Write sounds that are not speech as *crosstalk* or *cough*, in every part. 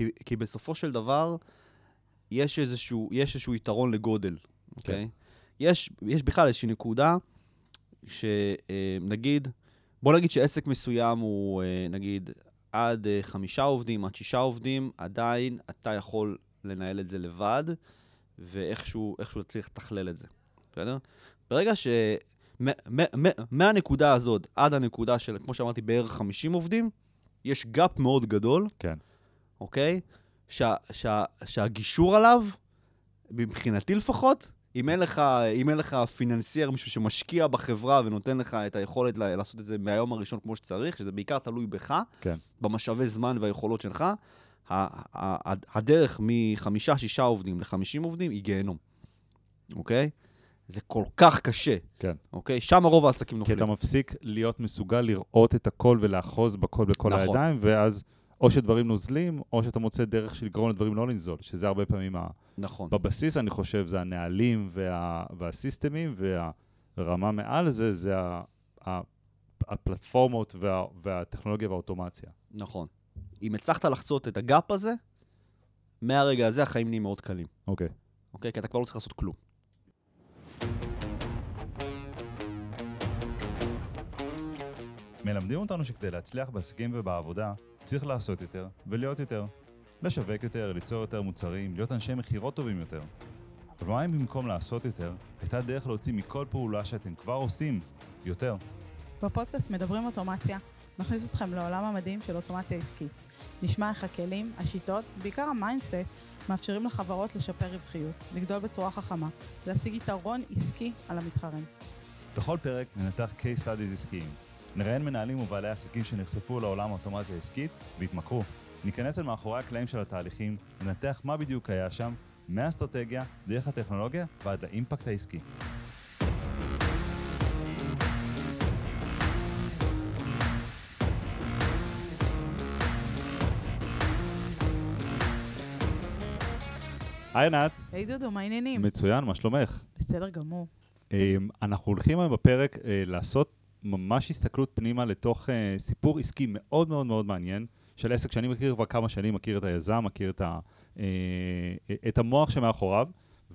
כי, כי בסופו של דבר, יש איזשהו, יש איזשהו יתרון לגודל, אוקיי? יש, יש בכלל איזושהי נקודה שנגיד, בוא נגיד שעסק מסוים הוא, אה, נגיד, עד אה, חמישה עובדים, עד שישה עובדים, עדיין אתה יכול לנהל את זה לבד, ואיכשהו צריך לתכלל את זה, בסדר? ברגע ש... מהנקודה הזאת עד הנקודה של, כמו שאמרתי, בערך 50 עובדים, יש gap מאוד גדול, כן. אוקיי? שה, שה, שהגישור עליו, מבחינתי לפחות, אם אין לך, אם אין לך financier, מישהו שמשקיע בחברה ונותן לך את היכולת לעשות את זה מהיום הראשון כמו שצריך, שזה בעיקר תלוי בך, כן. במשאבי זמן והיכולות שלך, הדרך מחמישה, שישה עובדים לחמישים עובדים היא גיהנום, אוקיי? זה כל כך קשה. כן. אוקיי? שם רוב העסקים נופלים. כי אתה מפסיק להיות מסוגל לראות את הכל ולאחוז בכל בכל נכון. הידיים, ואז או שדברים נוזלים, או שאתה מוצא דרך של לגרום לדברים לא לנזול, שזה הרבה פעמים ה... נכון. בבסיס, אני חושב, זה הנהלים וה... והסיסטמים, והרמה מעל זה, זה ה... הפלטפורמות וה... והטכנולוגיה והאוטומציה. נכון. אם הצלחת לחצות את הגאפ הזה, מהרגע הזה החיים נהיים מאוד קלים. אוקיי. אוקיי? כי אתה כבר לא צריך לעשות כלום. מלמדים אותנו שכדי להצליח בעסקים ובעבודה, צריך לעשות יותר ולהיות יותר. לשווק יותר, ליצור יותר מוצרים, להיות אנשי מכירות טובים יותר. אבל מה אם במקום לעשות יותר, הייתה דרך להוציא מכל פעולה שאתם כבר עושים יותר? בפודקאסט מדברים אוטומציה, נכניס אתכם לעולם המדהים של אוטומציה עסקית. נשמע איך הכלים, השיטות, בעיקר ה mindset, מאפשרים לחברות לשפר רווחיות, לגדול בצורה חכמה, להשיג יתרון עסקי על המתחרים. בכל פרק ננתח case studies עסקיים. נראיין מנהלים ובעלי עסקים שנחשפו לעולם האוטומציה העסקית והתמכרו. ניכנס אל מאחורי הקלעים של התהליכים, ננתח מה בדיוק היה שם, מהאסטרטגיה, דרך הטכנולוגיה ועד לאימפקט העסקי. היי ענת. היי דודו, מה העניינים? מצוין, מה שלומך? בסדר גמור. אמ, אנחנו הולכים היום בפרק אה, לעשות ממש הסתכלות פנימה לתוך uh, סיפור עסקי מאוד מאוד מאוד מעניין, של עסק שאני מכיר כבר כמה שנים, מכיר את היזם, מכיר את, ה, uh, את המוח שמאחוריו,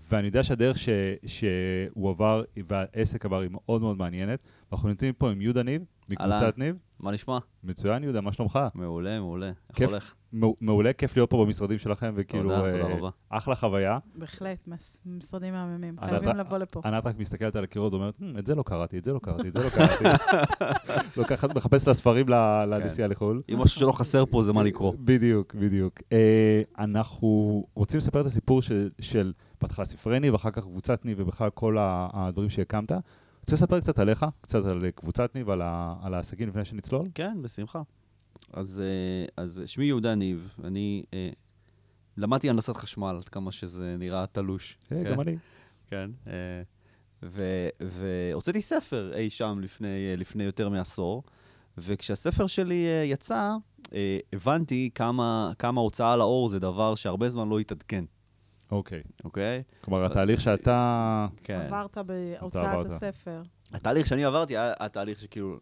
ואני יודע שהדרך ש, שהוא עבר והעסק עבר היא מאוד מאוד מעניינת. ואנחנו נמצאים פה עם יהודה ניב, מקבוצת ניב. מה נשמע? מצוין, יהודה, מה שלומך? מעולה, מעולה. איך הולך? מעולה, כיף להיות פה במשרדים שלכם, וכאילו... תודה, תודה אה, רבה. אחלה חוויה. בהחלט, משרדים מהממים, חייבים לבוא לפה. ענת רק מסתכלת על הקירות ואומרת, hmm, את זה לא קראתי, את זה לא קראתי, את זה לא קראתי. *laughs* לוקחת, מחפשת לה ספרים לנסיעה כן. לחו"ל. אם משהו שלא חסר פה זה מה לקרוא. בדיוק, בדיוק. אה, אנחנו רוצים לספר את הסיפור של בהתחלה ספרי ניב, אחר כך קבוצת ניב, ובכלל כל הדברים שהקמת. רוצה לספר קצת עליך, קצת על קבוצת ניב, על, ה, על העסקים לפני שנצלול? כן, בשמחה. אז, אה, אז שמי יהודה ניב, אני אה, למדתי הנדסת חשמל, עד כמה שזה נראה תלוש. כן, כן? גם אני. כן, אה, והוצאתי ספר אי שם לפני, לפני יותר מעשור, וכשהספר שלי יצא, הבנתי כמה, כמה הוצאה לאור זה דבר שהרבה זמן לא התעדכן. אוקיי. אוקיי? כלומר, התהליך שאתה... כן. עברת בהוצאת הספר. התהליך שאני עברתי היה התהליך שכאילו...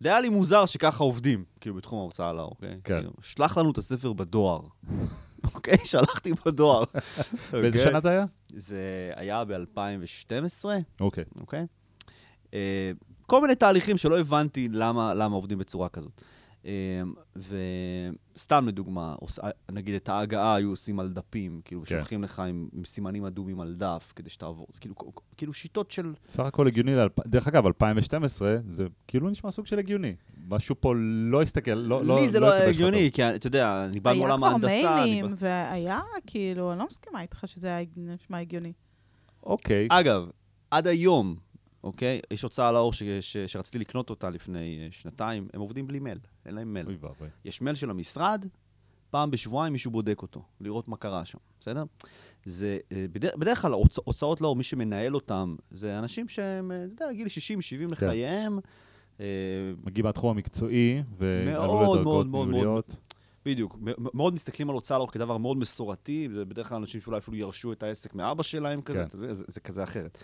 זה היה לי מוזר שככה עובדים, כאילו, בתחום ההוצאה לאור, אוקיי? כן. כאילו, שלח לנו את הספר בדואר. *laughs* אוקיי? שלחתי בדואר. *laughs* באיזה אוקיי? שנה זה היה? זה היה ב-2012. אוקיי. אוקיי? אה, כל מיני תהליכים שלא הבנתי למה עובדים בצורה כזאת. אמ, וסתם לדוגמה, נגיד את ההגעה היו עושים על דפים, כאילו כן. שולחים לך עם, עם סימנים אדומים על דף כדי שתעבור, זה כאילו, כאילו שיטות של... סך הכל הגיוני, לאלפ... דרך אגב, 2012, זה כאילו נשמע סוג של הגיוני. משהו פה לא הסתכל, לא... לי לא, זה לא, לא הגיוני, כי אתה יודע, אני בא מעולם ההנדסה. היה כבר מיילים, בא... והיה כאילו, אני לא מסכימה איתך שזה היה נשמע הגיוני. אוקיי. אגב, עד היום, אוקיי? יש הוצאה לאור ש, ש, שרציתי לקנות אותה לפני uh, שנתיים, הם עובדים בלי מייל, אין להם מייל. אוי ואבוי. יש מייל של המשרד, פעם בשבועיים מישהו בודק אותו, לראות מה קרה שם, בסדר? זה, uh, בדרך, בדרך כלל הוצ, הוצאות לאור, מי שמנהל אותם, זה אנשים שהם, אה, אתה יודע, גיל 60-70 כן. לחייהם. מגיעים מהתחום המקצועי, ועלו לדרגות ניהוליות. בדיוק. מאוד מסתכלים על הוצאה לאור כדבר מאוד מסורתי, זה בדרך כלל אנשים שאולי אפילו ירשו את העסק מאבא שלהם כזה, כן. זה, זה כזה אחרת.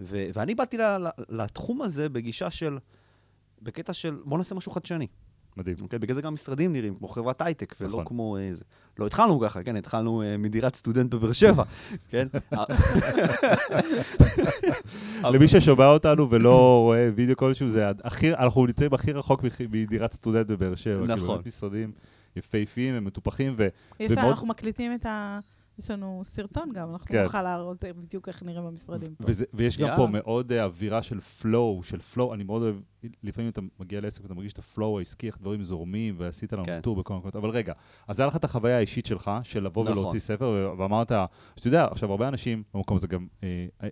ו- ואני באתי לתחום הזה בגישה של, בקטע של בוא נעשה משהו חדשני. מדהים. אוקיי? בגלל זה גם משרדים נראים כמו חברת הייטק, ולא נכון. כמו איזה... לא התחלנו ככה, כן? התחלנו אה, מדירת סטודנט בבאר שבע, *laughs* כן? *laughs* למי ששומע אותנו ולא רואה וידאו כלשהו, זה הכי, אנחנו נמצאים הכי רחוק מדירת סטודנט בבאר שבע. כאילו, נכון. באמת משרדים יפהפיים, הם מטופחים, ו... יש ומאוד- אנחנו מקליטים את ה... יש לנו סרטון גם, אנחנו כן. נוכל להראות בדיוק איך נראים המשרדים פה. וזה, ויש גם יאללה. פה מאוד אה, אווירה של flow, של flow, אני מאוד אוהב, לפעמים אתה מגיע לעסק ואתה מרגיש את ה flow העסקי, איך דברים זורמים, ועשית לנו כן. tour בכל מקום, אבל רגע, אז היה לך את החוויה האישית שלך, של לבוא נכון. ולהוציא ספר, ואמרת, שאתה יודע, עכשיו הרבה אנשים, במקום הזה גם, אה, אה,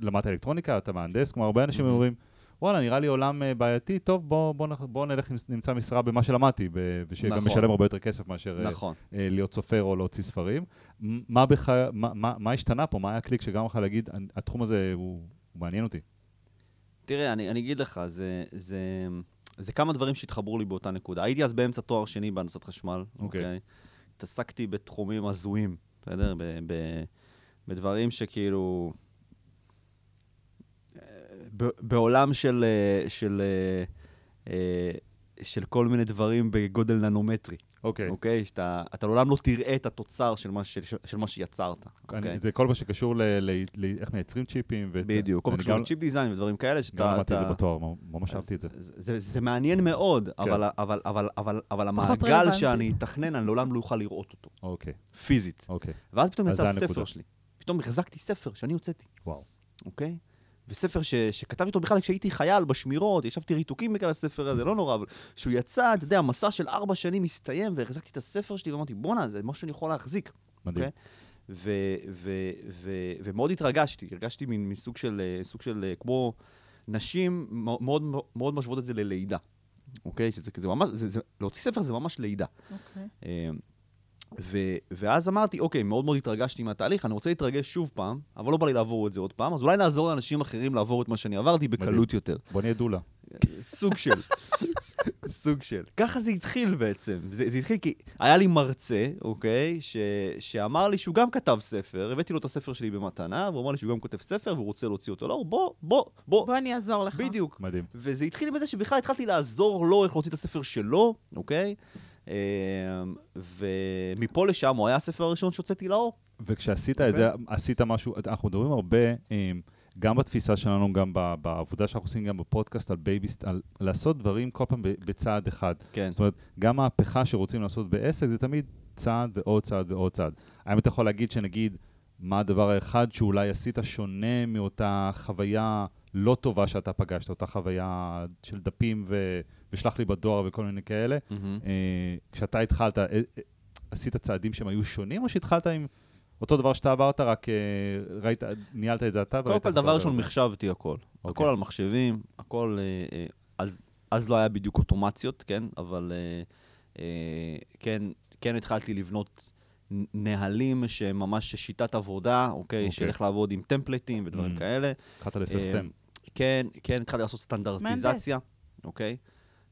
למדת אלקטרוניקה, אתה מהנדס, כלומר, הרבה אנשים מהמם. אומרים, וואלה, נראה לי עולם אה, בעייתי, טוב, בוא, בוא, בוא נלך, נמצא משרה במה שלמדתי, ושגם נכון. משלם הרבה יותר כסף מאשר אה, נכון. אה, להיות סופר או להוציא ספרים. מה, בח... מה, מה, מה השתנה פה? מה היה הקליק שגרם לך להגיד, "אני- התחום הזה הוא, הוא מעניין אותי? תראה, אני, אני אגיד לך, זה, זה, זה כמה דברים שהתחברו לי באותה נקודה. הייתי אז באמצע תואר שני בהנדסת חשמל, אוקיי. אוקיי? התעסקתי בתחומים הזויים, בסדר? ב, ב, בדברים שכאילו... בעולם של, אה, של, אה, אה, של כל מיני דברים בגודל ננומטרי, אוקיי. אוקיי? שאתה אתה לעולם לא תראה את התוצר של מה, של, של מה שיצרת, אני, אוקיי? זה כל מה שקשור ל, ל, ל, איך מייצרים צ'יפים. ואת- בדיוק, כל מה שקשור לצ'יפ דיזיין ודברים כאלה, שאתה... גם למדתי את זה בתואר, ממש אהבתי את זה. זה, זה, זה מעניין מאוד, כן. אבל, אבל, אבל, אבל, אבל המעגל. שאני אתכנן, אני לעולם לא אוכל לראות אותו, אוקיי, פיזית. אוקיי. ואז פתאום יצא הספר. שלי. פתאום החזקתי ספר שאני הוצאתי, וואו. אוקיי? וספר ש, שכתבתי אותו בכלל כשהייתי חייל בשמירות, ישבתי ריתוקים בגלל הספר הזה, לא נורא, אבל כשהוא יצא, אתה יודע, מסע של ארבע שנים הסתיים, והחזקתי את הספר שלי, ואמרתי, בואנה, זה משהו שאני יכול להחזיק. מדהים. אוקיי? ו- ו- ו- ומאוד התרגשתי, הרגשתי מין מסוג של, סוג של, כמו נשים מאוד, מאוד, משוות את זה ללידה, אוקיי? שזה כזה ממש, זה, זה, להוציא ספר זה ממש לידה. אוקיי. אה, ו- ואז אמרתי, אוקיי, מאוד מאוד התרגשתי מהתהליך, אני רוצה להתרגש שוב פעם, אבל לא בא לי לעבור את זה עוד פעם, אז אולי נעזור לאנשים אחרים לעבור את מה שאני עברתי בקלות יותר. בוא נהיה דולה. *laughs* סוג של. סוג של. ככה זה התחיל בעצם. זה, זה התחיל כי היה לי מרצה, אוקיי, ש, שאמר לי שהוא גם כתב ספר, הבאתי לו את הספר שלי במתנה, והוא אמר לי שהוא גם כותב ספר והוא רוצה להוציא אותו. לא, בוא, בוא, בוא. בוא אני אעזור לך. בדיוק. מדהים. וזה התחיל בזה שבכלל התחלתי לעזור לו איך להוציא את הספר שלו, אוקיי? אמ, ומפה לשם הוא היה הספר הראשון שהוצאתי לאור. וכשעשית את זה, עשית משהו, אנחנו מדברים הרבה, אה, גם בתפיסה שלנו, גם ב- בעבודה שאנחנו עושים, גם בפודקאסט על baby steps, על לעשות דברים כל פעם ב- בצעד אחד. כן. זאת אומרת, גם מהפכה שרוצים לעשות בעסק זה תמיד צעד ועוד צעד ועוד צעד. האם אתה יכול להגיד שנגיד, מה הדבר האחד שאולי עשית שונה מאותה חוויה לא טובה שאתה פגשת, אותה חוויה של דפים ו... ושלח לי בדואר וכל מיני כאלה? מהמם. אה, כשאתה התחלת, אה, אה, עשית צעדים שהם היו שונים, או שהתחלת עם אותו דבר שאתה עברת, רק אה, ראית, ניהלת את זה אתה? קודם כל, דבר ראשון? מחשבתי הכל. אוקיי. הכל על מחשבים, הכל... אה, אה, אז, אז לא היה בדיוק אוטומציות, כן? אבל אה, אה, כן, כן התחלתי לבנות נהלים שהם ממש שיטת עבודה, אוקיי? אוקיי. של איך לעבוד עם טמפלטים ודברים Mm. כאלה. התחלת לססטם. כן, כן, התחלתי לעשות סטנדרטיזציה, אוקיי?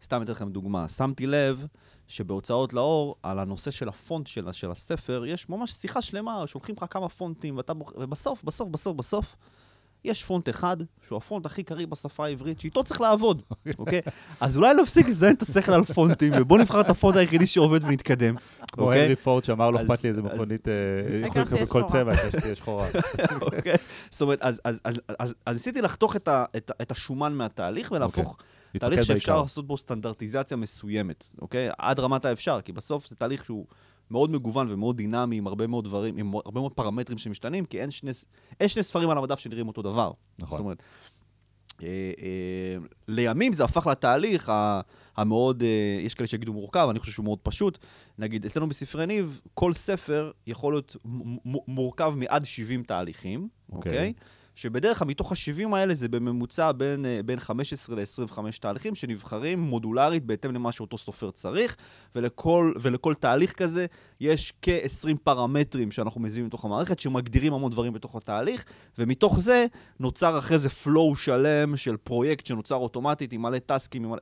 סתם אתן לכם דוגמה. שמתי לב שבהוצאות לאור, על הנושא של הפונט של, של הספר, יש ממש שיחה שלמה, שולחים לך כמה פונטים, ואתה בוח... ובסוף, בסוף, בסוף, בסוף, יש פונט אחד, שהוא הפונט הכי קריא בשפה העברית, שאיתו צריך לעבוד, *laughs* אוקיי? אז אולי נפסיק לזיין את השכל על פונטים, ובואו נבחר את הפונט היחידי שעובד ונתקדם, כמו אוקיי? הנרי פורד שאמר, לא אכפת לי איזה מכונית, אה, העיקר יכולים שתהיה לקבל כל שחורה. צבע, שתהיה שחורה. *laughs* אוקיי? זאת אומרת, אז, ניסיתי לחתוך את, השומן מהתהליך ולהפוך להתמקד תהליך שאפשר בעיקר. לעשות בו סטנדרטיזציה מסוימת, אוקיי? עד רמת האפשר, כי בסוף זה תהליך שהוא מאוד מגוון ומאוד דינמי, עם הרבה מאוד דברים, עם הרבה מאוד פרמטרים שמשתנים, כי אין שני, אין שני ספרים על המדף שנראים אותו דבר. נכון. זאת אומרת, אה, אה, לימים זה הפך לתהליך המאוד, אה, יש כאלה שיגידו מורכב, אני חושב שהוא מאוד פשוט. נגיד, אצלנו בספרי ניב, כל ספר יכול להיות מורכב מעד 70 תהליכים, אוקיי. אוקיי? שבדרך כלל מתוך ה-70 האלה זה בממוצע בין, אה, בין 15 ל-25 תהליכים שנבחרים מודולרית בהתאם למה שאותו סופר צריך, ולכל, ולכל תהליך כזה יש כ-20 פרמטרים שאנחנו מזינים לתוך המערכת, שמגדירים המון דברים בתוך התהליך, ומתוך זה נוצר אחרי זה flow שלם של פרויקט שנוצר אוטומטית עם מלא טסקים. עם מלא...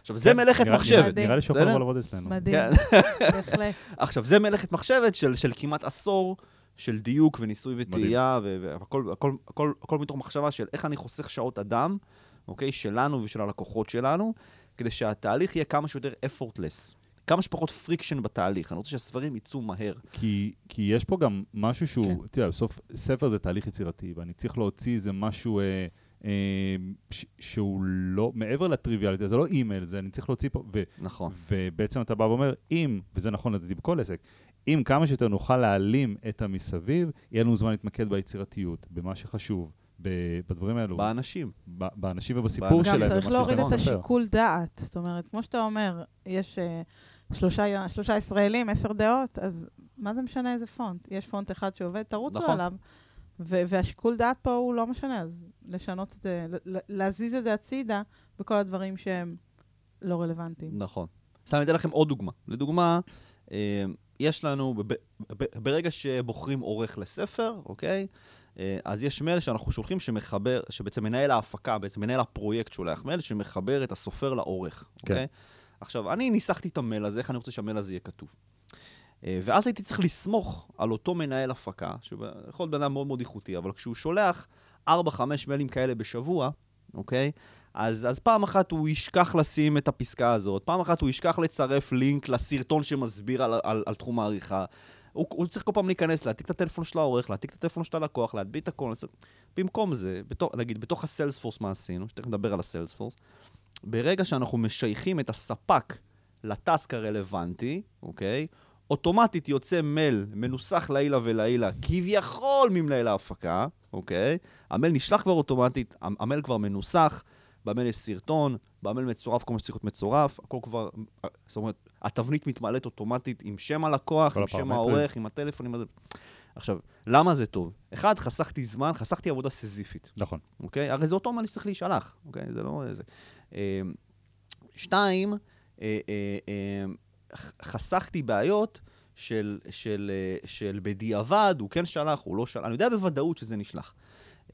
עכשיו, זה כן, נראה- מחשבת. נראה- לי שיכול? לבוא לעבוד אצלנו. מדהים, כן. בהחלט. *laughs* עכשיו, זה מלאכת מחשבת של, של כמעט עשור של דיוק וניסוי וטעייה, והכל הכל, הכל, הכל מתוך מחשבה של איך אני חוסך שעות אדם, אוקיי? שלנו ושל הלקוחות שלנו, כדי שהתהליך יהיה כמה שיותר effortless. כמה שפחות friction בתהליך, אני רוצה שהספרים יצאו מהר. כי, כי יש פה גם משהו שהוא, כן. יודע, בסוף ספר זה תהליך יצירתי, ואני צריך להוציא איזה משהו אה, אה, ש, שהוא לא, מעבר לטריוויאליטי, זה לא אימייל, זה אני צריך להוציא פה, ו, נכון. ובעצם אתה בא ואומר, אם, וזה נכון לדעתי בכל עסק, אם כמה שיותר נוכל להעלים את המסביב, יהיה לנו זמן להתמקד ביצירתיות, במה שחשוב, ב- בדברים האלו, באנשים. ב- באנשים ובסיפור. שלהם. גם צריך להוריד את. השיקול דעת. זאת אומרת, כמו שאתה אומר, יש אה, שלושה, שלושה ישראלים, עשר דעות, אז מה זה משנה איזה פונט? יש פונט אחד שעובד, תרוצו נכון. עליו. ו- והשיקול דעת פה הוא לא משנה, אז לשנות את זה, להזיז את זה הצידה בכל הדברים שהם לא רלוונטיים. נכון. סתם אני אתן לכם עוד דוגמה. לדוגמה, אה, יש לנו, ברגע שבוחרים עורך לספר, אוקיי? אה, אז יש מייל שאנחנו שולחים שמחבר, שבעצם מנהל ההפקה, בעצם מנהל הפרויקט שולח מייל שמחבר את הסופר לעורך, כן. אוקיי? עכשיו, אני ניסחתי את המייל הזה, איך אני רוצה שהמייל הזה יהיה כתוב. אה, ואז הייתי צריך לסמוך על אותו מנהל הפקה, שהוא יכול להיות בן אדם מאוד מאוד איכותי, אבל כשהוא שולח 4-5 מיילים כאלה בשבוע, אוקיי? אז, אז פעם אחת הוא ישכח לשים את הפסקה הזאת, פעם אחת הוא ישכח לצרף לינק לסרטון שמסביר על, על, על תחום העריכה. הוא, הוא צריך כל פעם להיכנס, להעתיק את הטלפון של העורך, להעתיק את הטלפון של הלקוח, להדביק את הכל. במקום זה, בתוך, נגיד, בתוך הסיילספורס מה עשינו, שתכף נדבר על הסיילספורס, ברגע שאנחנו משייכים את הספק לטאסק הרלוונטי, אוקיי? אוטומטית יוצא מייל מנוסח לעילה ולעילה, כביכול ממנהל ההפקה, אוקיי? המייל נשלח כבר אוטומטית, המ- המייל כבר מנוסח, במייל יש סרטון, במייל מצורף כל מה שצריך להיות מצורף, הכל כבר, זאת אומרת, התבנית מתמלאת אוטומטית עם שם הלקוח, עם שם. העורך, עם הטלפון, עם הזה. עכשיו, למה זה טוב? אחד, חסכתי זמן, חסכתי עבודה סזיפית. נכון. אוקיי? הרי זה אותו מייל שצריך להישלח, אוקיי? זה לא איזה... אה, שתיים, אה, אה, ח- חסכתי בעיות של, של, אה, של בדיעבד, הוא כן שלח, הוא לא שלח, אני יודע בוודאות שזה נשלח.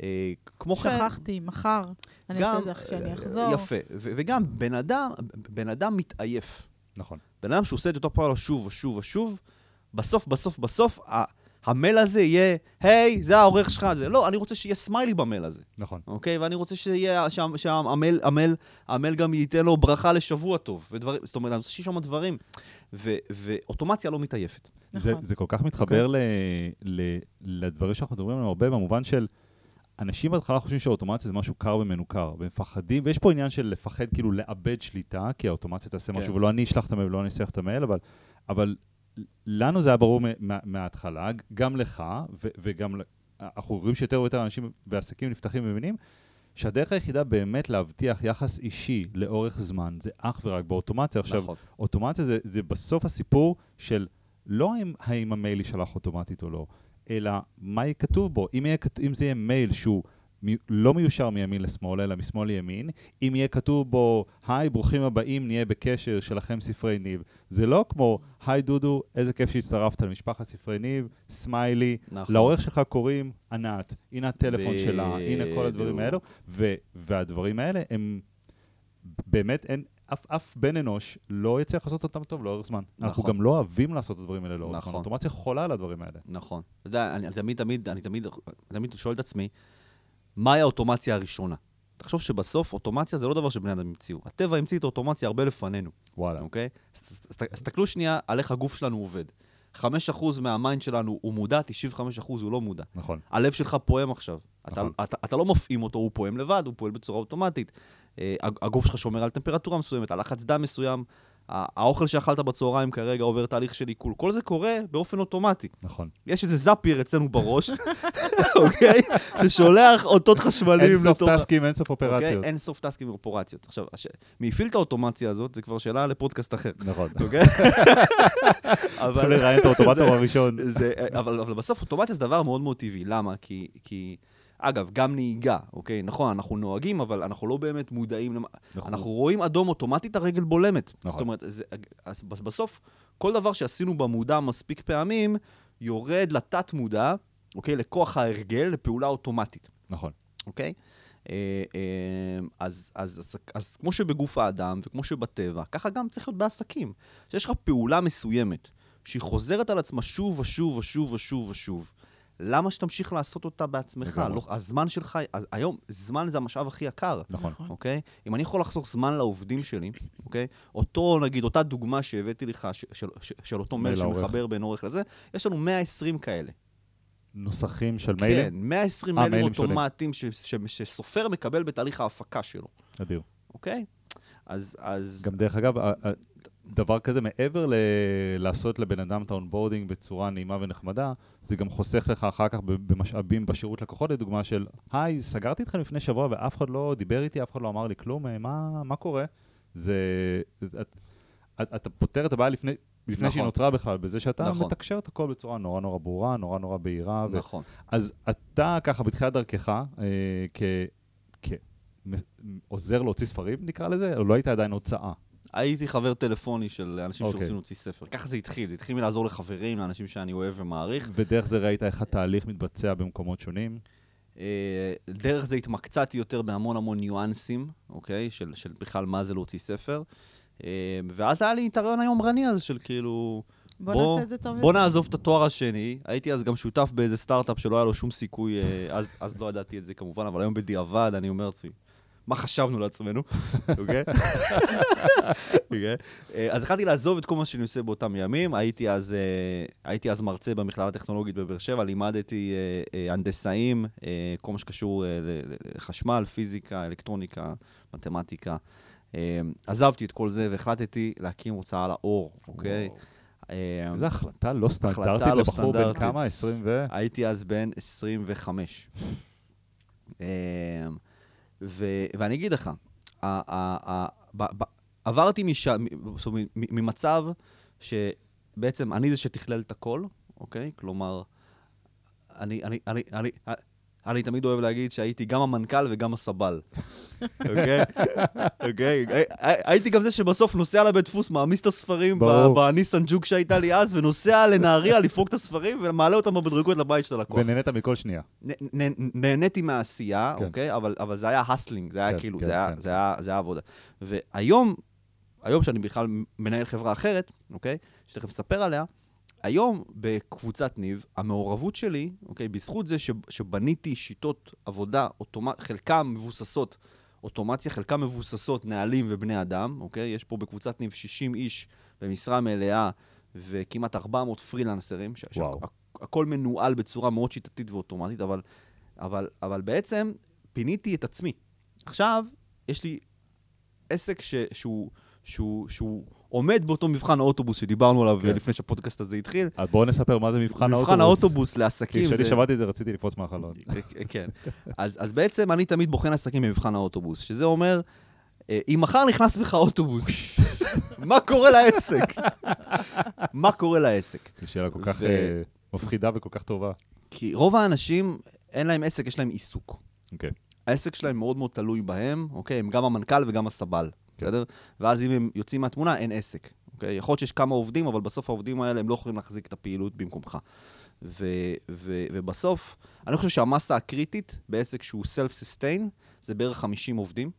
אה, כמו כן... שכחתי, מחר, אני גם- אעשה את זה איך שאני אה, אחזור. יפה, ו- וגם בן אדם, בן אדם מתעייף. נכון. בן אדם שעושה את אותו פעולה שוב ושוב ושוב, בסוף, בסוף, בסוף, ה- המייל הזה יהיה, היי, זה העורך שלך, זה לא, אני רוצה שיהיה סמיילי במייל הזה. נכון. אוקיי? ואני רוצה שיהיה, שם, שהמייל, המייל, המייל גם ייתן לו ברכה לשבוע טוב, ודברים, זאת אומרת, אני רוצה שיהיה שם דברים, ו, ואוטומציה לא מתעייפת. זה, נכון. זה כל כך מתחבר ל, ל, לדברים שאנחנו מדברים עליהם הרבה, במובן של אנשים בהתחלה חושבים שאוטומציה זה משהו קר ומנוכר, והם מפחדים, ויש פה עניין של לפחד כאילו לאבד שליטה, כי האוטומציה תעשה כן. משהו, ולא אני אשלח את המייל ולא אני אנסח את המייל, אבל, אבל לנו זה היה ברור מה- מה- מההתחלה, גם לך, ו, וגם, אנחנו רואים שיותר ויותר אנשים ועסקים נפתחים ומבינים, שהדרך היחידה באמת להבטיח יחס אישי לאורך זמן, זה אך ורק באוטומציה. עכשיו, נכון. אוטומציה זה, זה בסוף הסיפור של לא האם, האם המייל יישלח אוטומטית או לא, אלא מה יהיה כתוב בו. אם, יהיה, אם זה יהיה מייל שהוא מ, לא מיושר מימין לשמאל, אלא משמאל לימין, אם יהיה כתוב בו, היי, ברוכים הבאים, נהיה בקשר שלכם ספרי ניב. זה לא כמו, היי דודו, איזה כיף שהצטרפת למשפחת ספרי ניב, סמיילי, נכון. לעורך שלך קוראים ענת, הנה הטלפון שלה, הנה כל הדברים בדיוק. האלו, ו, והדברים האלה הם באמת, אין, אף, אף בן אנוש לא יצליח לעשות אותם טוב לאורך זמן. נכון. אנחנו. גם לא אוהבים לעשות את הדברים האלה לאורך זמן. נכון. אוטומציה חולה על הדברים האלה. נכון. אתה יודע, אני תמיד, תמיד, אני תמיד, תמיד שואל את עצמי, מהי האוטומציה הראשונה? תחשוב שבסוף אוטומציה זה לא דבר שבני אדם המציאו. הטבע המציא את האוטומציה הרבה לפנינו, וואלה. אוקיי? תסתכלו שנייה על איך הגוף שלנו עובד. 5% מה mind שלנו הוא מודע, 95% הוא לא מודע. נכון. הלב שלך פועם עכשיו. אתה, נכון. אתה, אתה לא מפעים אותו, הוא פועם לבד, הוא פועל בצורה אוטומטית. אה, הג- הגוף שלך שומר על טמפרטורה מסוימת, על לחץ דם מסוים. האוכל שאכלת בצהריים כרגע עובר תהליך של עיכול. כל זה קורה באופן אוטומטי. נכון. יש איזה זאפייר אצלנו בראש, *laughs* אוקיי? ששולח אותות חשמליים אין סוף לתוך טסקים, אין סוף אופרציות. אוקיי? אין סוף טסקים ואופרציות. עכשיו. מי הפעיל את האוטומציה הזאת, זה כבר שאלה לפודקאסט אחר, נכון. אוקיי? *laughs* צריכים לראיין את האוטומטור הראשון. זה, אבל, אבל בסוף אוטומציה זה דבר מאוד מאוד טבעי. למה? כי, כי, אגב, גם נהיגה, אוקיי? נכון, אנחנו נוהגים, אבל אנחנו לא באמת מודעים למה... נכון. אנחנו רואים אדום אוטומטית, הרגל בולמת. נכון. זאת אומרת, זה, בסוף, כל דבר שעשינו במודע מספיק פעמים, יורד לתת-מודע, אוקיי? לכוח ההרגל, לפעולה אוטומטית. נכון. אוקיי? אה, אה, אז, אז, אז, אז כמו שבגוף האדם וכמו שבטבע, ככה גם צריך להיות בעסקים. שיש לך פעולה מסוימת שהיא חוזרת על עצמה שוב ושוב ושוב ושוב ושוב, למה שתמשיך לעשות אותה בעצמך? לא, הזמן שלך, היום, זמן זה המשאב הכי יקר. נכון. אוקיי? אם אני יכול לחסוך זמן לעובדים שלי, אוקיי? אותו, נגיד, אותה דוגמה שהבאתי לך, ש- של, של, של אותו מייל. שמחבר בין עורך לזה, יש לנו 120 כאלה. נוסחים של מיילים? כן, 120 אה, מיילים. אוטומטיים ש- ש- שסופר מקבל בתהליך ההפקה שלו, אדיר. אוקיי? אז... אז... גם דרך אגב, דבר כזה, מעבר ל- לעשות לבן אדם את ה onboarding בצורה נעימה ונחמדה, זה גם חוסך לך אחר כך במשאבים בשירות לקוחות, לדוגמה של, היי, סגרתי אתכם לפני שבוע ואף אחד לא דיבר איתי, אף אחד לא אמר לי כלום, אה, מה, מה קורה? זה... את, את, אתה פותר את הבעיה לפני... לפני שהיא נכון. נוצרה בכלל, בזה שאתה נכון. מתקשר את הכל בצורה נורא נורא ברורה, נורא נורא בהירה. ו- נכון. אז אתה ככה בתחילת דרכך, אה, כ... כעוזר להוציא ספרים, נקרא לזה, או לא היית עדיין הוצאה? הייתי חבר טלפוני של אנשים אוקיי. שרוצים להוציא ספר. ככה זה התחיל, זה התחיל מלעזור לחברים, לאנשים שאני אוהב ומעריך. ודרך זה ראית איך התהליך מתבצע במקומות שונים? אה, דרך זה התמקצעתי יותר בהמון המון ניואנסים, אוקיי? של, של בכלל מה זה להוציא ספר. אה, ואז היה לי את הרעיון היומרני הזה של כאילו... בוא בוא- נעשה את זה טוב בוא. נעזוב את התואר השני. הייתי אז גם שותף באיזה סטארט-אפ שלא היה לו שום סיכוי, אה, אז, אז לא ידעתי את זה כמובן, אבל היום בדיעבד אני אומר לעצמי, מה חשבנו לעצמנו, *laughs* אוקיי? אוקיי? אה, אז החלטתי לעזוב את כל מה שאני עושה באותם ימים. הייתי אז, אה, הייתי אז מרצה במכללה הטכנולוגית בבאר שבע, לימדתי אה, הנדסאים, כל מה שקשור לחשמל, פיזיקה, אלקטרוניקה, מתמטיקה. עזבתי את כל זה והחלטתי להקים הוצאה לאור, אוקיי? איזו החלטה לא סטנדרטית החלטה לא לבחור בן סטנדרטית. כמה? 20 ו... הייתי אז בן 25. ו- ואני אגיד לך, ה- ה- ה- ב- ב- עברתי מש- מ- מ- ממצב שבעצם אני זה שתכלל את הכל, אוקיי? כלומר, אני, אני, אני, אני, אני תמיד אוהב להגיד שהייתי גם המנכ"ל וגם הסבל, *laughs* אוקיי? אוקיי? הי- הי- הייתי גם זה שבסוף נוסע לבית דפוס, מעמיס את הספרים. בניסן ג'וק שהייתה לי אז, ונוסע לנהריה לפרוק את הספרים, ומעלה אותם בבדרגות לבית של הלקוח. ונהנית מכל שנייה. נהניתי מהעשייה, כן. אוקיי? אבל, זה היה הסלינג, זה היה כן, כאילו, כן, זה היה עבודה. והיום, היום שאני בכלל מנהל חברה אחרת, אוקיי? שתכף אספר עליה, היום בקבוצת ניב, המעורבות שלי, אוקיי, בזכות זה ש, שבניתי שיטות עבודה, אוטומט, חלקם מבוססות אוטומציה, חלקם מבוססות נהלים ובני אדם, אוקיי? יש פה בקבוצת ניב 60 איש במשרה מלאה וכמעט 400 פרילנסרים, ש- וואו. שהכל מנוהל בצורה מאוד שיטתית ואוטומטית, אבל, אבל, אבל בעצם פיניתי את עצמי. עכשיו, יש לי עסק ש, שהוא, שהוא, שהוא עומד באותו מבחן האוטובוס שדיברנו עליו כן. לפני שהפודקאסט הזה התחיל. אז בואו נספר מה זה מבחן האוטובוס. מבחן האוטובוס לעסקים. כשאני זה- שמעתי את זה רציתי לקפוץ מהחלון. כן. אז, אז בעצם אני תמיד בוחן עסקים במבחן האוטובוס, שזה אומר, אה, אם מחר נכנס בך אוטובוס, *laughs* מה קורה לעסק? מה קורה לעסק? זו שאלה כל כך ו- אה, מפחידה וכל כך טובה. כי רוב האנשים, אין להם עסק, יש להם עיסוק. אוקיי. העסק שלהם מאוד מאוד תלוי בהם, אוקיי? הם גם המנכ"ל וגם הסבל, בסדר? ואז אם הם יוצאים מהתמונה, אין עסק, אוקיי? יכול להיות שיש כמה עובדים, אבל בסוף העובדים האלה, הם לא יכולים להחזיק את הפעילות במקומך. ו- ו- ובסוף, אני חושב שהמסה הקריטית בעסק שהוא self-sustain, זה בערך 50 עובדים,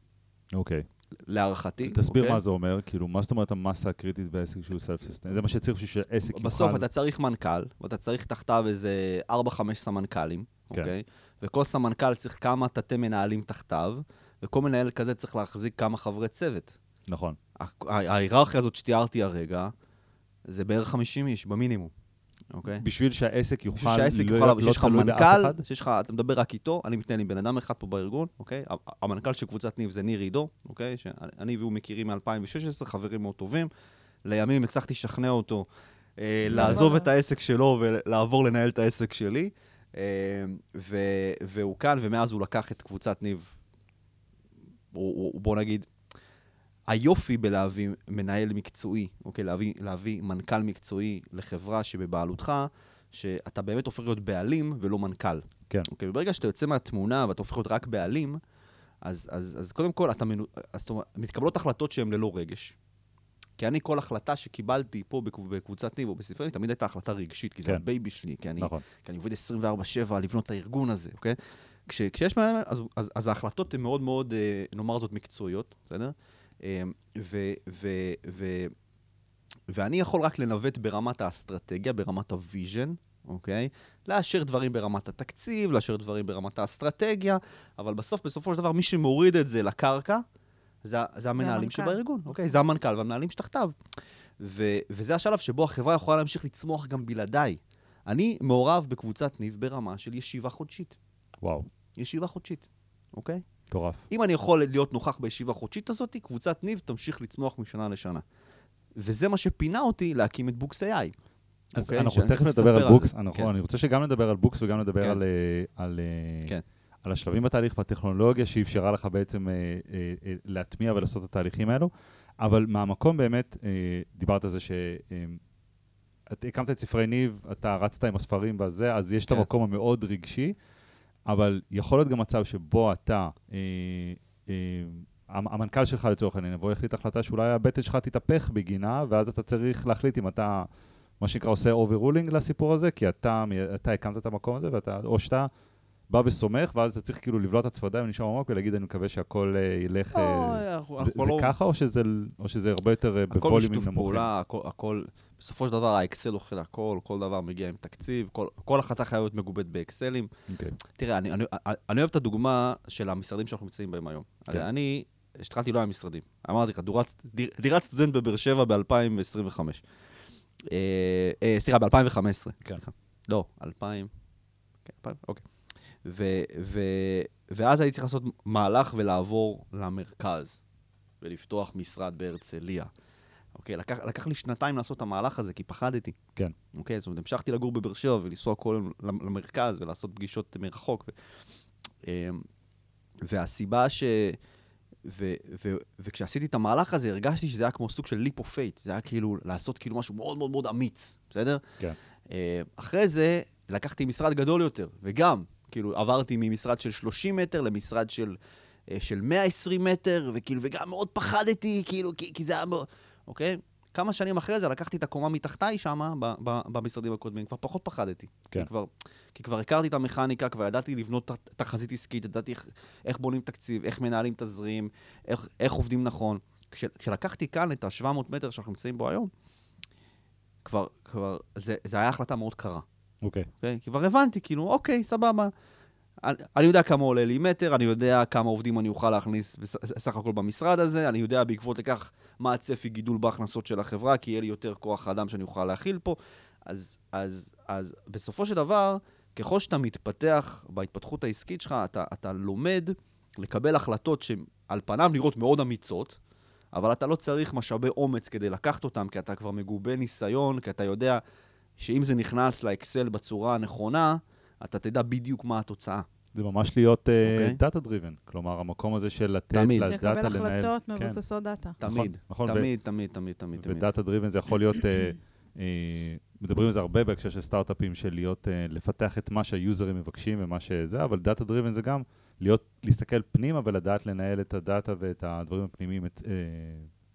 אוקיי. להערכתי. תסביר אוקיי? מה זה אומר, כאילו, מה זאת אומרת המסה הקריטית בעסק שהוא סיסטם? זה מה שצריך בשביל שעסק יוכל... בסוף אתה צריך מנכ"ל, ואתה צריך תחתיו איזה 4-5 סמנכ"לים, כן. אוקיי? וכל סמנכ"ל צריך כמה תתי מנהלים תחתיו, וכל מנהל כזה צריך להחזיק כמה חברי צוות. נכון. ההיררכיה הזאת שתיארתי הרגע, זה בערך 50 איש במינימום, אוקיי? בשביל שהעסק יוכל... בשביל שהעסק לא- יוכל לא שיש לך מנכ"ל? שיש לך, אתה מדבר רק איתו, אני מתנהל עם בן אדם אחד פה בארגון, אוקיי? ה- המנכ"ל של קבוצת ניב זה ניר עידו, אוקיי? שאני והוא מכירים מ-2016, חברים מאוד טובים. לימים הצלחתי לשכנע אותו אה, לעזוב את העסק שלו ולעבור לנהל את העסק שלי. אה, ו- והוא כאן, ומאז הוא לקח את קבוצת ניב, הוא- הוא- בוא נגיד, היופי בלהביא מנהל מקצועי, אוקיי? להביא, להביא מנכ"ל מקצועי לחברה שבבעלותך, שאתה באמת הופך להיות בעלים ולא מנכ"ל. כן. אוקיי? וברגע שאתה יוצא מהתמונה ואתה הופך להיות רק בעלים, אז, אז, אז קודם כל, אתה מנו... אז, אומרת, מתקבלות החלטות שהן ללא רגש. כי אני, כל החלטה שקיבלתי פה בקב- בקבוצת ניב או בספרי, תמיד הייתה החלטה רגשית, כי זה כן. ה baby שלי, כי אני, נכון. כי אני עובד 24-7 לבנות את הארגון הזה, אוקיי? כש, כשיש מנכ"ל, אז, אז, אז ההחלטות הן מאוד מאוד, אה, נאמר זאת, מקצועיות, בסדר? אה, ו, ו, ו, ואני יכול רק לנווט ברמת האסטרטגיה, ברמת ה vision, אוקיי? לאשר דברים ברמת התקציב, לאשר דברים ברמת האסטרטגיה, אבל בסוף, בסופו של דבר, מי שמוריד את זה לקרקע, זה, זה המנהלים המנכ"ל. שבארגון, אוקיי? זה המנכ"ל והמנהלים שתחתיו. ו- וזה השלב שבו החברה יכולה להמשיך לצמוח גם בלעדיי. אני מעורב בקבוצת ניב ברמה של ישיבה חודשית. וואו, ישיבה חודשית, אוקיי? מטורף. אם אני יכול להיות נוכח בישיבה החודשית הזאת, קבוצת ניב תמשיך לצמוח משנה לשנה. וזה מה שפינה אותי להקים את Books AI. אז אוקיי? אנחנו תכף נדבר על Books. נכון, כן. אני רוצה שגם נדבר על Books וגם נדבר כן. על, אה, על, אה, כן. על השלבים בתהליך והטכנולוגיה שאפשרה לך בעצם אה, אה, אה, להטמיע ולעשות את התהליכים האלו, אבל מהמקום באמת, אה, דיברת על זה ש... אה, את הקמת את ספרי ניב, אתה רצת עם הספרים בזה, אז יש את כן. המקום המאוד רגשי, אבל יכול להיות גם מצב שבו אתה, אה, אה, המ- המנכ"ל שלך לצורך העניין, יבוא יחליט החלטה שאולי הבטן שלך תתהפך בגינה, ואז אתה צריך להחליט אם אתה, מה שנקרא, עושה overruling לסיפור הזה, כי אתה, אתה הקמת את המקום הזה, ואתה, או שאתה בא וסומך, ואז אתה צריך כאילו לבלוע את הצפרדעים ולנשום עמוק ולהגיד, אני מקווה שהכל אה, ילך... אה, אנחנו- זה, לא- ככה, או שזה, הרבה יותר אה, הכל ב volume-ים נמוכים? פעולה, הכל, הכל, בסופו של דבר האקסל אוכל הכל, כל דבר מגיע עם תקציב, כל, כל החלטה חייבת להיות מגובית באקסלים. אוקיי. תראה, אני, אני, אני אוהב את הדוגמה של המשרדים שאנחנו נמצאים בהם היום. כן. הרי אני, התחלתי לא היה משרדים. אמרתי לך, דירת, דיר, דירת סטודנט בבאר שבע ב-2025. אה, אה, סליחה, ב-2015. כן. סליחה. לא, 2000. כן, 2000, אוקיי. ו, ו, ואז הייתי צריך לעשות מהלך ולעבור למרכז, ולפתוח משרד בהרצליה. אוקיי, לקח, לקח לי שנתיים לעשות את המהלך הזה, כי פחדתי. כן. אוקיי, זאת אומרת, המשכתי לגור בבאר שבע ולנסוע כל יום למ- למרכז ולעשות פגישות מרחוק. ו, אמ, והסיבה ש... ו, ו, וכשעשיתי את המהלך הזה, הרגשתי שזה היה כמו סוג של leap of faith. זה היה כאילו לעשות כאילו משהו מאוד מאוד מאוד אמיץ, בסדר? כן. אה, אחרי זה לקחתי משרד גדול יותר, וגם, כאילו, עברתי ממשרד של 30 מטר למשרד של, אה, של 120 מטר, וכאילו, וגם מאוד פחדתי, כאילו, כי, כי זה היה מאוד... אוקיי? כמה שנים אחרי זה לקחתי את הקומה מתחתיי שם, במשרדים הקודמים, כבר פחות פחדתי. כן. כי כבר, כי כבר הכרתי את המכניקה, כבר ידעתי לבנות תחזית עסקית, ידעתי איך, איך בונים תקציב, איך מנהלים תזרים, איך, איך עובדים נכון. כש, כשלקחתי כאן את ה-700 מטר שאנחנו נמצאים בו היום, כבר, כבר, זה, זה היה החלטה מאוד קרה. אוקיי. אוקיי? כבר הבנתי, כאילו, אוקיי, סבבה. אני, יודע כמה עולה לי מטר, אני יודע כמה עובדים אני אוכל להכניס בס- סך הכל במשרד הזה, אני יודע בעקבות לכך מה הצפי גידול בהכנסות של החברה, כי יהיה לי יותר כוח אדם שאני אוכל להכיל פה. אז, אז, אז בסופו של דבר, ככל שאתה מתפתח בהתפתחות העסקית שלך, אתה, אתה לומד לקבל החלטות שעל פניו נראות מאוד אמיצות, אבל אתה לא צריך משאבי אומץ כדי לקחת אותם, כי אתה כבר מגובה ניסיון, כי אתה יודע שאם זה נכנס לאקסל בצורה הנכונה, אתה תדע בדיוק מה התוצאה. זה ממש להיות אוקיי. data driven, כלומר, המקום הזה של לתת תמיד. ל data לנהל. לקבל החלטות כן. מבוססות data. תמיד, נכון, ו- תמיד, תמיד, תמיד, תמיד, תמיד. ו data driven זה יכול להיות, אה, אה, מדברים על זה הרבה בהקשר של סטארט-אפים, של להיות, אה, לפתח את מה שה users מבקשים ומה שזה, אבל data driven זה גם להיות, להסתכל פנימה ולדעת לנהל את ה data ואת הדברים הפנימיים אה,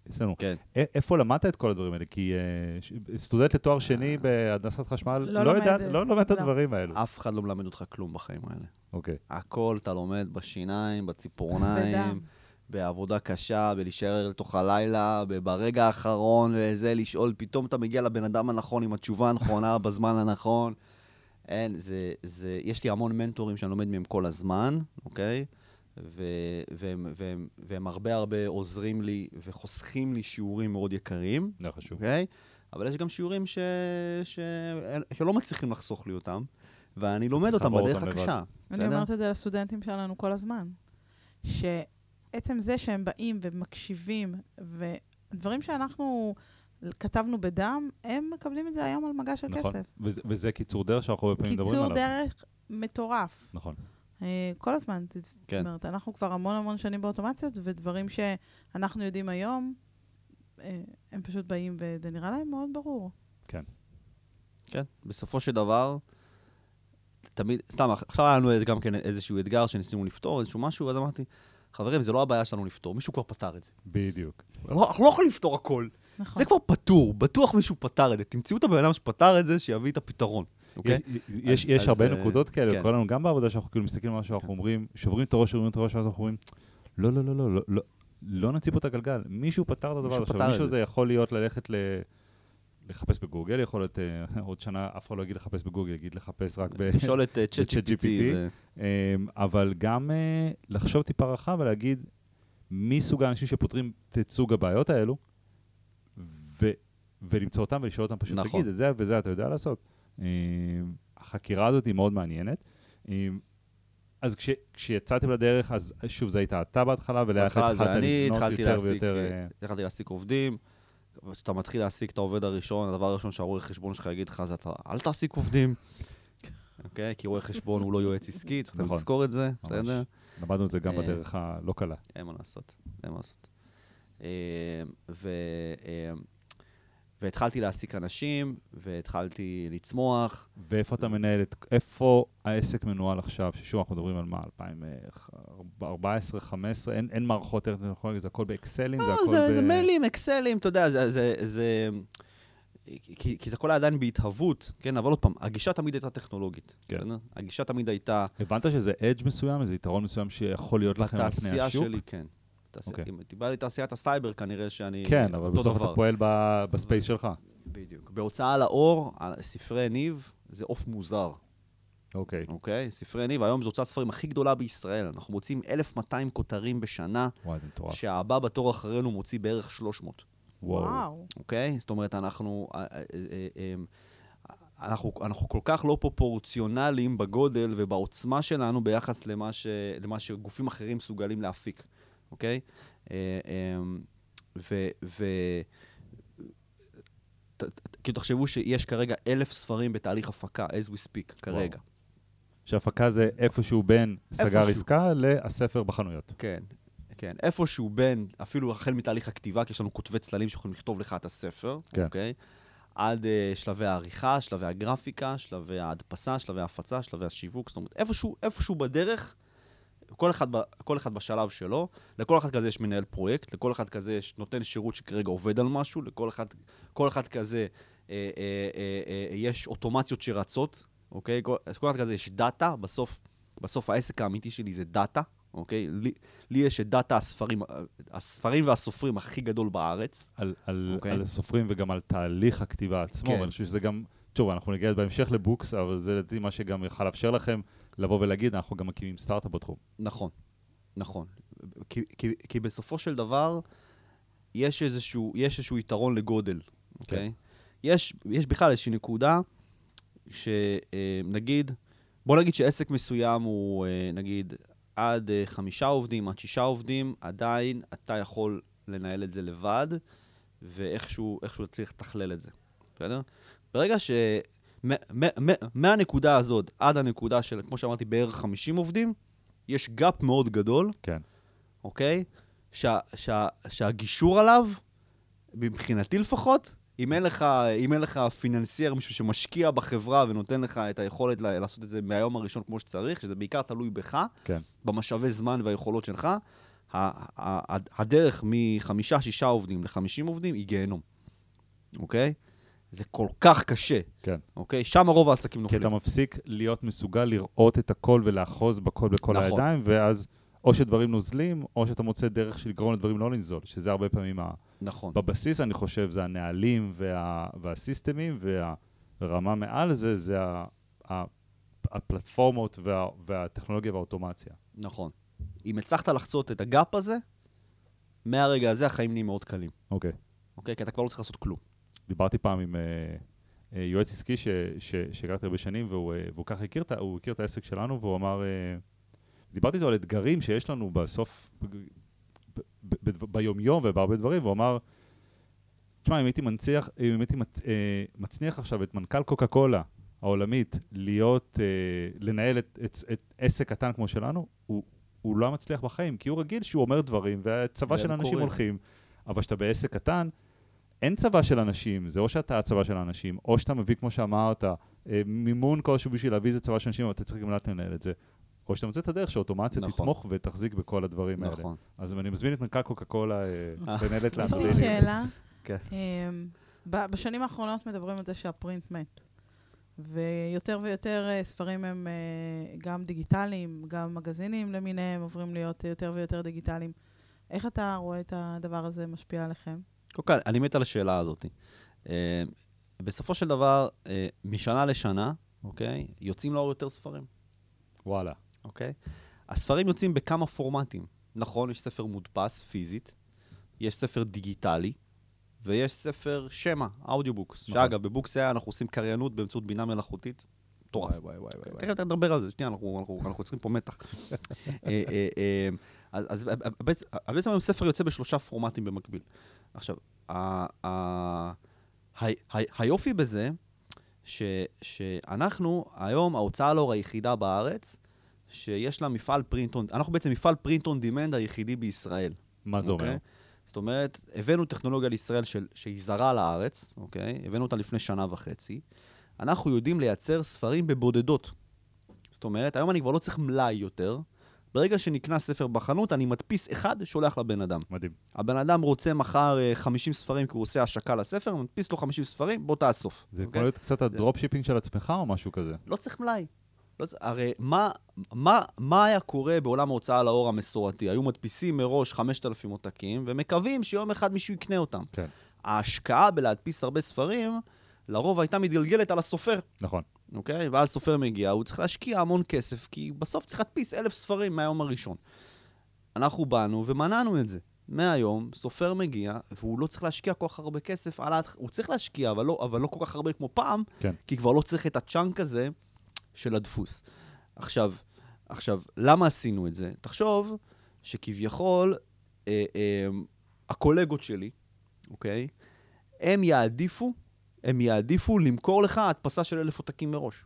אצלנו. כן. איפה למדת את כל הדברים האלה? כי אה, סטודנט לתואר שני בהנדסת חשמל, לא לא לומד, אה, לא לומד את לא. הדברים האלו. אף אחד לא מלמד אותך כלום בחיים האלה. אוקיי. הכל אתה לומד בשיניים, בציפורניים. בעבודה קשה, בלהישאר לתוך הלילה, ברגע האחרון, וזה, לשאול, פתאום אתה מגיע לבן אדם הנכון עם התשובה הנכונה *laughs* בזמן הנכון. אין, זה, זה, יש לי המון מנטורים שאני לומד מהם כל הזמן, אוקיי? ו, והם, והם, והם הרבה הרבה עוזרים לי וחוסכים לי שיעורים מאוד יקרים, זה חשוב. אוקיי? אבל יש גם שיעורים ש, ש, שלא מצליחים לחסוך לי אותם, ואני לומד אותם בדרך. הקשה. אני? אומרת את זה לסטודנטים שלנו כל הזמן. שעצם זה שהם באים ומקשיבים, ודברים שאנחנו כתבנו בדם, הם מקבלים את זה היום על מגש של נכון. כסף. וזה- וזה קיצור דרך שאנחנו הרבה פעמים מדברים עליו. קיצור דרך מטורף. נכון. אה, כל הזמן. זאת כן. אומרת, אנחנו כבר המון המון שנים באוטומציות, ודברים שאנחנו יודעים היום, אה, הם פשוט באים, וזה נראה להם מאוד ברור. כן, בסופו של דבר, תמיד, סתם, עכשיו היה לנו גם כן איזשהו אתגר שניסינו לפתור, איזשהו משהו, ואז אמרתי, חברים, זה לא הבעיה שלנו לפתור, מישהו כבר פתר את זה. בדיוק. לא- אנחנו לא יכולים לפתור הכל. נכון. זה כבר פתור, בטוח מישהו פתר את זה. תמצאו את הבן אדם שפתר את זה, שיביא את הפתרון, אוקיי? יש- יש, אז- יש אז, הרבה אה, נקודות כאלה, כן. לנו גם בעבודה שאנחנו כאילו מסתכלים על משהו, אנחנו אומרים, שוברים את הראש, שוברים את הראש, ואז אנחנו אומרים, לא, לא, לא, לא, לא, לא, לא נציב פה את הגלגל, מישהו פתר את הדבר הזה. עכשיו, מישהו זה. יכול להיות ללכת ל... לחפש בגוגל, יכול להיות אה, עוד שנה אף אחד לא יגיד לחפש בגוגל, יגיד לחפש רק ב... לשאול את צ'אט GPT. אמ, אבל גם אה, לחשוב טיפה רחב ולהגיד מי סוג האנשים שפותרים את סוג הבעיות האלו, ולמצוא אותם ולשאול אותם פשוט, נכון. תגיד, את זה וזה אתה יודע לעשות. אמ, החקירה הזאת היא מאוד מעניינת. אמ, אז כש, כשיצאתם לדרך, אז שוב, זה היית אתה בהתחלה, ולאט התחלת לבנות יותר להעסיק, ויותר... אה, אה, התחלתי להעסיק עובדים. כשאתה מתחיל להעסיק את העובד הראשון, הדבר הראשון שהרואה חשבון שלך יגיד לך זה, אתה, אל תעסיק עובדים. *laughs* אוקיי? כי רואה חשבון הוא לא יועץ עסקי, צריך נכון. לזכור את זה, ממש. בסדר? למדנו את זה גם אה, בדרך הלא קלה. אין מה לעשות, אין מה לעשות. אה, אה, והתחלתי להעסיק אנשים, והתחלתי לצמוח. ואיפה אתה מנהל את... איפה העסק מנוהל עכשיו? ששוב, אנחנו מדברים על מה? 2014, 2015? אין, אין מערכות טכנולוגיות, זה הכל באקסלים? זה לא, הכל זה, ב... זה מיילים, אקסלים, אתה יודע, זה... זה, זה כי, כי זה הכל היה עדיין בהתהוות, כן? אבל עוד פעם, הגישה תמיד הייתה טכנולוגית. כן. בסדר? הגישה תמיד הייתה... הבנת שזה edge מסוים, איזה יתרון מסוים שיכול להיות לכם על פני בתעשייה השוק? שלי, כן. תעשייה- אוקיי. אם הייתי בא לתעשיית הסייבר, כנראה שאני... כן, אבל בסוף דבר. אתה פועל ב- ב space שלך. בדיוק. בהוצאה לאור, ספרי ניב זה עוף מוזר, אוקיי. אוקיי? ספרי ניב, היום זו הוצאת ספרים הכי גדולה בישראל. אנחנו מוציאים 1,200 כותרים בשנה, וואי, זה מטורף. שהבא בתור אחרינו מוציא בערך 300. וואו. אוקיי? זאת אומרת, אנחנו, אה, אה, אה, אנחנו, אנחנו כל כך לא פרופורציונליים בגודל ובעוצמה שלנו ביחס למה, ש, למה שגופים אחרים מסוגלים להפיק, אוקיי? אה, אה, ו... כאילו, תחשבו שיש כרגע אלף ספרים בתהליך הפקה, as we speak, כרגע. שהפקה זה איפשהו בין סגר. עסקה לספר בחנויות. כן, כן. איפשהו בין, אפילו החל מתהליך הכתיבה, כי יש לנו כותבי צללים שיכולים לכתוב לך את הספר, כן. אוקיי? עד אה, שלבי העריכה, שלבי הגרפיקה, שלבי ההדפסה, שלבי ההפצה, שלבי השיווק, זאת אומרת, איפשהו, איפשהו בדרך, כל אחד, כל אחד בשלב שלו, לכל אחד כזה יש מנהל פרויקט, לכל אחד כזה יש נותן שירות שכרגע עובד על משהו, לכל אחד, כל אחד כזה אה, אה, אה, אה, יש אוטומציות שרצות, אוקיי? כל, אז כל אחד כזה יש data, בסוף, בסוף העסק האמיתי שלי זה data, אוקיי? לי, לי יש את data הספרים, הספרים והסופרים הכי גדול בארץ. על, על, אוקיי. על הסופרים וגם על תהליך הכתיבה עצמו, כן. ואני חושב שזה גם, טוב, אנחנו נגיע בהמשך לבוקס, אבל זה לדעתי מה שגם יוכל לאפשר לכם לבוא ולהגיד, אנחנו גם מקימים סטארט-אפ בתחום. נכון, נכון. כי, כי, כי בסופו של דבר, יש איזשהו, יש איזשהו יתרון לגודל, אוקיי? יש, יש בכלל איזושהי נקודה שנגיד, בוא נגיד שעסק מסוים הוא, אה, נגיד, עד אה, חמישה עובדים, עד שישה עובדים, עדיין אתה יכול לנהל את זה לבד, ואיכשהו איכשהו צריך לתכלל את זה, בסדר? ברגע ש... מהנקודה הזאת עד הנקודה של, כמו שאמרתי, בערך 50 עובדים, יש gap מאוד גדול, כן. אוקיי? שה, שה, שהגישור עליו, מבחינתי לפחות, אם אין לך, אם אין לך financier, מישהו שמשקיע בחברה ונותן לך את היכולת לעשות את זה מהיום הראשון כמו שצריך, שזה בעיקר תלוי בך, כן. במשאבי זמן והיכולות שלך, ה- ה- ה- הדרך מחמישה, שישה עובדים לחמישים עובדים היא גיהנום, אוקיי? זה כל כך קשה, כן. אוקיי? שם רוב העסקים כי נופלים. אתה מפסיק להיות מסוגל לראות את הכל ולאחוז בכל בכל נכון. הידיים, ואז או שדברים נוזלים, או שאתה מוצא דרך של לגרום לדברים לא לנזול, שזה הרבה פעמים ה... נכון. בבסיס, אני חושב, זה הנהלים וה, והסיסטמים, והרמה מעל זה, זה ה, ה, הפלטפורמות וה, והטכנולוגיה והאוטומציה. נכון. אם הצלחת לחצות את הגאפ הזה, מהרגע הזה החיים נהיים מאוד קלים, אוקיי. אוקיי? כי אתה כבר לא צריך לעשות כלום. דיברתי פעם עם אה, יועץ עסקי שהכרתי הרבה שנים, והוא, אה, והוא ככה הכיר, הוא הכיר את העסק שלנו, והוא אמר, אה, דיברתי איתו על אתגרים שיש לנו בסוף, ב- ב- ב- ביומיום ובהרבה דברים, והוא אמר, תשמע, אם הייתי מנציח, אם הייתי מצ, אה, מצניח עכשיו את מנכ"ל קוקה קולה העולמית להיות, אה, לנהל את, את, את עסק קטן כמו שלנו, הוא, הוא לא מצליח בחיים, כי הוא רגיל שהוא אומר דברים, והצבא של אנשים. הולכים, אבל כשאתה בעסק קטן, אין צבא של אנשים, זה או שאתה הצבא של האנשים, או שאתה מביא, כמו שאמרת, אה, מימון כלשהו בשביל להביא איזה צבא של אנשים, אבל אתה צריך גם לדעת לנהל את זה. או שאתה מוצא את הדרך שאוטומציה נכון. תתמוך ותחזיק בכל הדברים האלה. נכון. אז אני מזמין את מנכ"ל קוקה קולה אה. לנהלת יש לנו. לי שאלה. כן. אמ, בשנים האחרונות מדברים על זה שהפרינט מת. ויותר ויותר אה, ספרים הם אה, גם דיגיטליים, גם מגזינים למיניהם עוברים להיות יותר ויותר דיגיטליים. איך אתה רואה את הדבר הזה משפיע עליכם? קודם כל, אני מת על השאלה הזאת. אה, בסופו של דבר, אה, משנה לשנה, אוקיי, יוצאים לאור יותר ספרים, וואלה. אוקיי? הספרים יוצאים בכמה פורמטים. נכון, יש ספר מודפס, פיזית, יש ספר דיגיטלי, ויש ספר שמע, audiobooks. נכון. שאגב, ב BooxAI אנחנו עושים קריינות באמצעות בינה מלאכותית. מטורף. וואי, וואי, וואי. תכף נדבר על זה, שנייה, אנחנו, אנחנו, אנחנו יוצרים פה מתח. אז, בעצם היום ספר יוצא בשלושה פורמטים במקביל. עכשיו, היופי בזה, ש, שאנחנו היום ההוצאה לאור היחידה בארץ, שיש לה מפעל print on, אנחנו בעצם מפעל print on demand היחידי בישראל. מה זה אומר? אוקיי? זאת אומרת, הבאנו טכנולוגיה לישראל של, שהיא זרה לארץ, אוקיי? הבאנו אותה לפני שנה וחצי. אנחנו יודעים לייצר ספרים בבודדות. זאת אומרת, היום אני כבר לא צריך מלאי יותר. ברגע שנקנה ספר בחנות, אני מדפיס אחד, שולח לבן אדם. מדהים. הבן אדם רוצה מחר אה, 50 ספרים כי הוא עושה השקה לספר, מדפיס לו 50 ספרים, בוא תאסוף. זה יכול אוקיי? להיות קצת ה drop shipping של עצמך או משהו כזה? לא צריך מלאי. לא הרי מה, מה, מה היה קורה בעולם ההוצאה לאור המסורתי? היו מדפיסים מראש 5,000 עותקים, ומקווים שיום אחד מישהו יקנה אותם. כן. ההשקעה בלהדפיס הרבה ספרים, לרוב הייתה מתגלגלת על הסופר, נכון. אוקיי? ואז סופר מגיע, הוא צריך להשקיע המון כסף, כי בסוף צריך להדפיס אלף ספרים מהיום הראשון. אנחנו באנו ומנענו את זה. מהיום, סופר מגיע, והוא לא צריך להשקיע כל כך הרבה כסף, על ההתח... הוא צריך להשקיע, אבל לא, אבל לא כל כך הרבה כמו פעם, כן. כי כבר לא צריך את ה chunk הזה של הדפוס. עכשיו, עכשיו, למה עשינו את זה? תחשוב שכביכול, אה, אה, הקולגות שלי, אוקיי? הם יעדיפו, הם יעדיפו למכור לך הדפסה של אלף עותקים מראש.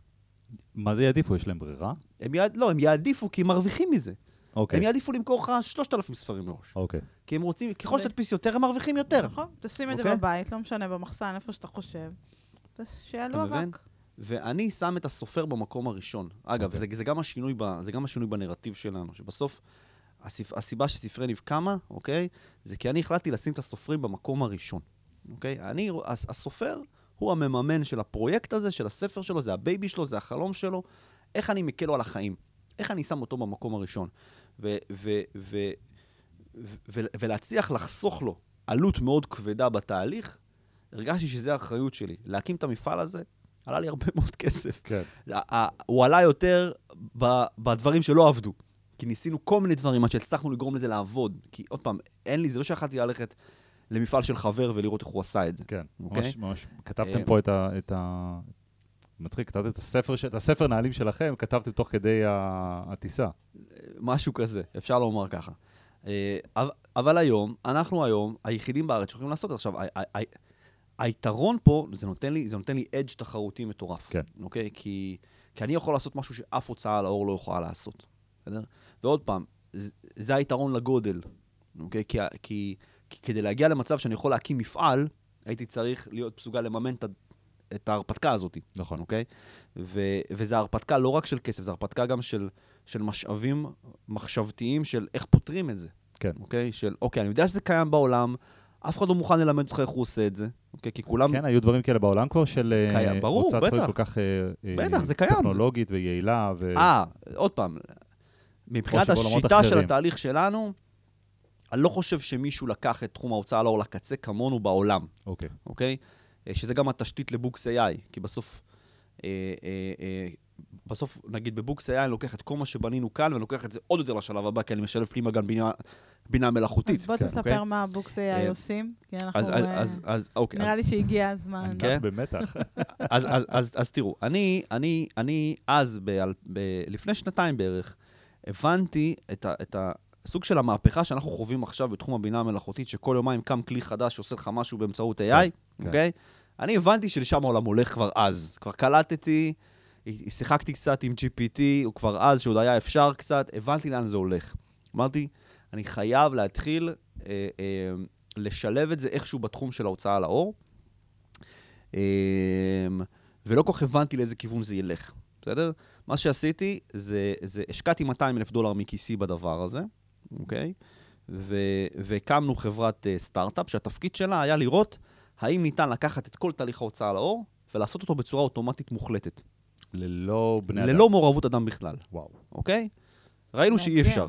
מה זה יעדיפו? יש להם ברירה? הם יעד... לא, הם יעדיפו כי הם מרוויחים מזה. אוקיי. הם יעדיפו למכור לך 3,000 ספרים מראש. אוקיי. כי הם רוצים, ככל שתדפיס יותר, הם מרוויחים יותר. נכון, תשים את זה אוקיי? בבית, לא משנה, במחסן, איפה שאתה חושב. שיעלו? אבק. ואני שם את הסופר במקום הראשון. אגב, אוקיי. זה, זה, גם השינוי ב, זה גם השינוי בנרטיב שלנו, שבסוף, הסיפ, הסיבה שספרי ניב קמה, אוקיי? זה כי אני החלטתי לשים את הסופרים במקום הראשון, אוקיי? אני, הס- הסופר הוא המממן של הפרויקט הזה, של הספר שלו, זה ה baby שלו, זה החלום שלו. איך אני מקל לו על החיים? איך אני שם אותו במקום הראשון? ו, ו, ו, ולהצליח לחסוך לו עלות מאוד כבדה בתהליך, הרגשתי שזו האחריות שלי. להקים את המפעל הזה, עלה לי הרבה *laughs* מאוד כסף. כן. הוא עלה יותר בדברים שלא עבדו. כי ניסינו כל מיני דברים עד שהצלחנו לגרום לזה לעבוד. כי עוד פעם, אין לי, זה לא שיכולתי ללכת למפעל של חבר ולראות איך הוא עשה את זה. כן. אוקיי. ממש, ממש. כתבתם אה, פה את ה... את ה... מצחיק, כתבתם את הספר, את הספר נהלים שלכם, כתבתם תוך כדי הטיסה. משהו כזה, אפשר לומר ככה. אה, אבל- היום, אנחנו היום היחידים בארץ שיכולים לעשות את זה. עכשיו, היתרון פה, זה נותן לי, זה נותן לי אדג' תחרותי מטורף. כן. אוקיי? כי, כי אני יכול לעשות משהו שאף הוצאה לאור לא יכולה לעשות, בסדר? ועוד פעם, זה, זה היתרון לגודל, אוקיי? כי, כי, כי כדי להגיע למצב שאני יכול להקים מפעל, הייתי צריך להיות מסוגל לממן את, ההרפתקה הזאת. נכון. אוקיי? ו, וזה הרפתקה לא רק של כסף, זה הרפתקה גם של, של משאבים מחשבתיים של איך פותרים את זה. כן. אוקיי? של, אוקיי, אני יודע שזה קיים בעולם, אף אחד לא מוכן ללמד אותך איך הוא עושה את זה, אוקיי? כי כולם... כן, היו דברים כאלה בעולם כבר של אה, קיים, ברור, הוצאת ספרים בטח. כל כך אה, אה, בטח, זה קיים. טכנולוגית ויעילה. ו... אה, עוד פעם, מבחינת השיטה של. התהליך שלנו, אני לא חושב שמישהו לקח את תחום ההוצאה לאור לקצה כמונו בעולם, אוקיי. אוקיי? אה, שזה גם התשתית ל BooxAI, כי בסוף, אה, אה, אה, בסוף, נגיד ב BooxAI, אני לוקח את כל מה שבנינו כאן, ואני לוקח את זה עוד יותר לשלב הבא, כי אני משלב פנימה גם בינה, בינה מלאכותית. אז בוא כן, תספר אוקיי? מה BooxAI עושים, כי אנחנו... אז, אז, אז, אז, אוקיי. נראה אז, לי שהגיע הזמן. אנחנו כן. במתח. *laughs* אז, אז, אז, אז תראו, אני, אני, אני אז, ב, ב, לפני שנתיים בערך, הבנתי את, ה, את הסוג של המהפכה שאנחנו חווים עכשיו בתחום הבינה המלאכותית, שכל יומיים קם כלי חדש שעושה לך משהו באמצעות AI, כן. אוקיי? אני הבנתי שלשם העולם הולך כבר אז. כבר קלטתי, שיחקתי קצת עם GPT, הוא כבר אז, שעוד היה אפשר קצת, הבנתי לאן זה הולך. אמרתי, אני חייב להתחיל אה, אה, לשלב את זה איכשהו בתחום של ההוצאה לאור, אה, ולא כל כך הבנתי לאיזה כיוון זה ילך, בסדר? מה שעשיתי זה, זה השקעתי 200 אלף דולר מכיסי בדבר הזה, אוקיי? ו- והקמנו חברת uh, סטארט-אפ, שהתפקיד שלה היה לראות האם ניתן לקחת את כל תהליך ההוצאה לאור ולעשות אותו בצורה אוטומטית מוחלטת. ללא בני אדם. ללא מעורבות אדם בכלל, וואו. אוקיי? ראינו שאי. אפשר.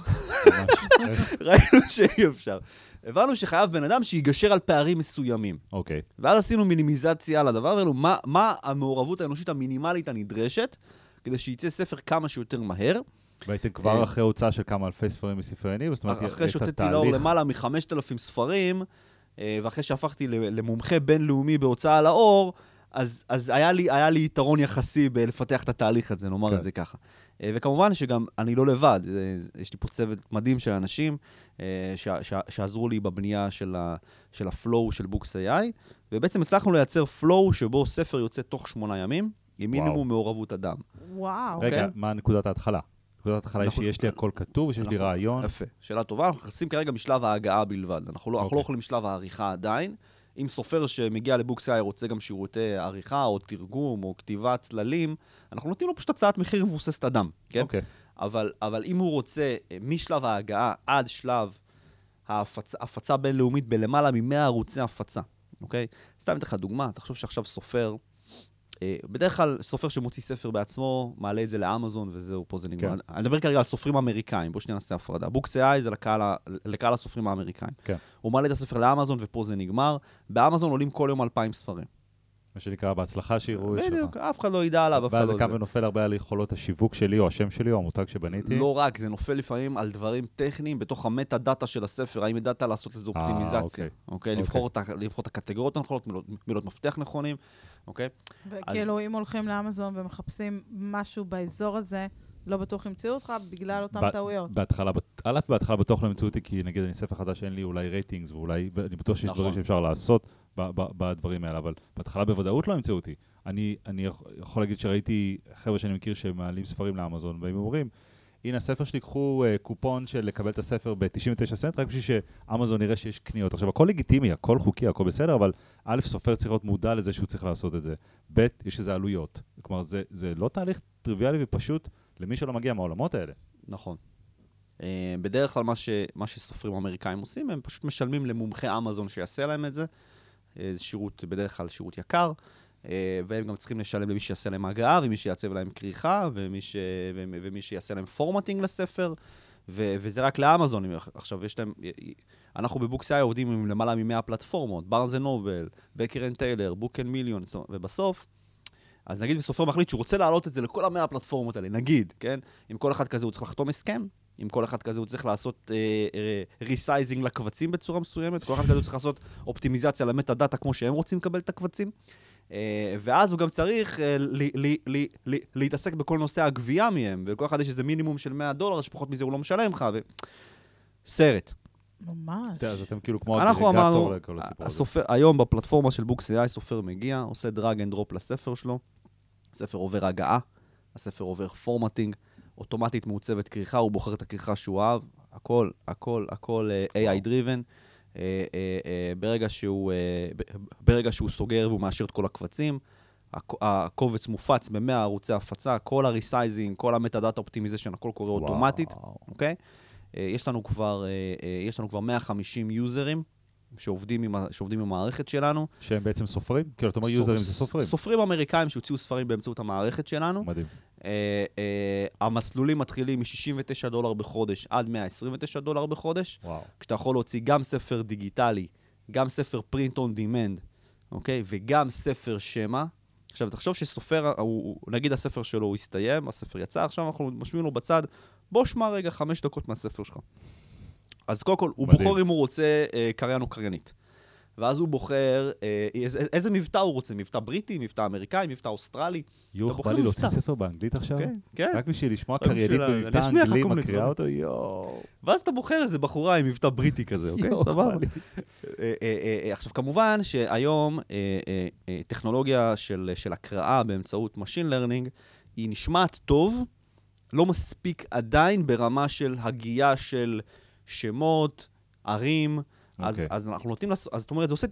*laughs* ראינו שאי אפשר. הבנו שחייב בן אדם שיגשר על פערים מסוימים. אוקיי. ואז עשינו מינימיזציה על הדבר, ואמרנו, מה, מה המעורבות האנושית המינימלית הנדרשת כדי שייצא ספר כמה שיותר מהר? והייתם כבר אחרי הוצאה של כמה אלפי ספרים מספרי יניב, זאת אומרת, אחרי את שהוצאתי לאור למעלה מ-5,000 ספרים, אה, ואחרי שהפכתי למומחה בינלאומי בהוצאה לאור, אז, אז היה, לי, היה לי יתרון יחסי בלפתח את התהליך הזה, נאמר כן. את זה ככה. אה, וכמובן שגם אני לא לבד, אה, יש לי פה צוות מדהים של אנשים אה, ש, ש, שעזרו לי בבנייה של, ה, של ה flow של BooxAI, ובעצם הצלחנו לייצר flow שבו ספר יוצא תוך שמונה ימים, עם מינימום וואו. מעורבות אדם. וואו. רגע, אוקיי. מה נקודת ההתחלה? נקודת אנחנו- שיש לי הכל כתוב, שיש לי רעיון. יפה, שאלה טובה. אנחנו נכנסים כרגע משלב ההגעה בלבד. אנחנו לא, לא אוקיי. יכולים משלב העריכה עדיין. אם סופר שמגיע לבוקסאי רוצה גם שירותי עריכה, או תרגום, או כתיבת צללים, אנחנו נותנים לו פשוט הצעת מחיר מבוססת אדם, כן? אוקיי. אבל, אבל אם הוא רוצה, אה, משלב ההגעה עד שלב ההפצה, הפצה בינלאומית בלמעלה מ-100 ערוצי הפצה, אוקיי? סתם אתן לך דוגמה, תחשוב שעכשיו סופר, בדרך כלל סופר שמוציא ספר בעצמו, מעלה את זה לאמזון וזהו, פה זה נגמר. כן. אני מדבר כרגע על סופרים אמריקאים, בואו שנייה נעשה הפרדה. BooxAI זה לקהל, לקהל הסופרים האמריקאים. כן. הוא מעלה את הספר לאמזון ופה זה נגמר. באמזון עולים כל יום 2,000 ספרים. מה שנקרא, בהצלחה שיראו את שלך. בדיוק, אף אחד לא ידע עליו, אף אחד ואז לא זה קם. ונופל הרבה על יכולות השיווק שלי, או השם שלי, או המותג שבניתי. לא רק, זה נופל לפעמים על דברים טכניים בתוך ה metadata של הספר, האם ידעת לעשות איזו אה, אופטימיזציה, אוקיי. אוקיי? לבחור את הקטגוריות הנכונות, מילות- מפתח נכונים, אוקיי? וכאילו, אם הולכים לאמזון ומחפשים משהו באזור הזה, לא בטוח ימצאו אותך בגלל אותן ב- טעויות. בהתחלה, א', בהתחלה בטוח לא ימצאו אותי, כי נגיד אני ספר חדש, אין לי אולי רייטינגס, ואולי, ואני בטוח שיש נכון. דברים שאפשר לעשות בדברים האלה, אבל בהתחלה בוודאות לא ימצאו אותי. אני, אני יכול- להגיד שראיתי חבר'ה שאני מכיר שמעלים ספרים לאמזון, והם אומרים, הנה הספר שלי, קחו uh, קופון של לקבל את הספר ב-99 סנט, רק בשביל שאמזון יראה שיש קניות. עכשיו, הכל לגיטימי, הכל חוקי, הכל בסדר, אבל א', סופר צריך להיות מודע לזה שהוא צריך לעשות את זה. ב', יש לזה עלויות. כלומר, זה, זה לא תהליך טריוויאלי ופשוט למי שלא מגיע מהעולמות האלה. נכון. אה, בדרך כלל מה, ש, מה שסופרים אמריקאים עושים, הם פשוט משלמים למומחה אמזון שיעשה להם את זה. אה, זה שירות, בדרך כלל שירות יקר, אה, והם גם צריכים לשלם למי שיעשה להם הגעה, ומי שיעצב להם כריכה, ומי, ש, ומי, שיעשה להם פורמטינג לספר, ו, וזה רק לאמזון. עכשיו, יש להם... אנחנו ב BooxAI עובדים עם למעלה מ-100 פלטפורמות, Barnes Noble, Baker and Taylor, Books-A-Million, ובסוף, אז נגיד וסופר מחליט שהוא רוצה להעלות את זה לכל המאה הפלטפורמות האלה, נגיד, כן? עם כל אחד כזה הוא צריך לחתום הסכם, עם כל אחד כזה הוא צריך לעשות resizing לקבצים בצורה מסוימת, כל אחד כזה הוא צריך לעשות אופטימיזציה ל metadata כמו שהם רוצים לקבל את הקבצים. אה, ואז הוא גם צריך אה, לי- לי- לי- לי- להתעסק בכל נושא הגבייה מהם, ולכל אחד יש איזה מינימום של 100 דולר, שפחות מזה הוא לא משלם לך, ו... סרט. ממש. תראה, אז אתם כאילו כמו aggregator לכל הסיפור הזה. הסופר, היום בפלטפורמה של BooxAI, סופר מגיע, עושה drag and drop לספר שלו, הספר עובר הגהה, הספר עובר formatting, אוטומטית מעוצבת כריכה, הוא בוחר את הכריכה שהוא אהב, הכל, הכל, הכל אה, AI driven. אה, אה, ברגע שהוא, ברגע שהוא סוגר והוא מאשר את כל הקבצים, הק- הקובץ מופץ ב-100 ערוצי הפצה, כל ה resizing, כל ה metadata optimization, הכל קורה אוטומטית. וואו. אוקיי? אה, יש לנו כבר, יש לנו כבר 150 יוזרים שעובדים עם, שעובדים עם המערכת שלנו. שהם בעצם סופרים? כאילו, אתה אומר יוזרים זה סופרים. סופרים אמריקאים שהוציאו ספרים באמצעות המערכת שלנו. מדהים. אה, אה, המסלולים מתחילים מ-69 דולר בחודש עד 129 דולר בחודש, וואו. כשאתה יכול להוציא גם ספר דיגיטלי, גם ספר print on demand, אוקיי? וגם ספר שמע. עכשיו, תחשוב שסופר, הוא, הוא- נגיד הספר שלו הוא הסתיים, הספר יצא, עכשיו אנחנו משמיעים לו בצד, בוא שמע רגע חמש דקות מהספר שלך. אז קודם כל, הוא מדהים. בוחר אם הוא רוצה אה, קריין או קריינית. ואז הוא בוחר אה, איזה, איזה מבטא הוא רוצה, מבטא בריטי, מבטא אמריקאי, מבטא אוסטרלי. בוחר בא לי להוציא. ספר באנגלית עכשיו? כן, כן. רק בשביל לשמוע קריינית במבטא אנגלי, מקריאה. אותו, יואו. ואז אתה בוחר איזה בחורה עם מבטא בריטי כזה, אוקיי? יואו, סבבה. אה, אה, אה, עכשיו, כמובן שהיום טכנולוגיה של הקראה באמצעות Machine Learning היא נשמעת טוב, לא מספיק עדיין ברמה של הגייה של שמות, ערים. אז, אוקיי. אז אנחנו נותנים, לס... אז זאת אומרת, זה עושה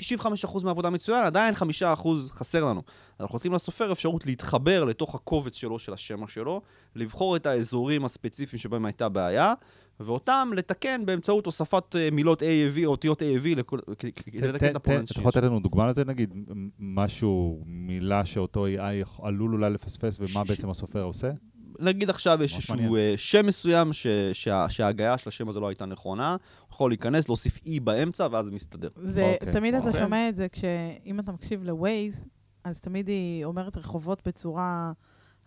95% מהעבודה מצוין, עדיין 5% חסר לנו. אנחנו נותנים לסופר אפשרות להתחבר לתוך הקובץ שלו, של השמע שלו, לבחור את האזורים הספציפיים שבהם הייתה בעיה, ואותם לתקן באמצעות הוספת אה, מילות AAV או אותיות AAV כדי לתקן את הפולנס אתה יכול לתת לנו דוגמה לזה, נגיד, משהו, מילה שאותו AI עלול אולי לפספס, ומה בעצם הסופר עושה? נגיד עכשיו יש איזשהו. אה, שם מסוים ש- שה- שההגיה של השם הזה לא הייתה נכונה, הוא יכול להיכנס, להוסיף אי באמצע, ואז זה מסתדר. זה, אוקיי. תמיד אתה אוקיי. שומע את זה כשאם אתה מקשיב ל-Waze, אז תמיד היא אומרת רחובות בצורה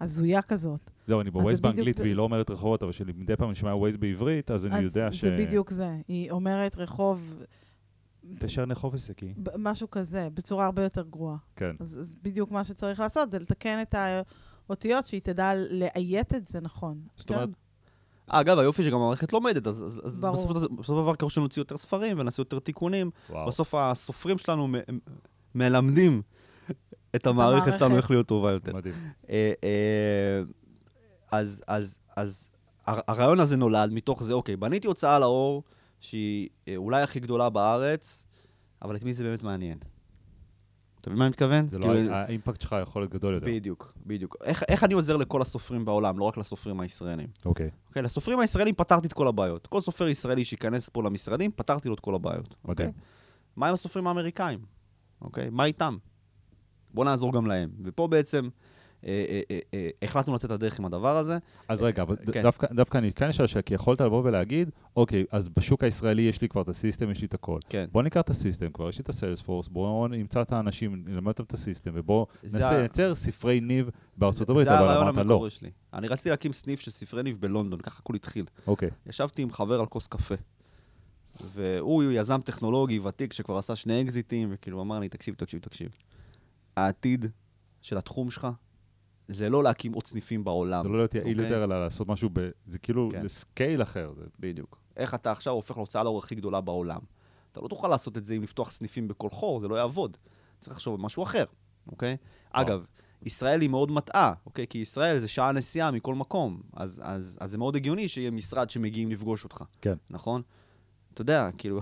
הזויה כזאת. זהו, אני בווייז באנגלית זה. והיא לא אומרת רחובות, אבל שמדי פעם אני שומע ווייז בעברית, אז אני אז יודע ש... זה בדיוק זה. היא אומרת רחוב, תשר נחוב עסקי. משהו כזה, בצורה הרבה יותר גרועה. כן. אז, אז בדיוק מה שצריך לעשות זה לתקן את האותיות, שהיא תדע לאיית את זה נכון. זאת אומרת, אגב, היופי שגם המערכת לומדת, אז, אז, אז ברור. בסופו של- דבר ככל שנוציא יותר ספרים ונעשה יותר תיקונים, וואו. בסוף הסופרים שלנו מ- מ- מלמדים את המערכת שלנו. איך להיות טובה יותר. מדהים. אה, אה, אז, אז, אז הר- הרעיון הזה נולד מתוך זה, אוקיי, בניתי הוצאה לאור שהיא אה, אולי הכי גדולה בארץ, אבל את מי זה באמת מעניין? אתה מבין מה אני מתכוון? זה לא, כאילו, האימפקט שלך יכול להיות גדול יותר. בדיוק, בדיוק. איך, אני עוזר לכל הסופרים בעולם, לא רק לסופרים הישראלים? אוקיי, אוקיי, לסופרים הישראלים פתרתי את כל הבעיות. כל סופר ישראלי שייכנס פה למשרדים, פתרתי לו את כל הבעיות. מדהים. אוקיי? מה עם הסופרים האמריקאים? אוקיי? מה איתם? בואו נעזור גם להם. ופה בעצם החלטנו לצאת לדרך עם הדבר הזה. אז רגע, אבל כן. דווקא, אני כן אשאל שאלה, כי יכולת לבוא ולהגיד, אוקיי, אז בשוק הישראלי יש לי כבר את ה system, יש לי את הכל. כן. בוא ניקח את ה system כבר, יש לי את ה sales force, בואו נמצא את האנשים, נלמד אותם את ה system, ובואו לייצר ספרי ניב בארצות הברית, אבל אמרת לא. המקורי שלי. אני רציתי להקים סניף של ספרי ניב בלונדון, ככה הכול התחיל. אוקיי, ישבתי עם חבר על כוס קפה. והוא יזם טכנולוגי ותיק שכבר עשה שני אקזיטים, וכאילו אמר לי, תקשיב, תקשיב, תקשיב. העתיד של התחום שלך זה לא להקים עוד סניפים בעולם. זה לא להיות יעיל אוקיי? יותר, אלא לעשות משהו, ב- זה כאילו כן. לסקייל אחר. בדיוק. איך אתה עכשיו הופך להוצאה לאור הכי גדולה בעולם. אתה לא תוכל לעשות את זה אם לפתוח סניפים בכל חור, זה לא יעבוד. צריך לחשוב על משהו אחר, אוקיי? אגב, ישראל היא מאוד מטעה, אוקיי? כי ישראל זה שעה נסיעה מכל מקום, אז, אז, אז זה מאוד הגיוני שיהיה משרד שמגיעים לפגוש אותך, כן. נכון? אתה יודע, כאילו,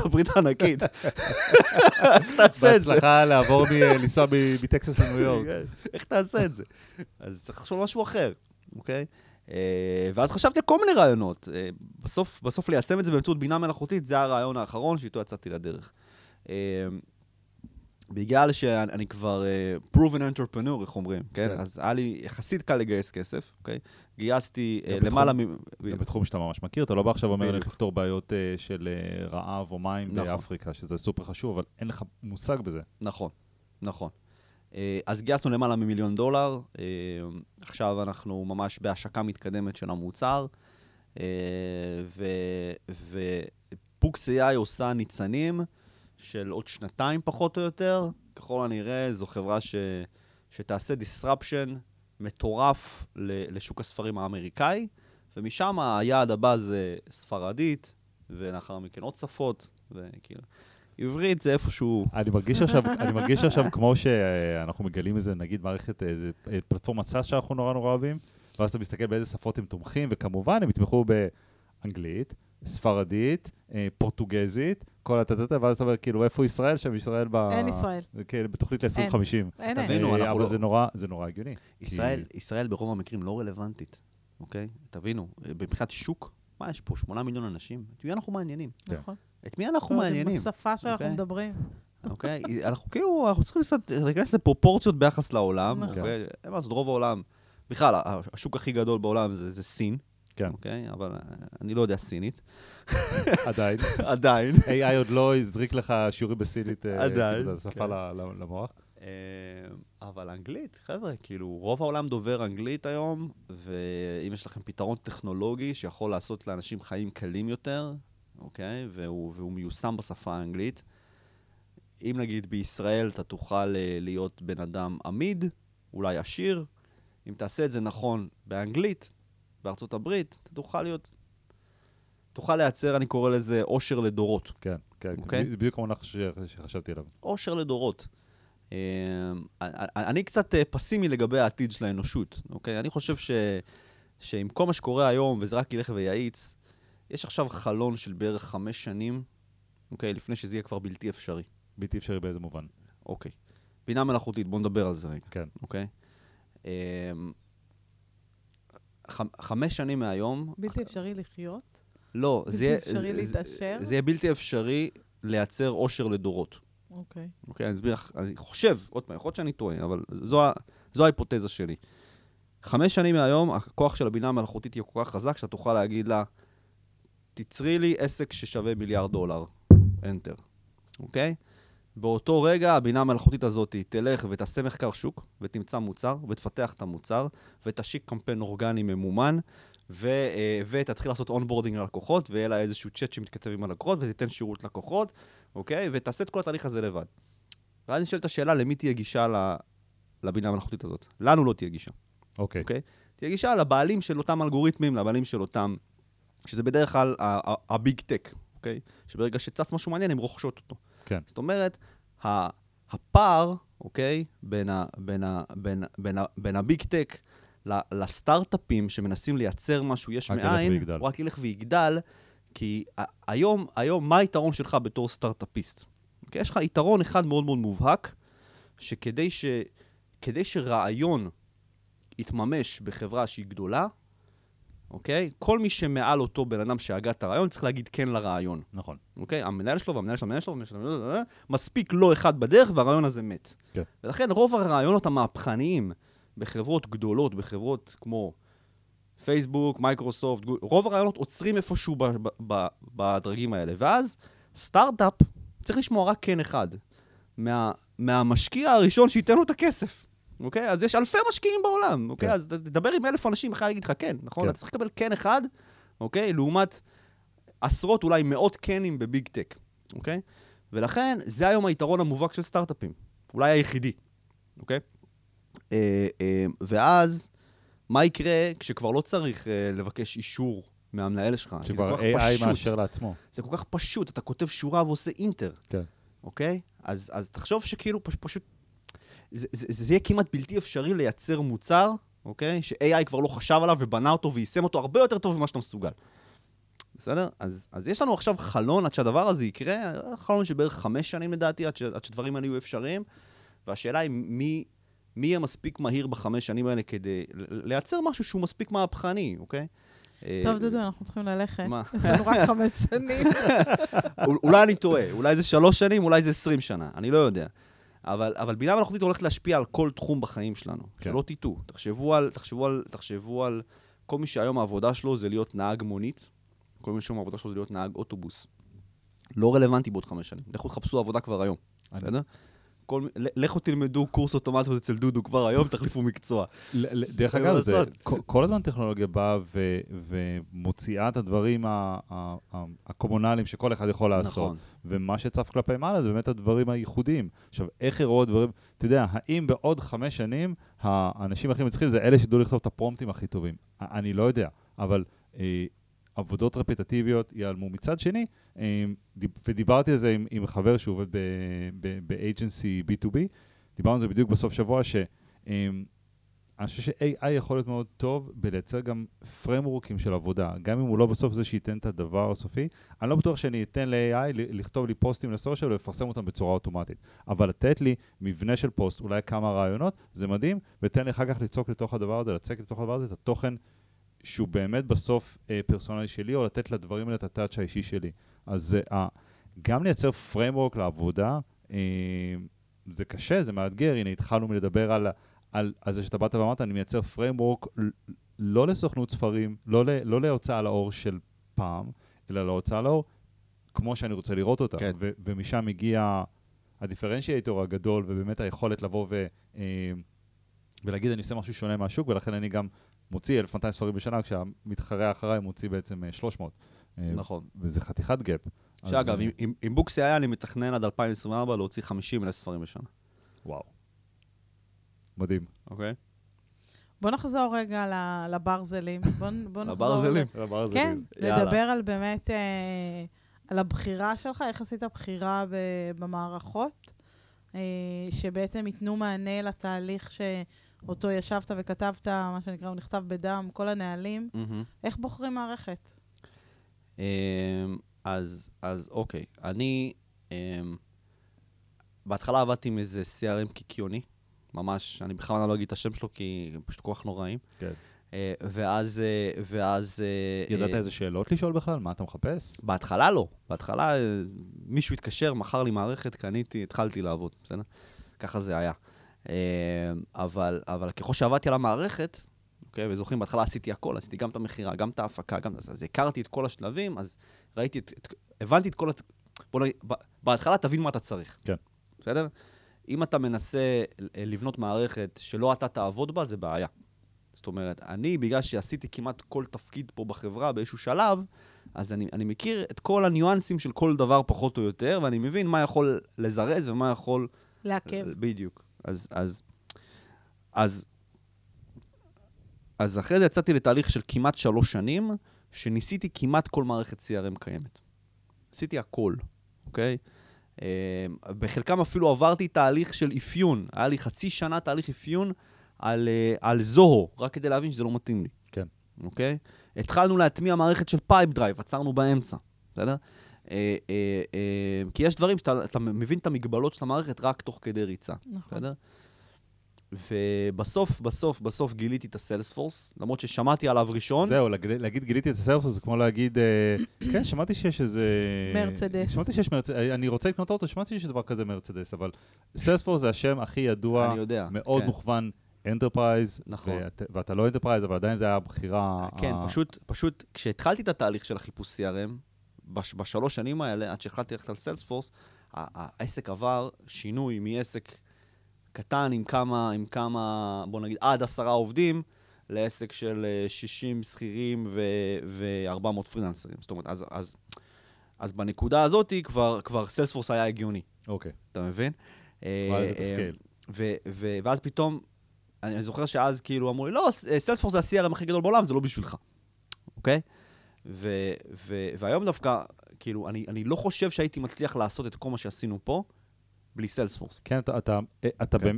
ארה"ב ענקית. איך תעשה את זה? בהצלחה לעבור, לנסוע מטקסס לניו *laughs* יורק. איך תעשה את זה? אז צריך לחשוב משהו אחר, אוקיי? אה, ואז חשבתי כל מיני רעיונות. אה, בסוף, בסוף ליישם את זה באמצעות בינה מלאכותית, זה הרעיון האחרון שאיתו יצאתי לדרך. בגלל שאני כבר uh, proven entrepreneur, איך אומרים, כן? כן. אז היה לי יחסית קל לגייס כסף, אוקיי? גייסתי uh, למעלה מ... גם בתחום שאתה ממש מכיר, אתה לא בא עכשיו ואומר לי. לפתור בעיות אה, של אה, רעב או מים נכון. באפריקה, שזה סופר חשוב, אבל אין לך מושג בזה. נכון, נכון. אה, אז גייסנו למעלה ממיליון דולר, אה, עכשיו אנחנו ממש בהשקה מתקדמת של המוצר, אה, ופוקס AI עושה ניצנים של עוד שנתיים פחות או יותר. ככל הנראה זו חברה ש, שתעשה disruption מטורף לשוק הספרים האמריקאי, ומשם היעד הבא זה ספרדית, ולאחר מכן עוד שפות, וכאילו... עברית זה איפשהו... אני מרגיש עכשיו, אני מרגיש עכשיו כמו שאנחנו מגלים איזה, נגיד, מערכת, איזה אה, פלטפורמת סאס שאנחנו נורא נורא אוהבים, ואז אתה מסתכל באיזה שפות הם תומכים, וכמובן הם יתמכו באנגלית, ספרדית, אה, פורטוגזית, כל הטטטה, ואז אתה אומר, כאילו, איפה ישראל? שם ישראל ב... אין ישראל. כן, בתוכנית ל-2050. אין, אין. תבינו, אנחנו אבל לא- זה נורא, זה נורא הגיוני. ישראל, ישראל ברוב המקרים לא רלוונטית, אוקיי? תבינו, מבחינת שוק, מה יש פה? שמונה מיליון אנשים? את מי אנחנו מעניינים? כן. נכון. את מי אנחנו מעניינים? בשפה שאנחנו אוקיי. מדברים. אוקיי? *laughs* אנחנו כאילו, אנחנו צריכים קצת להיכנס לפרופורציות ביחס לעולם, נכון. אוקיי? אין מה לעשות, רוב העולם, בכלל, השוק הכי גדול בעולם זה זה סין, כן, אוקיי? אבל אה, אני לא יודע סינית, *laughs* עדיין. עדיין. AI עוד לא הזריק לך שיעורים בסינית, אה, עדיין, כאילו, שפה כן. למוח. אה, אבל אנגלית, חבר'ה, כאילו, רוב העולם דובר אנגלית היום, ואם יש לכם פתרון טכנולוגי שיכול לעשות לאנשים חיים קלים יותר, אוקיי? והוא, והוא מיושם בשפה האנגלית, אם נגיד בישראל אתה תוכל להיות בן אדם עמיד, אולי עשיר, אם תעשה את זה נכון באנגלית, בארצות הברית, אתה תוכל להיות... תוכל לייצר, אני קורא לזה, עושר לדורות. כן, כן, אוקיי. זה בדיוק המונח ש- שחשבתי עליו. עושר לדורות. אה, אני קצת אה, פסימי לגבי העתיד של האנושות, אוקיי? אני חושב ש, שעם כל מה שקורה היום, וזה רק ילך ויאיץ, יש עכשיו חלון של בערך חמש שנים, אוקיי? לפני שזה יהיה כבר בלתי אפשרי, בלתי אפשרי באיזה מובן. אוקיי. בינה מלאכותית, בואו נדבר על זה רגע, כן. אוקיי? אה, ח- חמש שנים מהיום, בלתי אפשרי לחיות. לא, בלתי זה יהיה... אפשרי זה- להתעשר? זה יהיה בלתי אפשרי לייצר עושר לדורות. אוקיי. אוקיי, אני אסביר לך, אני חושב, עוד פעם, יכול להיות שאני טועה, אבל זו, זו ההיפותזה שלי. חמש שנים מהיום, הכוח של הבינה המלאכותית יהיה כל כך חזק, שאתה תוכל להגיד לה, תצרי לי עסק ששווה מיליארד דולר, enter, אוקיי? באותו רגע הבינה המלאכותית הזאת תלך ותעשה מחקר שוק, ותמצא מוצר, ותפתח את המוצר, ותשיק קמפיין אורגני ממומן, ו, אה, ותתחיל לעשות onboarding ללקוחות, ויהיה לה איזשהו צ'אט שמתכתב עם הלקוחות, ותיתן שירות לקוחות, אוקיי? ותעשה את כל התהליך הזה לבד. ואז נשאלת השאלה, למי תהיה גישה לבינה המלאכותית הזאת? לנו לא תהיה גישה. אוקיי. אוקיי? תהיה גישה לבעלים של אותם אלגוריתמים, לבעלים של אותם... שזה בדרך כלל הביג טק, אוקיי? שברגע שצץ משהו מעניין, הן רוכשות אותו. כן. זאת אומרת, הפער, אוקיי, בין, ה, בין, ה, בין, בין, ה, בין הביג טק לסטארט-אפים שמנסים לייצר משהו יש מאין, הוא רק ילך ויגדל, כי היום, היום, מה היתרון שלך בתור סטארט-אפיסט? אוקיי? יש לך יתרון אחד מאוד מאוד מובהק, שכדי ש, כדי שרעיון יתממש בחברה שהיא גדולה, אוקיי? כל מי שמעל אותו בן אדם שהגה את הרעיון צריך להגיד כן לרעיון. נכון. אוקיי? המנהל שלו והמנהל של המנהל שלו, שלו מספיק לא אחד בדרך והרעיון הזה מת. כן. ולכן רוב הרעיונות המהפכניים בחברות גדולות, בחברות כמו פייסבוק, מיקרוסופט, רוב הרעיונות עוצרים איפשהו ב- ב- ב- בדרגים האלה. ואז סטארט-אפ צריך לשמוע רק כן אחד. מה, מהמשקיע הראשון שייתן לו את הכסף. אוקיי? אז יש אלפי משקיעים בעולם, אוקיי? כן. אז תדבר עם אלף אנשים, אחד יגיד לך כן, נכון? כן. אתה צריך לקבל כן אחד, אוקיי? לעומת עשרות, אולי מאות קנים בביג טק, אוקיי? ולכן, זה היום היתרון המובהק של סטארט-אפים. אולי היחידי, אוקיי? אה, אה, ואז, מה יקרה כשכבר לא צריך אה, לבקש אישור מהמנהל שלך? שכבר AI מאשר לעצמו. זה כל כך פשוט, אתה כותב שורה ועושה אינטר. כן. אוקיי? אז, אז תחשוב שכאילו פש, פשוט זה, זה, זה יהיה כמעט בלתי אפשרי לייצר מוצר, אוקיי? ש-AI כבר לא חשב עליו ובנה אותו ויישם אותו הרבה יותר טוב ממה שאתה מסוגל. בסדר? אז, אז יש לנו עכשיו חלון עד שהדבר הזה יקרה, חלון של בערך חמש שנים לדעתי, עד, ש, עד שדברים האלה יהיו אפשריים, והשאלה היא מי, מי יהיה מספיק מהיר בחמש שנים האלה כדי לייצר משהו שהוא מספיק מהפכני, אוקיי? טוב, דודו, אנחנו צריכים ללכת. מה? יש לנו רק חמש שנים. *laughs* אולי אני טועה, אולי זה שלוש שנים, אולי זה עשרים שנה, אני לא יודע. אבל, אבל בינה מלאכותית הולכת להשפיע על כל תחום בחיים שלנו. כן. שלא תטעו. תחשבו על, תחשבו, על, תחשבו על כל מי שהיום העבודה שלו זה להיות נהג מונית, כל מי שהיום העבודה שלו זה להיות נהג אוטובוס. לא רלוונטי בעוד חמש שנים. לכו תחפשו עבודה כבר היום, בסדר? כל, לכו תלמדו קורס אוטומטיות אצל דודו כבר היום, תחליפו מקצוע. דרך אגב, זה, כל הזמן טכנולוגיה באה ומוציאה את הדברים הקומונליים שכל אחד יכול לעשות. נכון. ומה שצף כלפי מעלה זה באמת הדברים הייחודיים. עכשיו, איך יראו הדברים, אתה יודע, האם בעוד חמש שנים האנשים הכי מצליחים זה אלה שידעו לכתוב את הפרומפטים הכי טובים? אני לא יודע, אבל אה, עבודות רפטטיביות ייעלמו. מצד שני, ודיברתי על זה עם, עם חבר שעובד ב-agency B2B, דיברנו על זה בדיוק בסוף שבוע, שאני חושב ש-AI יכול להיות מאוד טוב בלייצר גם framework ים של עבודה, גם אם הוא לא בסוף זה שייתן את הדבר הסופי. אני לא בטוח שאני אתן ל-AI לכתוב לי פוסטים ל social ולפרסם אותם בצורה אוטומטית, אבל לתת לי מבנה של פוסט, אולי כמה רעיונות, זה מדהים, ותן לי אחר כך ליצוק לתוך הדבר הזה, לצקת לתוך הדבר הזה את התוכן שהוא באמת בסוף אה, פרסונלי שלי, או לתת לדברים האלה את ה touch האישי שלי. אז אה, גם לייצר framework לעבודה, אה, זה קשה, זה מאתגר. הנה, התחלנו מלדבר על, על, על זה שאתה באת ואמרת, אני מייצר framework לא לסוכנות ספרים, לא, ל, לא להוצאה לאור של פעם, אלא להוצאה לאור כמו שאני רוצה לראות אותה. כן. ו- ומשם הגיע ה differentiator הגדול, ובאמת היכולת לבוא ו... אה, ולהגיד, אני עושה משהו שונה מהשוק, ולכן אני גם מוציא 1,200 ספרים בשנה, כשהמתחרה אחריי מוציא בעצם 300. אה, נכון. וזה חתיכת גאפ. שאגב, עם, עם, עם בוקסי היה, אני מתכנן עד 2024 להוציא 50 אלף ספרים בשנה. וואו. מדהים. אוקיי. בוא נחזור רגע לברזלים. בוא, בוא נחזור... *laughs* לברזלים. כן, לדבר על באמת, אה, על הבחירה שלך, איך עשית בחירה במערכות, אה, שבעצם ייתנו מענה לתהליך ש... אותו ישבת וכתבת, מה שנקרא, הוא נכתב בדם, כל הנהלים. Mm-hmm. איך בוחרים מערכת? Um, אז, אז אוקיי, אני um, בהתחלה עבדתי עם איזה CRM קיקיוני, ממש, אני בכלל לא אגיד את השם שלו כי הם פשוט כל כך נוראים. כן. Uh, ואז, uh, ואז... Uh, ידעת uh, איזה שאלות לשאול בכלל? מה אתה מחפש? בהתחלה לא. בהתחלה uh, מישהו התקשר, מכר לי מערכת, קניתי, התחלתי לעבוד, בסדר? ככה זה היה. אה, אבל, אבל ככל שעבדתי על המערכת, אוקיי? וזוכרים, בהתחלה עשיתי הכל, עשיתי גם את המכירה, גם את ההפקה, גם את זה. אז הכרתי את כל השלבים, אז ראיתי את... את הבנתי את כל... הת- בוא נגיד, בהתחלה תבין מה אתה צריך. כן. בסדר? אם אתה מנסה לבנות מערכת שלא אתה תעבוד בה, זה בעיה. זאת אומרת, אני, בגלל שעשיתי כמעט כל תפקיד פה בחברה באיזשהו שלב, אז אני, אני מכיר את כל הניואנסים של כל דבר פחות או יותר, ואני מבין מה יכול לזרז ומה יכול... לעכב. בדיוק. אז, אז, אז, אז אחרי זה יצאתי לתהליך של כמעט שלוש שנים, שניסיתי כמעט כל מערכת CRM קיימת. עשיתי הכל, אוקיי? אה, בחלקם אפילו עברתי תהליך של אפיון. היה לי חצי שנה תהליך אפיון על, אה, על Zoho, רק כדי להבין שזה לא מתאים לי. כן. אוקיי? התחלנו להטמיע מערכת של Pipedrive, עצרנו באמצע, בסדר? אה, כי יש דברים שאתה אתה מבין את המגבלות של המערכת רק תוך כדי ריצה, נכון. בסדר? ובסוף, בסוף, בסוף גיליתי את ה Salesforce, למרות ששמעתי עליו ראשון. זהו, להגיד, להגיד גיליתי את ה Salesforce זה כמו להגיד, אה, *clears throat* כן, שמעתי שיש איזה... מרצדס. שמעתי שיש מרצדס, אני רוצה לקנות אוטו, שמעתי שיש דבר כזה מרצדס, אבל Salesforce זה השם הכי ידוע, אני יודע, מאוד כן. מוכוון enterprise, נכון. ואת, ואתה לא enterprise, אבל עדיין זה היה הבחירה... כן, ה- פשוט, פשוט, כשהתחלתי את התהליך של החיפוש CRM, בש, בשלוש שנים האלה, עד שהתחלתי ללכת על Salesforce, העסק עבר שינוי מעסק קטן עם כמה, עם כמה, בוא נגיד, עד עשרה עובדים, לעסק של אה, 60 שכירים ו-400 פרילנסרים. זאת אומרת, אז, אז, אז בנקודה הזאת כבר, כבר Salesforce היה הגיוני, אוקיי, אתה מבין? ואז אה, את אה, ה scale. ו- ו- ואז פתאום, אני אני זוכר שאז כאילו אמרו לי, לא, Salesforce זה ה-CRM הכי גדול בעולם, זה לא בשבילך, אוקיי? ו- והיום דווקא, כאילו, אני, אני לא חושב שהייתי מצליח לעשות את כל מה שעשינו פה בלי סיילספורס. כן, אתה, אתה, אתה כן.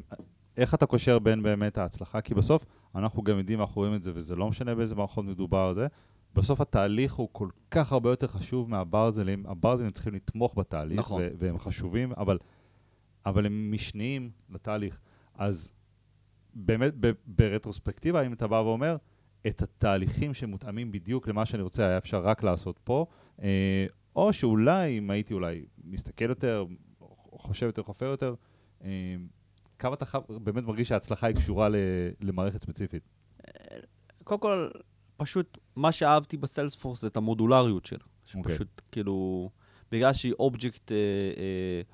איך אתה קושר בין באמת ההצלחה? כי בסוף, אנחנו גם יודעים, אנחנו רואים את זה, וזה לא משנה באיזה מערכות מדובר זה, בסוף התהליך הוא כל כך הרבה יותר חשוב מהברזלים. הברזלים צריכים לתמוך בתהליך, נכון. והם חשובים, אבל, אבל הם משניים לתהליך. אז באמת, ברטרוספקטיבה, אם אתה בא ואומר, את התהליכים שמותאמים בדיוק למה שאני רוצה, היה אפשר רק לעשות פה, אה, או שאולי, אם הייתי אולי מסתכל יותר, חושב יותר, חופר יותר, אה, כמה אתה באמת מרגיש שההצלחה היא קשורה למערכת ספציפית? קודם כל, פשוט, מה שאהבתי ב Salesforce זה את המודולריות שלה. אוקיי. שפשוט, כאילו, בגלל שהיא object,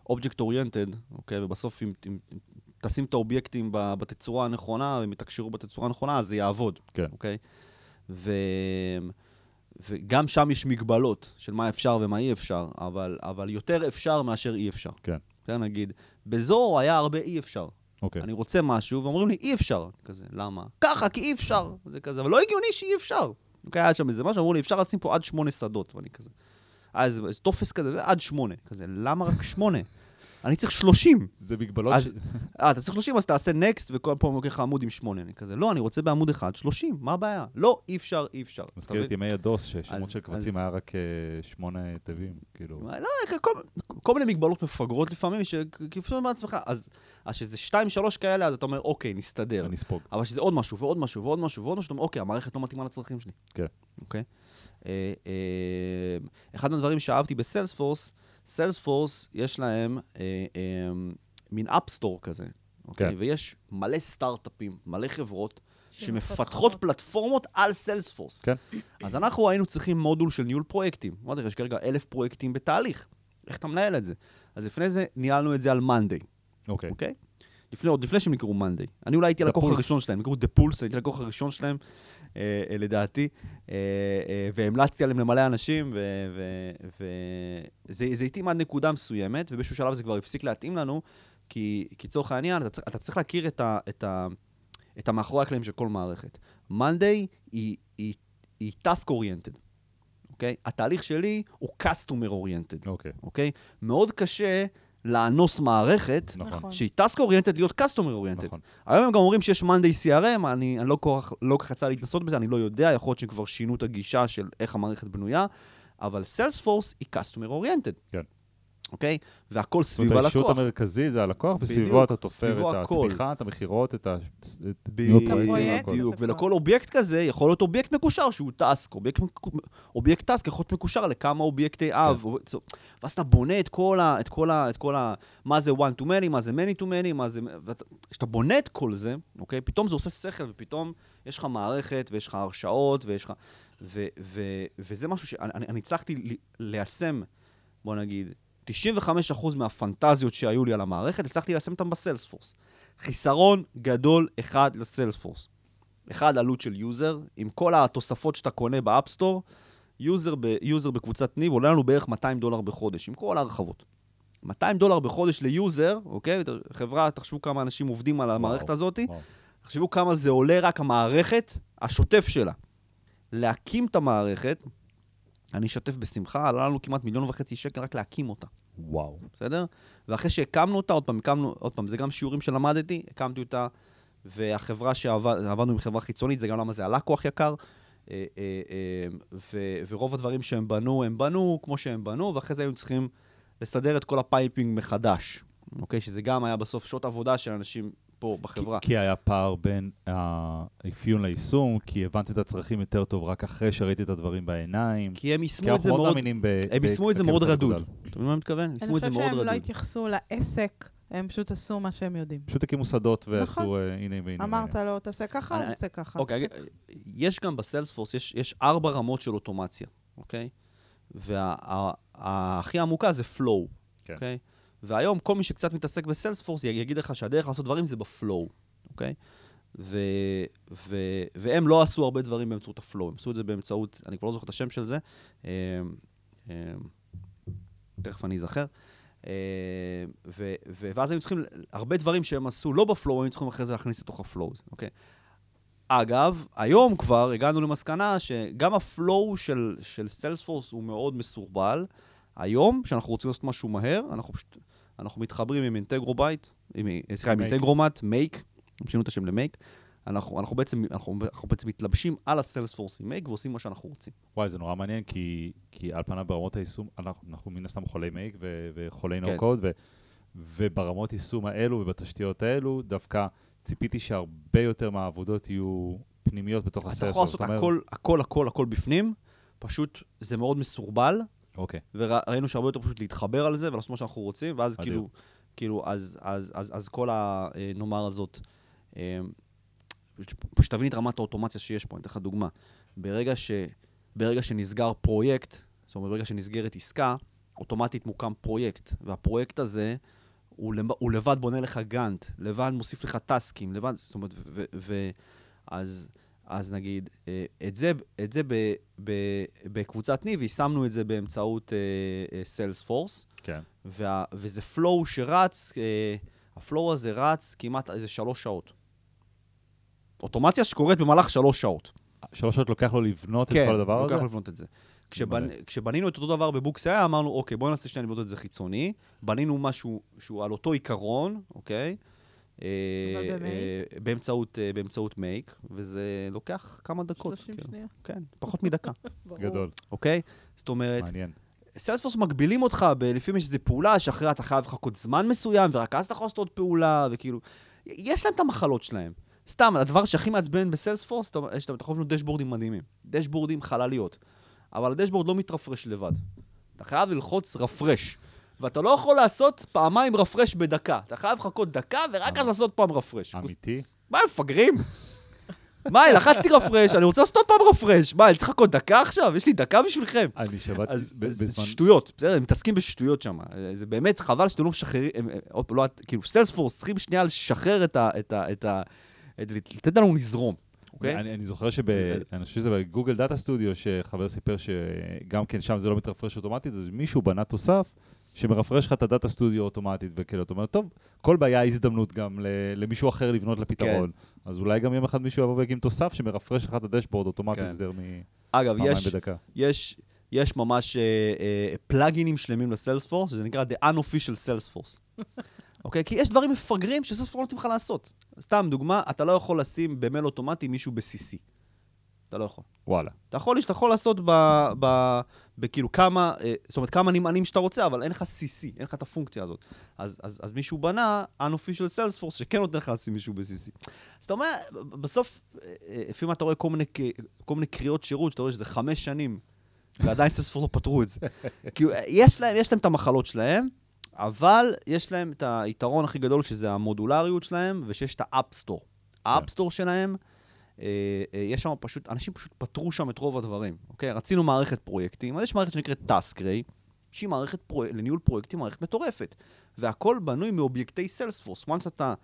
object oriented, אוקיי, ובסוף אם, אם, אם תשים את האובייקטים בתצורה הנכונה, והם יתקשרו בתצורה הנכונה, אז זה יעבוד. כן. אוקיי? ו... וגם שם יש מגבלות של מה אפשר ומה אי אפשר, אבל, אבל יותר אפשר מאשר אי אפשר. כן. כן, נגיד, בזורו היה הרבה אי אפשר. אוקיי. אני רוצה משהו, ואומרים לי, אי אפשר. כזה, למה? ככה, כי אי אפשר. זה כזה, אבל לא הגיוני שאי אפשר. אוקיי, היה שם איזה משהו, אמרו לי, אפשר לשים פה עד שמונה שדות, ואני כזה. איזה איזה טופס כזה, עד שמונה. כזה, למה רק שמונה? אני צריך שלושים. זה מגבלות אז- ש... *laughs* אה, אתה צריך 30, אז תעשה נקסט, וכל פעם לוקח לך עמוד עם שמונה. אני כזה, לא, אני רוצה בעמוד אחד, 30, מה הבעיה? לא, אי אפשר, אי אפשר. מזכיר את ימי הדוס, ששמות של קבצים אז- היה רק אה, שמונה תווים, כאילו. לא, כל, כל מיני מגבלות מפגרות לפעמים, שכאילו בעצמך, אז אז שזה שתיים, שלוש כאלה, אז אתה אומר, אוקיי, נסתדר. אני אספוג. אבל שזה עוד משהו, ועוד משהו, ועוד משהו, ועוד משהו, אתה אומר, אוקיי, המערכת לא מתאימה לצרכים שלי. כן. אוקיי? אה, אה, אחד מהדברים שאהבתי ב Salesforce, Salesforce, יש להם אה, אה, מין app store כזה, אוקיי? כן. ויש מלא סטארט-אפים, מלא חברות, שמפתחות. פלטפורמות על Salesforce. כן. אז אנחנו היינו צריכים מודול של ניהול פרויקטים. אמרתי לך, יש כרגע אלף פרויקטים בתהליך. איך אתה מנהל את זה? אז לפני זה ניהלנו את זה על Monday. אוקיי. אוקיי? לפני, עוד לפני שהם נקראו Monday. אני אולי הייתי The הלקוח. הראשון שלהם, נקראו daPulse, הייתי הלקוח הראשון שלהם, לדעתי, אה, אה, והמלצתי עליהם למלא אנשים, וזה התאים עד נקודה מסוימת, ובאיזשהו שלב זה כבר הפסיק להתאים לנו, כי כי לצורך העניין, אתה, צריך- אתה צריך להכיר את, ה, את, ה, את המאחורי הקלעים של כל מערכת. מאנדיי היא, היא, היא task oriented, אוקיי? התהליך שלי הוא customer oriented, אוקיי. אוקיי? מאוד קשה לאנוס מערכת נכון. שהיא טאסק אוריינטד להיות קסטומר אוריינטד. נכון. היום הם גם אומרים שיש Monday CRM, אני, אני לא כל כך לא יצא להתנסות בזה, אני לא יודע, יכול להיות שכבר שינו את הגישה של איך המערכת בנויה, אבל Salesforce היא customer oriented. כן. אוקיי? והכל זאת סביב אומרת, האישות הלקוח. המרכזי זה הלקוח, וסביבו אתה תופר את הכל. התמיכה, את המכירות, את ה... בדיוק. ולכל אובייקט כזה יכול להיות אובייקט מקושר שהוא task, אובייקט, אובייקט task יכול להיות מקושר לכמה אובייקטי אב, כן. זו- ואז אתה בונה את כל ה... את כל ה... את כל ה... מה זה one to many, מה זה many to many, מה זה... כשאתה בונה את כל זה, אוקיי? פתאום זה עושה שכל, ופתאום יש לך מערכת, ויש לך הרשאות, ויש לך... ו, ו, וזה משהו שאני אני- אני הצלחתי ליישם, בוא נגיד, 95% מהפנטזיות שהיו לי על המערכת, הצלחתי ליישם אותם ב Salesforce. חיסרון גדול אחד ל Salesforce. אחד, עלות של user, עם כל התוספות שאתה קונה ב app store, user, ב, user בקבוצת ניב עולה לנו בערך 200 דולר בחודש, עם כל ההרחבות. 200 דולר בחודש ל user, אוקיי? חבר'ה, תחשבו כמה אנשים עובדים על המערכת הזאת, וואו. תחשבו כמה זה עולה רק המערכת, השוטף שלה. להקים את המערכת, אני אשתף בשמחה, עלה לנו כמעט מיליון וחצי שקל רק להקים אותה. וואו. בסדר? ואחרי שהקמנו אותה, עוד פעם, הקמנו, עוד פעם, זה גם שיעורים שלמדתי, הקמתי אותה, והחברה שעבדנו עם חברה חיצונית, זה גם למה זה עלה כוח יקר. אה, אה, אה, ו- ורוב הדברים שהם בנו, הם בנו כמו שהם בנו, ואחרי זה היינו צריכים לסדר את כל ה piping מחדש, אוקיי? שזה גם היה בסוף שעות עבודה של אנשים פה בחברה. כי, כי היה פער בין האפיון ליישום, כי הבנתי את הצרכים יותר טוב רק אחרי שראיתי את הדברים בעיניים. כי הם כי יישמו את אנחנו זה מאוד מאוד, מאמינים ב... הם יישמו את זה מאוד. רדוד. אתה מבין מה אני מתכוון? אני יישמו את זה חושבת מאוד שהם לא רדוד. התייחסו לעסק, הם פשוט עשו מה שהם יודעים. פשוט הקימו שדות ועשו נכון. אה, הנה והנה. אמרת לו, תעשה ככה, אני- תעשה ככה. אוקיי, תעשה ככה. יש גם ב Salesforce, יש, יש ארבע רמות של אוטומציה, אוקיי? והכי עמוקה זה flow, כן. אוקיי? והיום כל מי שקצת מתעסק ב Salesforce יגיד לך שהדרך לעשות דברים זה ב flow, אוקיי? ו, ו, והם לא עשו הרבה דברים באמצעות ה flow, הם עשו את זה באמצעות, אני כבר לא זוכר את השם של זה, אה, אה, תכף אני אזכר. אה, ו, ו, ואז היינו צריכים, הרבה דברים שהם עשו לא ב flow, היינו צריכים אחרי זה להכניס לתוך ה flow, אוקיי? אגב, היום כבר הגענו למסקנה שגם ה flow של סיילספורס הוא מאוד מסורבל. היום, כשאנחנו רוצים לעשות משהו מהר, אנחנו פשוט, אנחנו מתחברים עם Integromat, עם, סליחה, עם. Integromat, Make, שינו את השם ל Make. אנחנו, אנחנו, בעצם, אנחנו, אנחנו בעצם מתלבשים על הסיילספורס עם Make ועושים מה שאנחנו רוצים. וואי, זה נורא מעניין, כי, כי על פניו ברמות היישום, אנחנו, אנחנו מן הסתם חולי Make ו- וחולי כן. no-code, ו- וברמות יישום האלו ובתשתיות האלו, דווקא ציפיתי שהרבה יותר מהעבודות יהיו פנימיות בתוך אתה הסלספורס. יכול לעשות הכל, הכל, הכל, הכל בפנים, פשוט זה מאוד מסורבל, אוקיי. וראינו שהרבה יותר פשוט להתחבר על זה ולעשות מה שאנחנו רוצים, ואז. כאילו, כאילו, אז, אז, אז, אז כל הנאמר הזאת, אה, פשוט תבין את רמת האוטומציה שיש פה, אני אתן לך דוגמה. ברגע, ש, ברגע שנסגר פרויקט, זאת אומרת, ברגע שנסגרת עסקה, אוטומטית מוקם פרויקט, והפרויקט הזה, הוא, לבד, הוא לבד בונה לך גאנט, לבד מוסיף לך טאסקים, לבד, זאת אומרת, ו... ו, ו אז, אז נגיד, אה, את זה, את זה ב, ב, בקבוצת ניב, יישמנו את זה באמצעות סיילספורס, כן. וה, וזה flow שרץ, אה, ה flow הזה רץ כמעט איזה שלוש שעות. אוטומציה שקורית במהלך שלוש שעות. שלוש שעות לוקח לו לבנות כן, את כל הדבר הזה? לוקח לבנות את זה. כשבנ... כשבנינו את אותו דבר בבוקס היה, אמרנו, אוקיי, בואו ננסה שנייה לבנות את זה חיצוני. בנינו משהו שהוא על אותו עיקרון, אוקיי? אה? אה, באמצעות, אה, באמצעות מייק, וזה לוקח כמה דקות. 30 כאילו. שניות. כן, פחות מדקה, *laughs* ברור. גדול, אוקיי? זאת אומרת, מעניין. סיילספורס מגבילים אותך, ב- לפעמים יש איזו פעולה שאחריה אתה חייב לחכות זמן מסוים, ורק אז אתה יכול לעשות עוד פעולה, וכאילו... יש להם את המחלות שלהם. סתם, הדבר שהכי מעצבן בסיילספורס, אתה יש- אתה יכול לבנות דשבורדים מדהימים. דשבורדים חלליות. אבל הדשבורד לא מתרפרש לבד. אתה חייב ללחוץ רפרש. ואתה לא יכול לעשות פעמיים רפרש בדקה. אתה חייב לחכות דקה, ורק אז לעשות פעם רפרש. אמיתי? מה, הם מפגרים? *laughs* מה, לחצתי רפרש, אני רוצה לעשות עוד פעם רפרש. מה, אני צריך לחכות דקה עכשיו? יש לי דקה בשבילכם. אני שמעתי בזמן... שטויות, בסדר? הם מתעסקים בשטויות שם. זה באמת חבל שאתם לא משחררים, פעם, לא, כאילו, סיילספורס צריכים שנייה לשחרר את ה... לתת לנו לזרום, אוקיי? אני, אני זוכר שב... אני חושב שזה בגוגל דאטה סטודיו, שחבר סיפר שגם כן שם זה לא מתרפרש אוטומטית, אז מישהו בנה תוסף שמרפרש לך את הדאטה סטודיו אוטומטית, וכאילו, אתה אומר, טוב, כל בעיה היא הזדמנות גם למישהו אחר לבנות לפתרון. כן. אז אולי גם יום אחד מישהו יבוא ויקים תוסף שמרפרש לך את הדשבורד אוטומטית כן. יותר אגב, מפעמיים בדקה. יש, יש ממש אה, אה, פלאגינים שלמים לסיילספורס, שזה נקרא The Unofficial Salesforce. *laughs* אוקיי? כי יש דברים מפגרים שסיילספורס לא נותנים לך לעשות. סתם דוגמה, אתה לא יכול לשים במייל אוטומטי מישהו ב-CC. אתה לא יכול. וואלה. אתה יכול, אתה יכול לעשות ב, ב, בכאילו כמה, אה, זאת אומרת, כמה נמענים שאתה רוצה, אבל אין לך CC, אין לך את הפונקציה הזאת. אז, אז, אז מישהו בנה unofficial Salesforce שכן נותן לך לשים מישהו ב-CC. אז אתה אומר, בסוף, אה, אה, לפעמים אתה רואה כל מיני, כל מיני קריאות שירות, שאתה רואה שזה חמש שנים, ועדיין Salesforce לא פתרו את זה. *laughs* כאילו, יש להם, יש להם את המחלות שלהם, אבל יש להם את היתרון הכי גדול, שזה המודולריות שלהם, ושיש את האפסטור. האפסטור שלהם, אה, אה, יש שם פשוט, אנשים פשוט פתרו שם את רוב הדברים, אוקיי? רצינו מערכת פרויקטים, אז יש מערכת שנקראת TaskRay, שהיא מערכת פרוא... לניהול פרויקטים, מערכת מטורפת. והכל בנוי מאובייקטי סיילספורס. once אתה,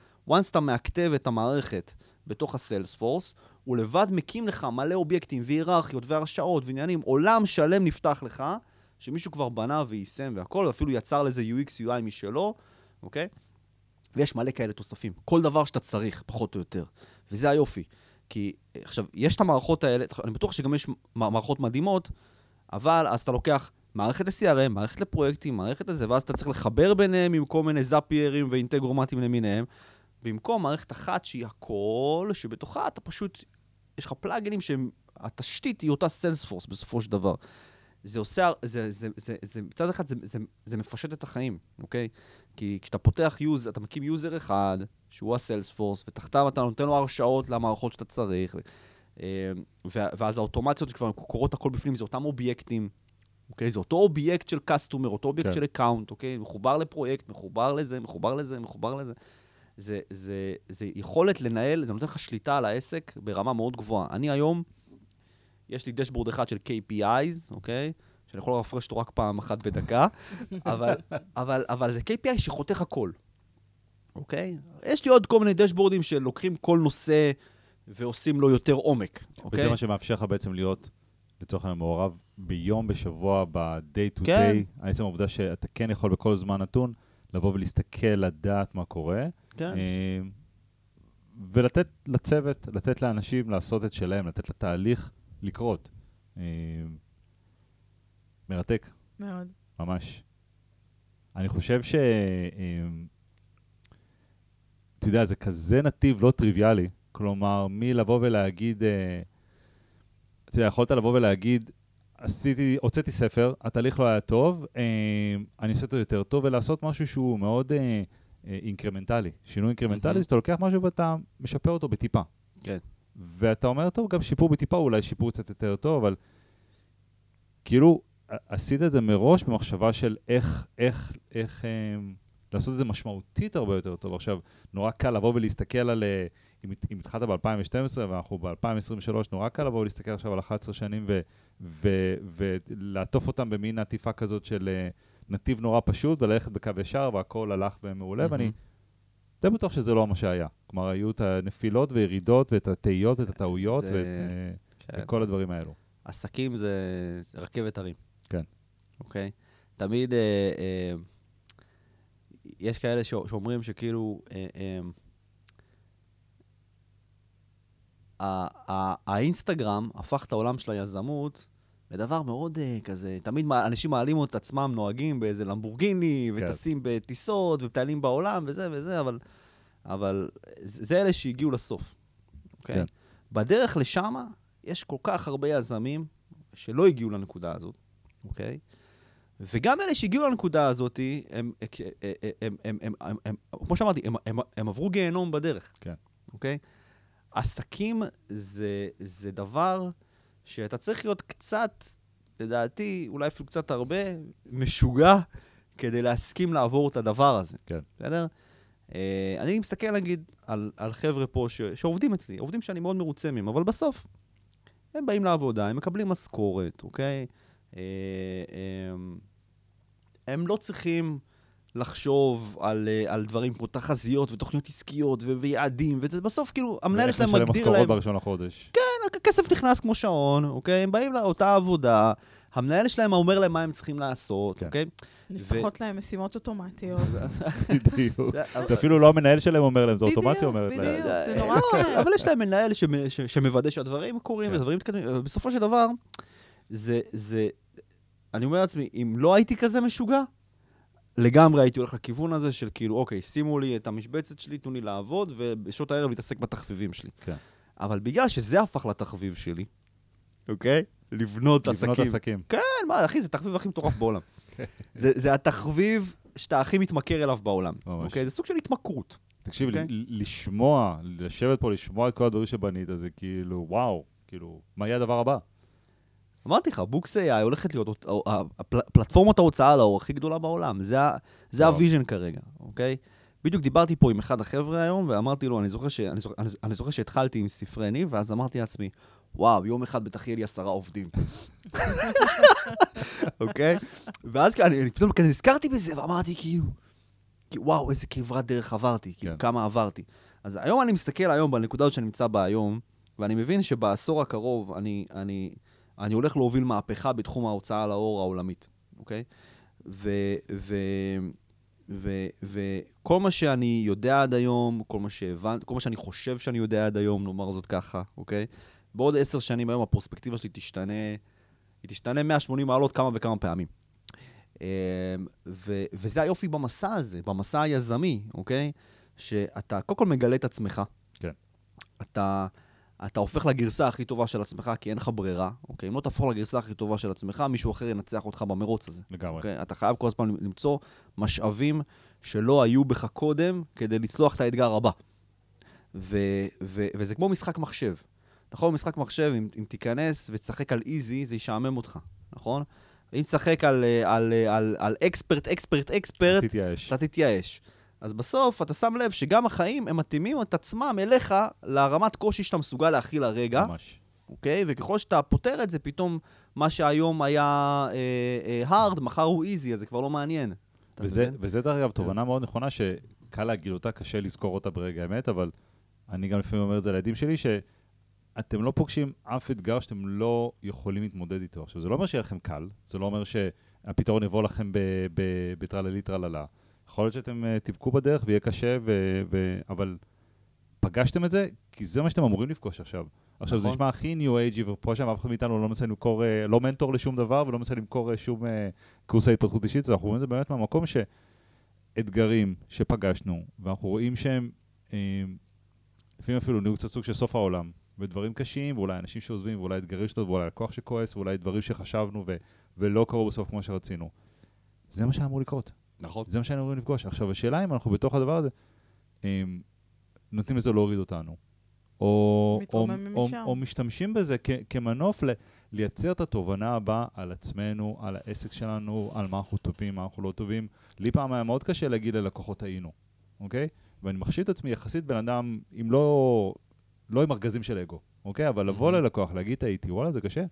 אתה מעכתב את המערכת בתוך הסיילספורס, הוא לבד מקים לך מלא אובייקטים והיררכיות והרשאות ועניינים. עולם שלם נפתח לך, שמישהו כבר בנה ויישם והכל, אפילו יצר לזה UX UI משלו, אוקיי? ויש מלא כאלה תוספים. כל דבר שאתה צריך, פחות או יותר. וזה היופי. כי עכשיו, יש את המערכות האלה, אני בטוח שגם יש מערכות מדהימות, אבל אז אתה לוקח מערכת ל-CRM, מערכת לפרויקטים, מערכת לזה, ואז אתה צריך לחבר ביניהם עם כל מיני זאפיירים ואינטגרומטים למיניהם, במקום מערכת אחת שהיא הכל, שבתוכה אתה פשוט, יש לך פלאגינים שהתשתית היא אותה סיילספורס בסופו של דבר. זה עושה, זה, זה, זה, זה, מצד אחד זה, זה, זה מפשט את החיים, אוקיי? כי כשאתה פותח יוזר, אתה מקים יוזר אחד, שהוא הסיילספורס, ותחתיו אתה נותן לו הרשאות למערכות שאתה צריך, אה, ואז האוטומציות כבר קורות הכל בפנים, זה אותם אובייקטים, אוקיי? זה אותו אובייקט של customer, אותו אובייקט כן. של account, אוקיי? מחובר לפרויקט, מחובר לזה, מחובר לזה, מחובר לזה. זה, זה, זה יכולת לנהל, זה נותן לך שליטה על העסק ברמה מאוד גבוהה. אני היום, יש לי דשבורד אחד של KPIs, אוקיי? שאני יכול לפרש אותו רק פעם אחת בדקה, *laughs* אבל, אבל, אבל זה KPI שחותך הכל, אוקיי? יש לי עוד כל מיני דשבורדים שלוקחים כל נושא ועושים לו יותר עומק, אוקיי? וזה מה שמאפשר לך בעצם להיות, לצורך העניין, מעורב ביום, בשבוע, ב-day to כן. day. עצם העובדה שאתה כן יכול בכל זמן נתון לבוא ולהסתכל, לדעת מה קורה. כן. אה, ולתת לצוות, לתת לאנשים לעשות את שלהם, לתת לתהליך לקרות. אה, מרתק. מאוד. ממש. אני חושב ש... אמ, אתה יודע, זה כזה נתיב לא טריוויאלי. כלומר, מלבוא ולהגיד... אה, אתה יודע, יכולת לבוא ולהגיד, עשיתי, הוצאתי ספר, התהליך לא היה טוב, אה, אני אעשה אותו יותר טוב, ולעשות משהו שהוא מאוד אה, אינקרמנטלי. שינוי אינקרמנטלי. שאתה לוקח משהו ואתה משפר אותו בטיפה. כן. ואתה אומר, טוב, גם שיפור בטיפה, אולי שיפור קצת יותר טוב, אבל כאילו, עשית את זה מראש במחשבה של איך, איך, איך אה, לעשות את זה משמעותית הרבה יותר טוב. עכשיו, נורא קל לבוא ולהסתכל על, אה, אם, אם התחלת ב-2012 ואנחנו ב-2023, נורא קל לבוא ולהסתכל עכשיו על 11 שנים ו, ו, ולעטוף אותם במין עטיפה כזאת של אה, נתיב נורא פשוט וללכת בקו ישר והכל הלך ומעולה, mm-hmm. ואני די בטוח שזה לא מה שהיה. כלומר, היו את הנפילות וירידות ואת התהיות ואת הטעויות זה... ואת, כן. וכל הדברים האלו. עסקים זה רכבת הרים. כן. אוקיי? תמיד אה, אה, יש כאלה ש, שאומרים שכאילו... אה, אה, האינסטגרם הפך את העולם של היזמות לדבר מאוד uh, כזה, תמיד אנשים מעלים את עצמם, נוהגים באיזה למבורגיני, כן. וטסים בטיסות, ומטיילים בעולם, וזה וזה, אבל, אבל זה, אלה שהגיעו לסוף, אוקיי? כן. בדרך לשם יש כל כך הרבה יזמים שלא הגיעו לנקודה הזאת, אוקיי? וגם אלה שהגיעו לנקודה הזאת, הם, הם, הם, הם, הם, הם, הם, כמו שאמרתי, הם, הם, הם עברו גיהנום בדרך. כן. אוקיי? עסקים זה, זה דבר שאתה צריך להיות קצת, לדעתי, אולי אפילו קצת הרבה, משוגע, כדי להסכים לעבור את הדבר הזה. כן. בסדר? Uh, אני מסתכל, נגיד, על, על חבר'ה פה ש, שעובדים אצלי, עובדים שאני מאוד מרוצה מהם, אבל בסוף, הם באים לעבודה, הם מקבלים משכורת, אוקיי? אה, הם, הם לא צריכים לחשוב על, אה, על דברים כמו תחזיות ותוכניות עסקיות ויעדים, ובסוף כאילו, המנהל שלהם מגדיר להם... ואיך לשלם משכורות בראשון לחודש. כן, הכסף נכנס כמו שעון, אוקיי? הם באים לאותה עבודה, המנהל שלהם אומר להם מה הם צריכים לעשות, כן. אוקיי? נפתחות להם משימות אוטומטיות. *laughs* בדיוק. זה אפילו לא המנהל שלהם אומר להם, זה אוטומציה אומרת להם. בדיוק, זה נורא כיף. אבל יש להם מנהל שמוודא שהדברים קורים, כן. ודברים מתקדמים, ובסופו של דבר, זה, זה, אני אומר לעצמי, אם לא הייתי כזה משוגע, לגמרי הייתי הולך לכיוון הזה של כאילו, אוקיי, שימו לי את המשבצת שלי, תנו לי לעבוד, ובשעות הערב להתעסק בתחביבים שלי. כן. אבל בגלל שזה הפך לתחביב שלי, אוקיי? לבנות עסקים. לבנות עסקים. כן, מה, אחי, זה התחביב הכי מטורף בעולם. *laughs* זה זה התחביב שאתה הכי מתמכר אליו בעולם. ממש. אוקיי? זה סוג של התמכרות. תקשיב, אוקיי. לשמוע, לשבת פה, לשמוע את כל הדברים שבנית, זה כאילו, וואו, כאילו, מה יהיה הדבר הבא? אמרתי לך, בוקס AI הולכת להיות פלטפורמת ההוצאה לאור הכי גדולה בעולם. זה. ה vision כרגע, אוקיי? בדיוק דיברתי פה עם אחד החבר'ה היום, ואמרתי לו, אני זוכר, ש... אני זוכר, אני- זוכר שהתחלתי עם ספרי ניב, ואז אמרתי לעצמי, וואו, יום אחד בטח יהיה לי עשרה עובדים. *laughs* אוקיי? ואז אני, אני פתאום כזה נזכרתי בזה, ואמרתי כאילו, וואו, איזה כברת דרך עברתי, כאילו, כן. כמה עברתי. אז היום אני מסתכל היום בנקודה הזאת שאני נמצא בה היום, ואני מבין שבעשור הקרוב אני, אני, אני הולך להוביל מהפכה בתחום ההוצאה לאור העולמית, אוקיי? וכל מה שאני יודע עד היום, כל מה שהבנתי, כל מה שאני חושב שאני יודע עד היום, נאמר זאת ככה, אוקיי? בעוד עשר שנים היום הפרוספקטיבה שלי תשתנה, היא תשתנה 180 מעלות כמה וכמה פעמים. אמ, ו, וזה היופי במסע הזה, במסע היזמי, אוקיי? שאתה קודם כל מגלה את עצמך. כן. אתה, אתה הופך לגרסה הכי טובה של עצמך, כי אין לך ברירה, אוקיי? אם לא תהפוך לגרסה הכי טובה של עצמך, מישהו אחר ינצח אותך במרוץ הזה. לגמרי. אוקיי? אתה חייב כל הזמן למצוא משאבים שלא היו בך קודם כדי לצלוח את האתגר הבא. ו, ו, וזה כמו משחק מחשב. נכון? במשחק מחשב, אם, אם תיכנס ותשחק על איזי, זה ישעמם אותך, נכון? אם תשחק על, על, על, על אקספרט, אקספרט, אקספרט, תתייאש. אתה תתייאש. אז בסוף אתה שם לב שגם החיים, הם מתאימים את עצמם אליך לרמת קושי שאתה מסוגל להכיל הרגע, ממש. אוקיי? וככל שאתה פותר את זה, פתאום מה שהיום היה אה, אה, hard, מחר הוא easy, אז זה כבר לא מעניין. וזה? וזה דרך אגב תובנה מאוד נכונה, שקל להגיד אותה, קשה לזכור אותה ברגע האמת, אבל אני גם לפעמים אומר את זה לילדים שלי, שאתם לא פוגשים אף אתגר שאתם לא יכולים להתמודד איתו. עכשיו, זה לא אומר שיהיה לכם קל, זה לא אומר שהפתרון יבוא לכם ב- ב- בטרללי טרללה. יכול להיות שאתם uh, תבכו בדרך ויהיה קשה, ו- ו- אבל פגשתם את זה, כי זה מה שאתם אמורים לפגוש עכשיו. עכשיו, זה נכון. נשמע הכי ניו אייג'י, ופה שם אף אחד מאיתנו לא מנסה למכור, אה, לא מנטור לשום דבר ולא מנסה למכור אה, שום אה, קורסי התפתחות אישית, אנחנו רואים את זה באמת מהמקום שאתגרים שפגשנו, ואנחנו רואים שהם אה, לפעמים אפילו נהיו קצת סוג של סוף העולם, ודברים קשים, ואולי אנשים שעוזבים, ואולי אתגרים שלו, ואולי לקוח שכועס, ואולי דברים שחשבנו ו- ולא קרו בסוף כמו שרצינו. זה מה שהיה אמור לקרות. נכון. זה מה שהיינו אמורים לפגוש. עכשיו, השאלה אם אנחנו בתוך הדבר הזה, הם, נותנים לזה להוריד אותנו. או, או, או. או משתמשים בזה כ, כמנוף ל, לייצר את התובנה הבאה על עצמנו, על העסק שלנו, על מה אנחנו טובים, מה אנחנו לא טובים. לי פעם היה מאוד קשה להגיד ללקוחות טעינו, אוקיי? ואני מחשיב את עצמי יחסית בן אדם, אם לא, לא עם ארגזים של אגו, אוקיי? אבל לבוא. ללקוח, להגיד טעיתי, וואלה, זה קשה.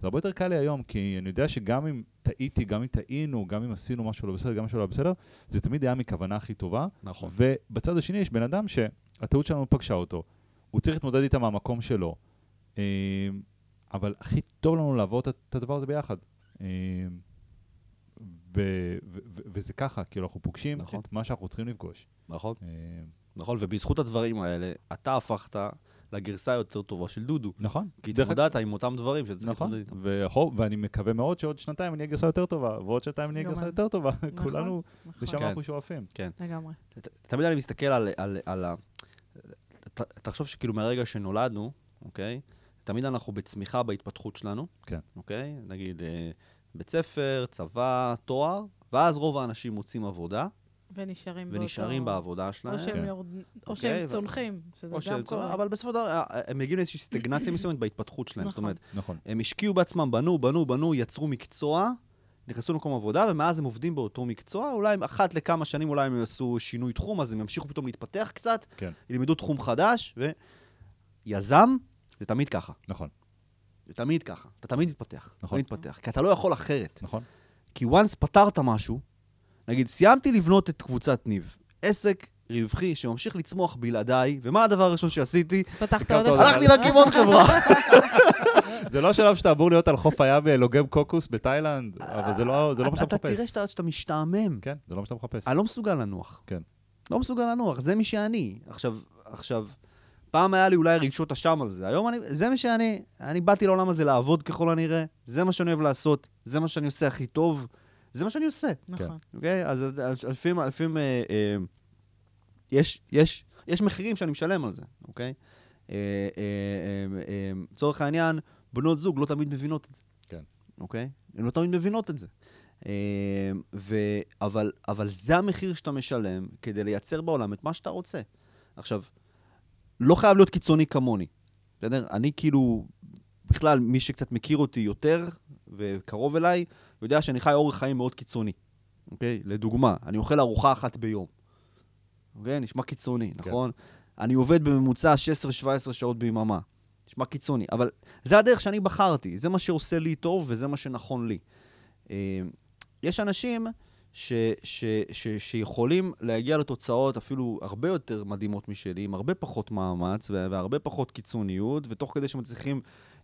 זה הרבה יותר קל לי היום, כי אני יודע שגם אם טעיתי, גם אם טעינו, גם אם עשינו משהו לא בסדר, גם אם משהו לא בסדר, זה תמיד היה מכוונה הכי טובה. נכון. ובצד השני יש בן אדם שהטעות שלנו פגשה אותו, הוא צריך להתמודד איתה מהמקום שלו, אה, אבל הכי טוב לנו לעבור את- הדבר הזה ביחד. אה, ו- ו- ו- וזה ככה, כאילו אנחנו פוגשים נכון. את מה שאנחנו צריכים לפגוש. נכון. אה, נכון, ובזכות הדברים האלה, אתה הפכת לגרסה היותר טובה של דודו. נכון. כי התמודדת עם אותם דברים שאתה צריך נכון, להתמודד איתם. והוא- ואני מקווה מאוד שעוד שנתיים אני אהיה גרסה יותר טובה, ועוד שנתיים אני אהיה גרסה. יותר טובה. נכון, כולנו, נכון. לשם כן. אנחנו שואפים. לגמרי. ת- תמיד אני מסתכל על, על, על ה... תחשוב שכאילו מהרגע שנולדנו, אוקיי? תמיד אנחנו בצמיחה בהתפתחות שלנו. כן. אוקיי? נגיד אה, בית ספר, צבא, תואר, ואז רוב האנשים מוצאים עבודה, ונשארים באותו... ונשארים בעבודה שלהם. או שהם, כן. יורד... או אוקיי, שהם ו- צונחים, שזה או גם שהם קורה. אבל בסופו של דבר אה, הם מגיעים לאיזושהי סטגנציה *coughs* מסוימת בהתפתחות שלהם. זאת נכון. אומרת, נכון. הם השקיעו בעצמם, בנו, בנו, בנו, יצרו מקצוע, נכנסו למקום עבודה, ומאז הם עובדים באותו מקצוע. אולי אחת לכמה שנים אולי הם יעשו שינוי תחום, אז הם ימשיכו פתאום להתפתח קצת, כן. ילמדו תחום חדש, ויזם, זה תמיד ככה. נכון, זה תמיד ככה. אתה תמיד מתפתח. נכון. תמיד מתפתח. כי אתה לא יכול אחרת. נכון. כי once פתרת משהו, נגיד, סיימתי לבנות את קבוצת ניב. עסק רווחי שממשיך לצמוח בלעדיי, ומה הדבר הראשון שעשיתי? פתחת עוד אחד. הלכתי להקים עוד חברה. זה לא השלב שאתה אמור להיות על חוף הים לוגם קוקוס בתאילנד, אבל זה לא זה לא מה שאתה אתה תראה מחפש. שאתה שאתה משתעמם. כן, זה לא מה שאתה מחפש. אני לא מסוגל לנוח. כן. לא מסוגל לנוח, זה מי שאני. עכשיו, עכשיו, פעם היה לי אולי רגשות אשם על זה, היום אני, זה מי שאני. אני באתי לעולם הזה לעבוד ככל הנראה, זה מה שאני אוהב לעשות, זה מה שאני עושה הכי טוב, זה מה שאני עושה, נכון. אוקיי? אז אז לפעמים, לפעמים אה, אה, יש, יש, יש מחירים שאני משלם על זה, אוקיי? אה, אה, אה, אה, לצורך העניין, בנות זוג לא תמיד מבינות את זה. כן. אוקיי? הן לא תמיד מבינות את זה. אה, ו... אבל, אבל זה המחיר שאתה משלם כדי לייצר בעולם את מה שאתה רוצה. עכשיו, לא חייב להיות קיצוני כמוני, בסדר? אני כאילו, בכלל, מי שקצת מכיר אותי יותר וקרוב אליי, יודע שאני חי אורח חיים מאוד קיצוני, אוקיי? לדוגמה, אני אוכל ארוחה אחת ביום. אוקיי? נשמע קיצוני, כן. נכון? אני עובד בממוצע 16-17 שעות ביממה. נשמע קיצוני, אבל זה הדרך שאני בחרתי, זה מה שעושה לי טוב וזה מה שנכון לי. אה, יש אנשים ש, ש, ש, שיכולים להגיע לתוצאות אפילו הרבה יותר מדהימות משלי, עם הרבה פחות מאמץ והרבה פחות קיצוניות, ותוך כדי שמצליחים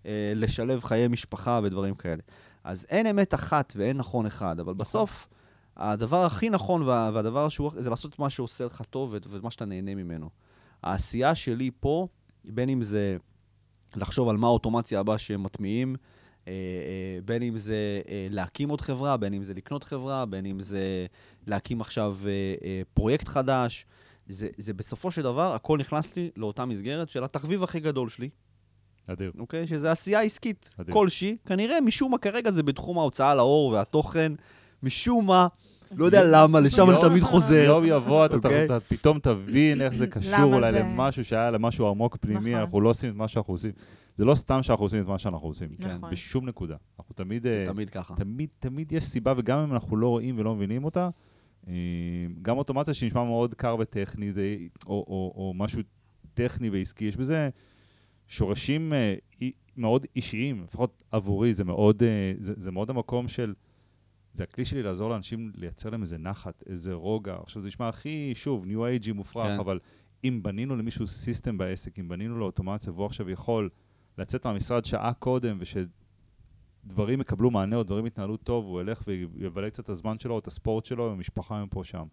אה, לשלב חיי משפחה ודברים כאלה. אז אין אמת אחת ואין נכון אחד, אבל בסוף, הדבר הכי נכון וה, והדבר שהוא, זה לעשות את מה שעושה לך טוב ואת, ואת מה שאתה נהנה ממנו. העשייה שלי פה, בין אם זה לחשוב על מה האוטומציה הבאה שהם מטמיעים, אה, אה, בין אם זה אה, להקים עוד חברה, בין אם זה לקנות חברה, בין אם זה להקים עכשיו פרויקט חדש. זה, זה בסופו של דבר, הכל נכנס לי לאותה מסגרת של התחביב הכי גדול שלי, אדיר. אוקיי? שזה עשייה עסקית מדהים. כלשהי. כנראה, משום מה כרגע זה בתחום ההוצאה לאור והתוכן. משום מה, לא יודע למה, לשם אני תמיד חוזר. יום יבוא, אתה- אוקיי. אתה פתאום תבין איך זה קשור אולי זה- למשהו שהיה למשהו עמוק פנימי, נכון. אנחנו לא עושים את מה שאנחנו עושים. זה לא סתם שאנחנו עושים את מה שאנחנו עושים. נכון. בשום נקודה. אנחנו תמיד... זה אה, תמיד ככה. תמיד, תמיד יש סיבה, וגם אם אנחנו לא רואים ולא מבינים אותה, אה, גם אוטומציה שנשמע מאוד קר וטכני, זה, או, או, או משהו טכני ועסקי, יש בזה שורשים אה, מאוד אישיים, לפחות עבורי, זה מאוד, אה, זה, זה מאוד המקום של... זה הכלי שלי לעזור לאנשים לייצר להם איזה נחת, איזה רוגע. עכשיו, זה נשמע הכי, שוב, ניו אייג'י מופרך, כן. אבל אם בנינו למישהו סיסטם בעסק, אם בנינו לו אוטומציה, והוא עכשיו יכול לצאת מהמשרד שעה קודם, ושדברים יקבלו מענה או דברים יתנהלו טוב, הוא ילך ויבלה קצת את הזמן שלו, או את הספורט שלו, עם המשפחה מפה שם.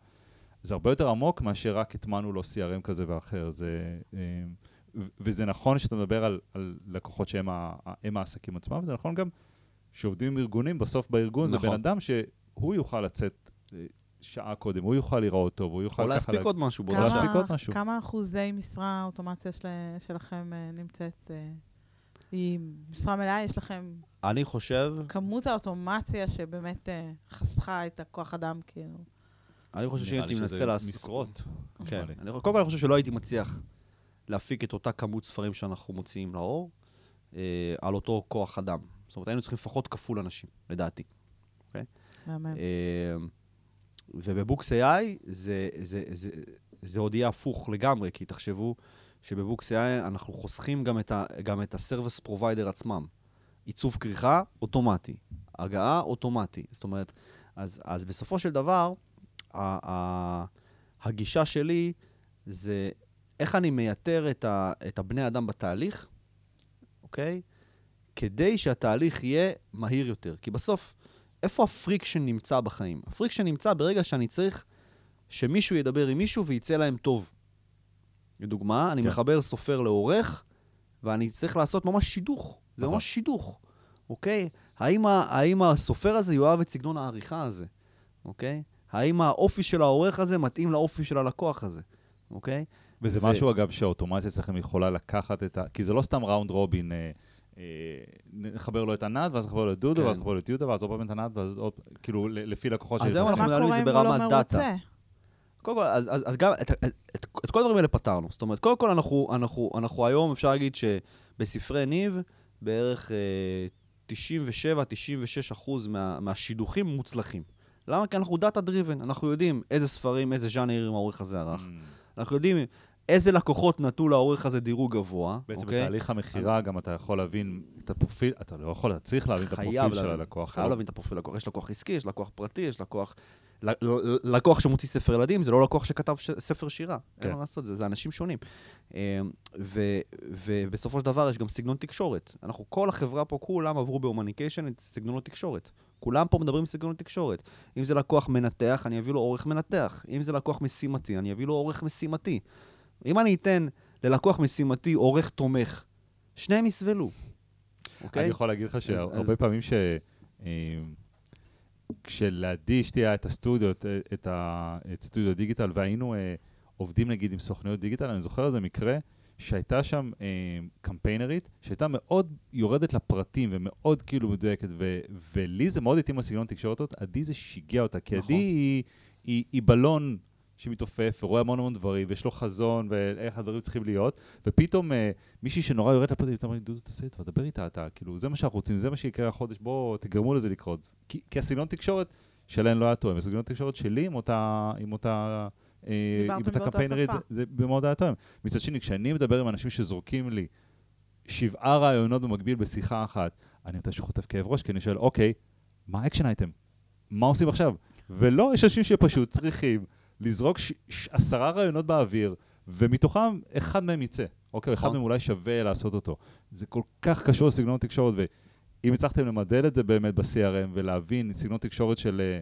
זה הרבה יותר עמוק מאשר רק הטמנו לו CRM כזה ואחר. זה, אה, וזה נכון שאתה מדבר על, על לקוחות שהם ה- הם העסקים עצמם, וזה נכון גם שעובדים עם ארגונים, בסוף בארגון זה נכון. בן אדם שהוא יוכל לצאת אה, שעה קודם, הוא יוכל לראות טוב, הוא יוכל או ככה... להספיק לה- עוד משהו כמה-. להספיק עוד משהו. כמה אחוזי משרה האוטומציה של, שלכם אה, נמצאת? אה, היא משרה מלאה? יש לכם אני חושב, כמות האוטומציה שבאמת חסכה את הכוח אדם, כאילו. אני חושב שאם הייתי לי מנסה לעשות... משרות. כן. קודם כל אני חושב שלא הייתי מצליח להפיק את אותה כמות ספרים שאנחנו מוציאים לאור אה, על אותו כוח אדם. זאת אומרת, היינו צריכים לפחות כפול אנשים, לדעתי. מהמם. אה, ובבוקס AI זה, זה, זה, זה עוד יהיה הפוך לגמרי, כי תחשבו שבבוקס AI אנחנו חוסכים גם את, ה, גם את ה service provider עצמם. עיצוב כריכה, אוטומטי. הגהה, אוטומטי. זאת אומרת, אז, אז בסופו של דבר, ה, ה, הגישה שלי זה איך אני מייתר את, ה, את הבני אדם בתהליך, אוקיי? כדי שהתהליך יהיה מהיר יותר. כי בסוף, איפה ה friction נמצא בחיים? ה friction נמצא ברגע שאני צריך שמישהו ידבר עם מישהו ויצא להם טוב. לדוגמה, אני כן. מחבר סופר לעורך, ואני צריך לעשות ממש שידוך. זה נכון. ממש שידוך, אוקיי? האם, ה- האם הסופר הזה יאהב את סגנון העריכה הזה, אוקיי? האם האופי של העורך הזה מתאים לאופי של הלקוח הזה, אוקיי? וזה ו- משהו, אגב, שהאוטומציה אצלכם יכולה לקחת את ה... כי זה לא סתם ראונד רובין, אה, אה, נחבר לו את ענת, ואז נחבר לו את דודו, כן. ואז נחבר לו את יהודה, ואז עוד פעם את ענת, ואז עוד... כאילו, ל- לפי לקוחות אז היום. אנחנו מנהלים את זה הוא לא ברמת דאטה. מרוצה? קודם כל, אז, אז, אז גם את, את, את, את כל הדברים האלה פתרנו. זאת אומרת, קודם כל אנחנו, אנחנו, אנחנו היום, אפשר להגיד שבספרי ניב, בערך אה, 97-96 אחוז מה, מהשידוכים מוצלחים. למה? כי אנחנו data driven, אנחנו יודעים איזה ספרים, איזה ז'אנרים העורך הזה ערך. Mm. אנחנו יודעים איזה לקוחות נתנו לעורך הזה דירוג גבוה, בעצם אוקיי? בתהליך המכירה גם אתה יכול להבין את הפרופיל, אתה לא יכול, אתה צריך להבין את הפרופיל של להבין. הלקוח. חייב לא- להבין את הפרופיל לקוח. יש לקוח עסקי, יש לקוח פרטי, יש לקוח... לקוח שמוציא ספר ילדים, זה לא לקוח שכתב ש- ספר שירה. כן. אין מה לעשות, זה, זה אנשים שונים. אמ, ו- ובסופו של דבר יש גם סגנון תקשורת. אנחנו, כל החברה פה, כולם עברו בהומניקיישן את סגנונות תקשורת. כולם פה מדברים סגנון תקשורת. אם זה לקוח מנתח, אני אביא לו עורך מנתח. אם זה לקוח משימתי, אני אביא לו עורך משימתי. אם אני אתן ללקוח משימתי עורך תומך, שניהם יסבלו. אוקיי? אני יכול להגיד לך שהרבה פעמים ש... אה, כשלעדי אשתי היה את הסטודיו, את, את, ה, את סטודיו דיגיטל, והיינו אה, עובדים נגיד עם סוכניות דיגיטל, אני זוכר איזה מקרה שהייתה שם אה, קמפיינרית, שהייתה מאוד יורדת לפרטים ומאוד כאילו מדויקת, ו- ולי זה מאוד התאים לסגנון תקשורת הזאת, עדי זה שיגע אותה, כי נכון. עדי היא, היא, היא בלון שמתעופף ורואה המון המון דברים, ויש לו חזון ואיך הדברים צריכים להיות, ופתאום אה, מישהי שנורא יורדת לפרטים, אתה אומר לי, דודו, תעשה זה, דבר איתה, אתה, כאילו, זה מה שאנחנו רוצים, זה מה שיקרה החודש, בואו תגרמו לזה לקרות. כי, כי הסגנון תקשורת שלהן לא היה תואם, הסגנון תקשורת שלי עם אותה... עם אותה אה, דיברתם באותה קמפיינרית, שפה. זה, זה מאוד היה תואם. מצד שני, כשאני מדבר עם אנשים שזורקים לי שבעה רעיונות במקביל בשיחה אחת, אני מתישהו חוטף כאב ראש, כי אני שואל, אוקיי, מה ה action item? מה עושים עכשיו? ולא, יש אנשים שפשוט צריכים לזרוק ש- ש- עשרה רעיונות באוויר, ומתוכם אחד מהם יצא. אוקיי, אחד נכון. מהם אולי שווה לעשות אותו. זה כל כך קשור לסגנון תקשורת, ואם הצלחתם למדל את זה באמת ב-CRM ולהבין סגנון תקשורת של... אה,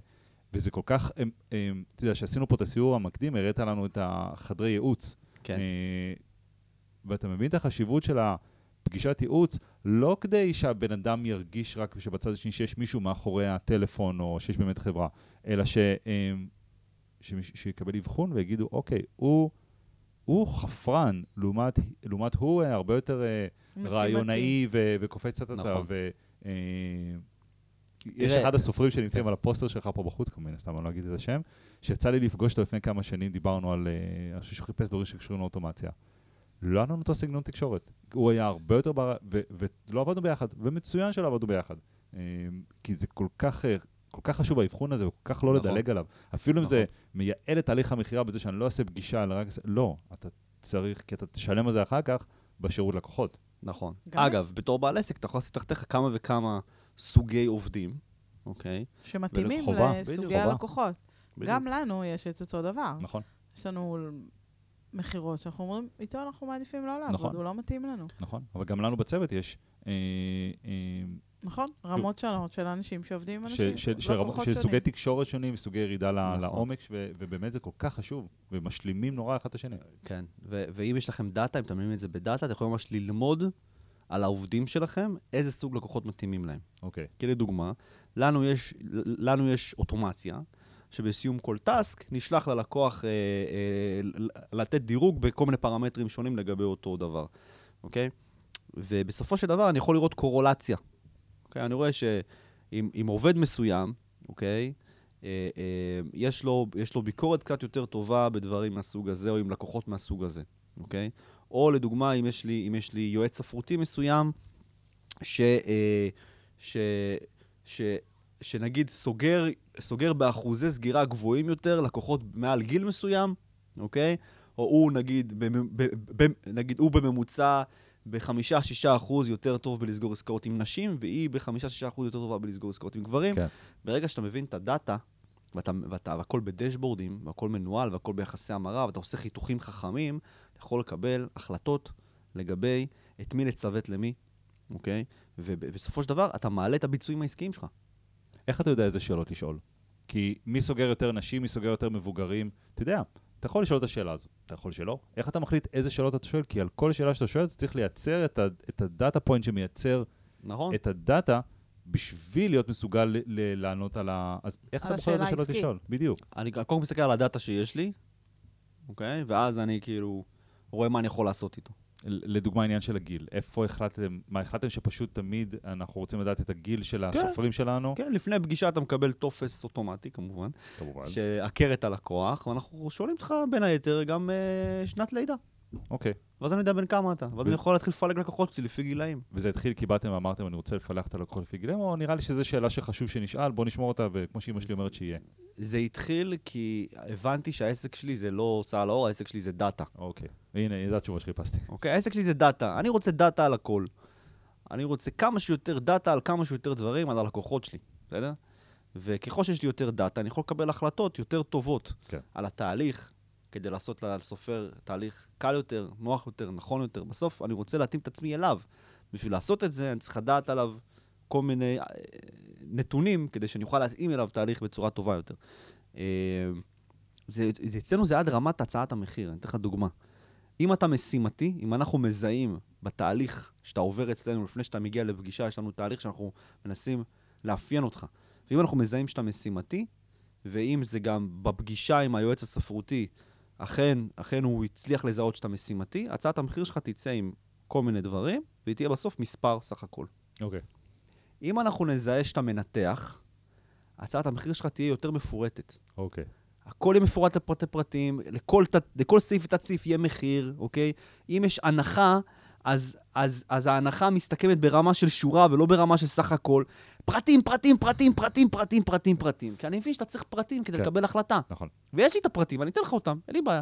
וזה כל כך, אה, אה, אתה יודע, כשעשינו פה את הסיור המקדים, הראת לנו את החדרי ייעוץ. כן. ואתה מבין את החשיבות של הפגישת ייעוץ, לא כדי שהבן אדם ירגיש רק שבצד השני שיש מישהו מאחורי הטלפון, או שיש באמת חברה, אלא ש, שיקבל אבחון ויגידו, אוקיי, הוא, הוא חפרן, לעומת, לעומת הוא אה, הרבה יותר אה, משימתי. רעיונאי ו- וקופץ קצת אתה, נכון. ו... אה, יש אחד הסופרים שנמצאים. על הפוסטר שלך פה בחוץ, כמובן, סתם אני לא אגיד את השם, שיצא לי לפגוש אותו לפני כמה שנים, דיברנו על, אה, אני חושב שהוא חיפש דברים שקשורים לאוטומציה. לא היה לנו אותו סגנון תקשורת. הוא היה הרבה יותר, בר... ולא עבדנו ביחד, ומצוין שלא עבדנו ביחד. כי זה כל כך, כל כך חשוב האבחון הזה, וכל כך לא נכון. לדלג עליו. אפילו אם זה נכון. מייעל את תהליך המכירה בזה שאני לא אעשה פגישה, אלא רק... לא, אתה צריך, כי אתה תשלם על זה אחר כך בשירות לקוחות. נכון. גם- אגב, בתור בעל עסק, אתה יכול לשים תחתיך כמה וכמה סוגי עובדים, אוקיי? שמתאימים חובה, לסוגי בדיוק, חובה. הלקוחות. בדיוק. גם לנו יש את אותו דבר. נכון, יש לנו מכירות שאנחנו אומרים, איתו אנחנו מעדיפים לא לעבוד, נכון. הוא לא מתאים לנו. נכון. אבל גם לנו בצוות יש... אה, אה, נכון? רמות שונות של אנשים שעובדים עם אנשים. של, של, רמות- לקוחות של שונים. סוגי תקשורת שונים, סוגי ירידה ל- נכון. לעומק, ו, ובאמת זה כל כך חשוב, ומשלימים נורא אחד את השני. כן. ו- ואם יש לכם דאטה, אם אתם מבינים את זה בדאטה, אתם יכולים ממש ללמוד על העובדים שלכם, איזה סוג לקוחות מתאימים להם. אוקיי. כי לדוגמה, לנו יש, לנו יש אוטומציה, שבסיום כל טאסק נשלח ללקוח אה, אה, ל- לתת דירוג בכל מיני פרמטרים שונים לגבי אותו דבר, אוקיי? ובסופו של דבר אני יכול לראות קורולציה. אוקיי? אני רואה שאם אם עובד מסוים, אוקיי, אה, אה, יש, לו, יש לו ביקורת קצת יותר טובה בדברים מהסוג הזה, או עם לקוחות מהסוג הזה, אוקיי? או לדוגמה, אם יש לי, אם יש לי יועץ ספרותי מסוים, ש, אה, ש, ש, שנגיד סוגר, סוגר באחוזי סגירה גבוהים יותר לקוחות מעל גיל מסוים, אוקיי? או הוא נגיד, במ, ב, ב, נגיד הוא בממוצע בחמישה-שישה אחוז יותר טוב בלסגור עסקאות עם נשים, והיא בחמישה-שישה אחוז יותר טובה בלסגור עסקאות עם גברים. כן. ברגע שאתה מבין את הדאטה, ואתה, ואתה, והכל בדשבורדים, והכל מנוהל, והכל ביחסי המרה, ואתה עושה חיתוכים חכמים, אתה יכול לקבל החלטות לגבי את מי לצוות למי, אוקיי? ובסופו של דבר, אתה מעלה את הביצועים העסקיים שלך. איך אתה יודע איזה שאלות לשאול? כי מי סוגר יותר נשים, מי סוגר יותר מבוגרים? אתה יודע, אתה יכול לשאול את השאלה הזו, אתה יכול שלא. איך אתה מחליט איזה שאלות אתה שואל? כי על כל שאלה שאתה שואל, אתה צריך לייצר את, ה- את הדאטה פוינט שמייצר נכון? את הדאטה בשביל להיות מסוגל ל- ל- לענות על ה... אז איך אתה בוחר איזה שאלות. לשאול? בדיוק. אני קודם כל מסתכל על הדאטה שיש לי, אוקיי? ואז אני כאילו רואה מה אני יכול לעשות איתו. לדוגמה, העניין של הגיל. איפה החלטתם, מה החלטתם שפשוט תמיד אנחנו רוצים לדעת את הגיל של הסופרים שלנו? כן, לפני פגישה אתה מקבל טופס אוטומטי, כמובן, כמובן. שעקר את הלקוח, ואנחנו שואלים אותך בין היתר גם אה, שנת לידה. אוקיי. ואז אני יודע בין כמה אתה, ואז ו- אני יכול להתחיל לפלג לקוחות שלי לפי גילאים. וזה התחיל כי באתם ואמרתם, אני רוצה לפלח את הלקוחות לפי גילם, או נראה לי שזו שאלה שחשוב שנשאל, בוא נשמור אותה, וכמו שאימא שלי אומרת שיהיה. זה התחיל כי הבנתי שהעסק שלי זה לא הוצאה לאור, העסק שלי זה דאטה. אוקיי. הנה, זו התשובה שחיפשתי. אוקיי? העסק שלי זה דאטה. אני רוצה דאטה על הכל. אני רוצה כמה שיותר דאטה על כמה שיותר דברים על הלקוחות שלי, בסדר? וככל שיש לי יותר דאטה, אני יכול לקבל החלטות יותר טובות כן. על התהליך, כדי לעשות לסופר תהליך קל יותר, נוח יותר, נכון יותר. בסוף אני רוצה להתאים את עצמי אליו. בשביל לעשות את זה, אני צריך לדעת עליו כל מיני אה, נתונים, כדי שאני אוכל להתאים אליו תהליך בצורה טובה יותר. אה, זה, זה, אצלנו זה עד רמת הצעת המחיר, אני אתן לך דוגמה. אם אתה משימתי, אם אנחנו מזהים בתהליך שאתה עובר אצלנו לפני שאתה מגיע לפגישה, יש לנו תהליך שאנחנו מנסים לאפיין אותך. ואם אנחנו מזהים שאתה משימתי, ואם זה גם בפגישה עם היועץ הספרותי, אכן, אכן הוא הצליח לזהות שאתה משימתי, הצעת המחיר שלך תצא עם כל מיני דברים, והיא תהיה בסוף מספר סך הכל. אוקיי. אם אנחנו נזהה שאתה מנתח, הצעת המחיר שלך תהיה יותר מפורטת. אוקיי. הכל יהיה מפורט לפרטי פרטים, לכל, תת- לכל סעיף ותת סעיף יהיה מחיר, אוקיי? אם יש הנחה, אז, אז, אז ההנחה מסתכמת ברמה של שורה ולא ברמה של סך הכל. פרטים, פרטים, פרטים, פרטים, פרטים, פרטים, פרטים. כי אני מבין שאתה צריך פרטים כדי כן. לקבל החלטה. נכון. ויש לי את הפרטים, אני אתן לך אותם, אין לי בעיה.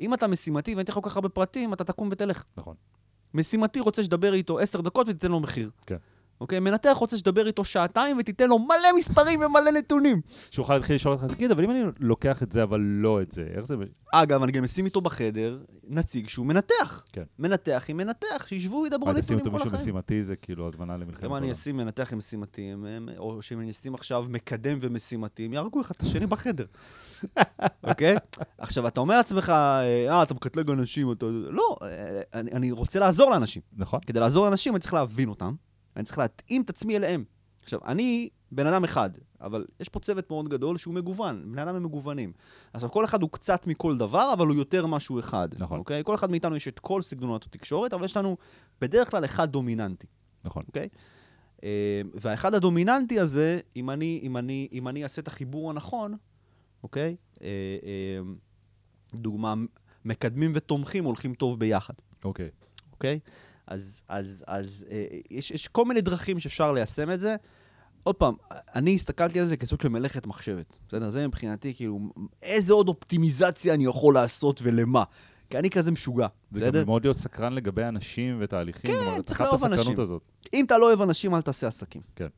אם אתה משימתי ואני אתן לך כל כך הרבה פרטים, אתה תקום ותלך. נכון. משימתי רוצה שתדבר איתו עשר דקות ותיתן לו מחיר. כן. אוקיי? מנתח רוצה שתדבר איתו שעתיים ותיתן לו מלא מספרים ומלא נתונים. שהוא יוכל להתחיל לשאול אותך, תגיד, אבל אם אני לוקח את זה, אבל לא את זה, איך זה... אגב, אני גם אשים איתו בחדר נציג שהוא מנתח. כן. מנתח עם מנתח, שישבו וידברו רק לשים נתונים אותו כל מישהו החיים. משימתי, זה כאילו הזמנה למלחמת אם אני. אשים מנתח עם משימתיים, או שאם אני אשים עכשיו מקדם ומשימתיים, יהרגו אחד את השני בחדר. *laughs* אוקיי? עכשיו, אתה אומר לעצמך, אה, אתה מקטלג אנשים, אתה... לא, אה, אני, אני רוצה לעזור לאנשים. נכון. כדי לעזור לאנשים, אני צריך להבין אותם, אני צריך להתאים את עצמי אליהם. עכשיו, אני בן אדם אחד, אבל יש פה צוות מאוד גדול שהוא מגוון, בני אדם הם מגוונים. עכשיו, כל אחד הוא קצת מכל דבר, אבל הוא יותר משהו אחד. נכון. אוקיי? כל אחד מאיתנו יש את כל סגנונות התקשורת, אבל יש לנו בדרך כלל אחד דומיננטי. נכון. אוקיי? אה, והאחד הדומיננטי הזה, אם אני, אם אני, אם אני אעשה את החיבור הנכון, אוקיי? אה, אה, דוגמה, מקדמים ותומכים הולכים טוב ביחד, אוקיי. אוקיי? אז, אז, אז אה, יש, יש כל מיני דרכים שאפשר ליישם את זה. עוד פעם, אני הסתכלתי על זה כסוג של מלאכת מחשבת, בסדר? זה מבחינתי, כאילו, איזה עוד אופטימיזציה אני יכול לעשות ולמה? כי אני כזה משוגע, זה בסדר? גם מאוד להיות סקרן לגבי אנשים ותהליכים. כן, צריך לאהוב אנשים. הזאת. אם אתה לא אוהב אנשים, אל תעשה עסקים. כן.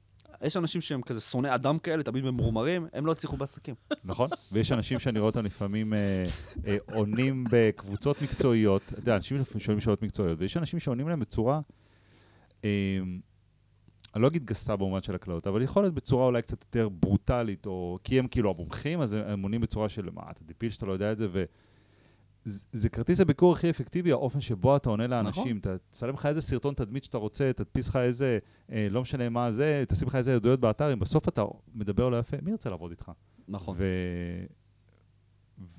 יש אנשים שהם כזה שונאי אדם כאלה, תמיד ממורמרים, הם לא הצליחו בעסקים. נכון? ויש אנשים שאני רואה אותם לפעמים אה, אה, עונים בקבוצות מקצועיות, אתה יודע, אנשים שואלים שאלות מקצועיות, ויש אנשים שעונים להם בצורה, אה, אני לא אגיד גסה במובן של הקללות, אבל יכול להיות בצורה אולי קצת יותר ברוטלית, או כי הם כאילו המומחים, אז הם עונים בצורה של, מה, אתה דיפיל שאתה לא יודע את זה, ו... זה- כרטיס הביקור הכי אפקטיבי, האופן שבו אתה עונה לאנשים. אתה תצלם לך איזה סרטון תדמית שאתה רוצה, תדפיס לך איזה, אה, לא משנה מה זה, תשים לך איזה עדויות באתר, אם בסוף אתה מדבר לא יפה, מי ירצה לעבוד איתך? נכון. ו...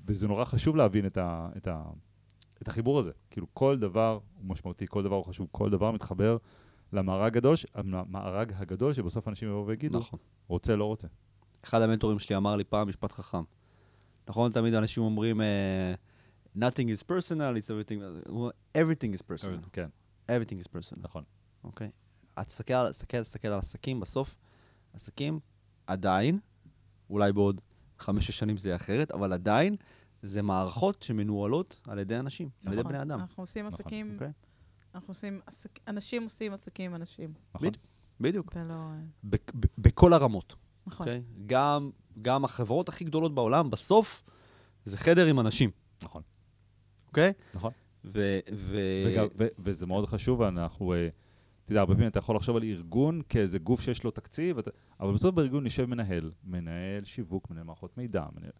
וזה נורא חשוב להבין את, ה... את, ה... את החיבור הזה. כאילו, כל דבר הוא משמעותי, כל דבר הוא חשוב, כל דבר מתחבר למארג הגדול, ש- המארג הגדול שבסוף אנשים יבואו ויגידו, נכון. רוצה, לא רוצה. אחד המנטורים שלי אמר לי פעם משפט חכם. נכון, תמיד אנשים אומרים, אה, nothing is personal, it's everything, אומר, everything is personal, כן, everything is personal, נכון. אוקיי? את תסתכל תסתכל- תסתכל על עסקים, בסוף, עסקים עדיין, אולי בעוד חמש-שש שנים זה יהיה אחרת, אבל עדיין, זה מערכות שמנוהלות על ידי אנשים, על ידי נכון. בני אדם, אנחנו עושים נכון, עסקים, אוקיי? אנחנו עושים, עסק- אנשים עושים עסקים עם אנשים. נכון. בדיוק. ולא... אה, בכל הרמות. נכון. אוקיי? גם, גם החברות הכי גדולות בעולם, בסוף, זה חדר עם אנשים, נכון, אוקיי? נכון. ו... ו... וגם, ו, וזה מאוד חשוב, אנחנו, אה, אתה יודע, הרבה פעמים אתה יכול לחשוב על ארגון כאיזה גוף שיש לו תקציב, אתה, אבל בסוף בארגון יושב מנהל, מנהל שיווק, מנהל מערכות מידע, מנהל,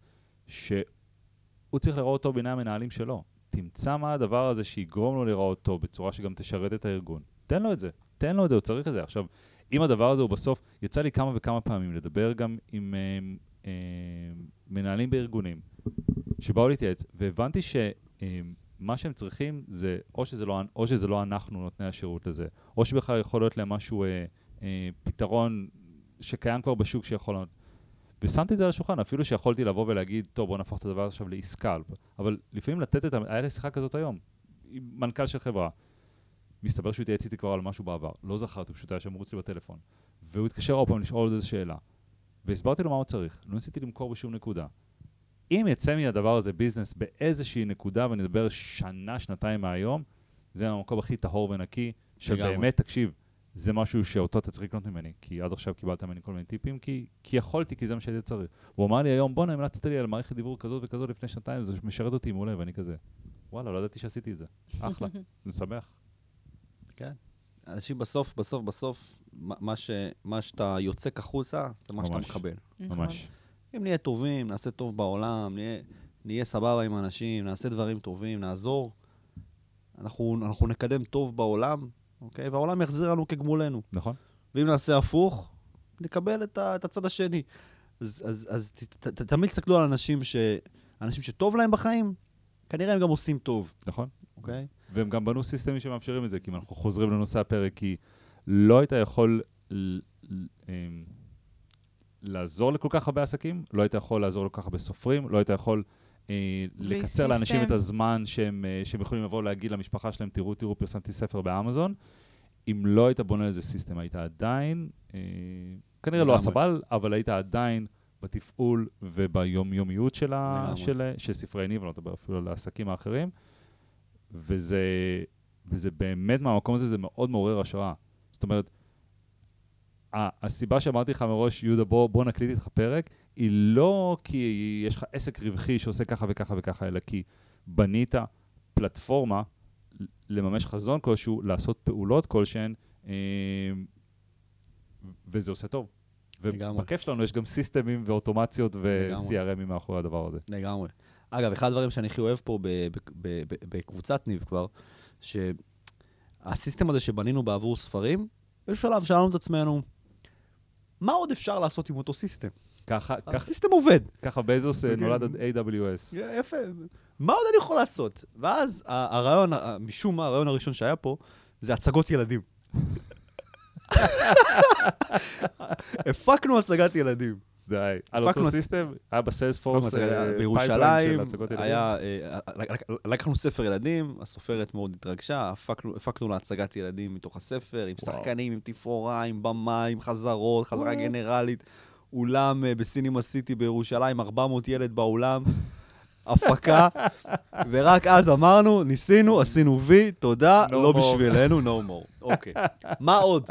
שהוא צריך לראות טוב בעיני המנהלים שלו. תמצא מה הדבר הזה שיגרום לו לראות טוב בצורה שגם תשרת את הארגון. תן לו את זה, תן לו את זה, הוא צריך את זה. עכשיו, אם הדבר הזה הוא בסוף, יצא לי כמה וכמה פעמים לדבר גם עם אה, אה, מנהלים בארגונים, שבאו להתייעץ, והבנתי ש... מה שהם צריכים זה, או שזה, לא, או שזה לא אנחנו נותני השירות לזה, או שבכלל יכול להיות להם משהו, אה, אה, פתרון שקיים כבר בשוק שיכול לענות. ושמתי את זה על השולחן, אפילו שיכולתי לבוא ולהגיד, טוב, בוא נהפוך את הדבר עכשיו לעסקה. אבל לפעמים לתת את ה... היה לי שיחה כזאת היום, עם מנכ"ל של חברה. מסתבר שהוא התייעץ איתי כבר על משהו בעבר. לא זכרתי, פשוט היה שם מרוץ לי בטלפון. והוא התקשר עוד פעם לשאול עוד איזו שאלה. והסברתי לו מה הוא צריך. לא ניסיתי למכור בשום נקודה. אם יצא מהדבר הזה ביזנס באיזושהי נקודה, ואני מדבר שנה, שנתיים מהיום, זה המקום הכי טהור ונקי. שבאמת, תקשיב, זה משהו שאותו אתה צריך לקנות ממני, כי עד עכשיו קיבלת ממני כל מיני טיפים, כי, כי יכולתי, כי זה מה שהייתי צריך. הוא אמר לי היום, בואנה, המלצת לי על מערכת דיבור כזאת וכזאת לפני שנתיים, זה משרת אותי מעולה, ואני כזה, וואלה, לא ידעתי שעשיתי את זה. אחלה, *laughs* זה משמח. כן. אנשים בסוף, בסוף, בסוף, מה, מה ש, מה שאתה יוצק החוצה, זה מה שאתה. מקבל. נכון. ממש. אם נהיה טובים, נעשה טוב בעולם, נהיה, נהיה סבבה עם אנשים, נעשה דברים טובים, נעזור, אנחנו, אנחנו נקדם טוב בעולם, אוקיי? והעולם יחזיר לנו כגמולנו. נכון? ואם נעשה הפוך, נקבל את, ה, את הצד השני. אז, אז, אז ת, ת, ת, תמיד תסתכלו על אנשים, ש, אנשים שטוב להם בחיים, כנראה הם גם עושים טוב, נכון. אוקיי? והם גם בנו סיסטמים שמאפשרים את זה, כי אם אנחנו חוזרים לנושא הפרק, כי לא היית יכול ל- ל- אמ, לעזור לכל כך הרבה עסקים, לא היית יכול לעזור לכל כך הרבה סופרים, לא היית יכול אה, לקצר לאנשים system. את הזמן שהם, אה, שהם יכולים לבוא להגיד למשפחה שלהם, תראו, תראו, פרסמתי ספר באמזון. אם לא היית בונה איזה system, היית עדיין, אה, כנראה לא. הסבל, אבל היית עדיין בתפעול וביומיומיות של, ה. של, של ספרי ניב, לא מדבר אפילו על העסקים האחרים. וזה, וזה באמת, מהמקום הזה, זה מאוד מעורר השראה. זאת אומרת, הסיבה שאמרתי לך מראש, יהודה, בוא, בוא נקליט איתך פרק, היא לא כי יש לך עסק רווחי שעושה ככה וככה וככה, אלא כי בנית פלטפורמה לממש חזון כלשהו, לעשות פעולות כלשהן, אה, וזה עושה טוב. ובכיף שלנו יש גם סיסטמים ואוטומציות ו-CRMים מאחורי הדבר הזה. לגמרי. אגב, אחד הדברים שאני הכי אוהב פה בקבוצת ניב כבר, שהסיסטם הזה שבנינו בעבור ספרים, באיזשהו שלב שאלנו את עצמנו, מה עוד אפשר לעשות עם אותו סיסטם? ככה, הסיסטם עובד. ככה בזוס אה. נולד עד AWS. יפה. מה עוד אני יכול לעשות? ואז הרעיון, משום מה, הרעיון הראשון שהיה פה, זה הצגות ילדים. *laughs* הפקנו הצגת ילדים. די. על אותו סיסטם, היה בסיילספורס, אה, בירושלים. היה, אה, לק- לקחנו ספר ילדים, הסופרת מאוד התרגשה, הפקנו- הפקנו לה הצגת ילדים מתוך הספר, עם. שחקנים, עם תפאורה, עם במה, עם חזרות, חזרה גנרלית, אולם אה, בסינימה סיטי בירושלים, 400 ילד באולם. *laughs* הפקה, ורק אז אמרנו, ניסינו, עשינו וי, תודה, No לא more. בשבילנו, no more. אוקיי. *laughs* מה עוד?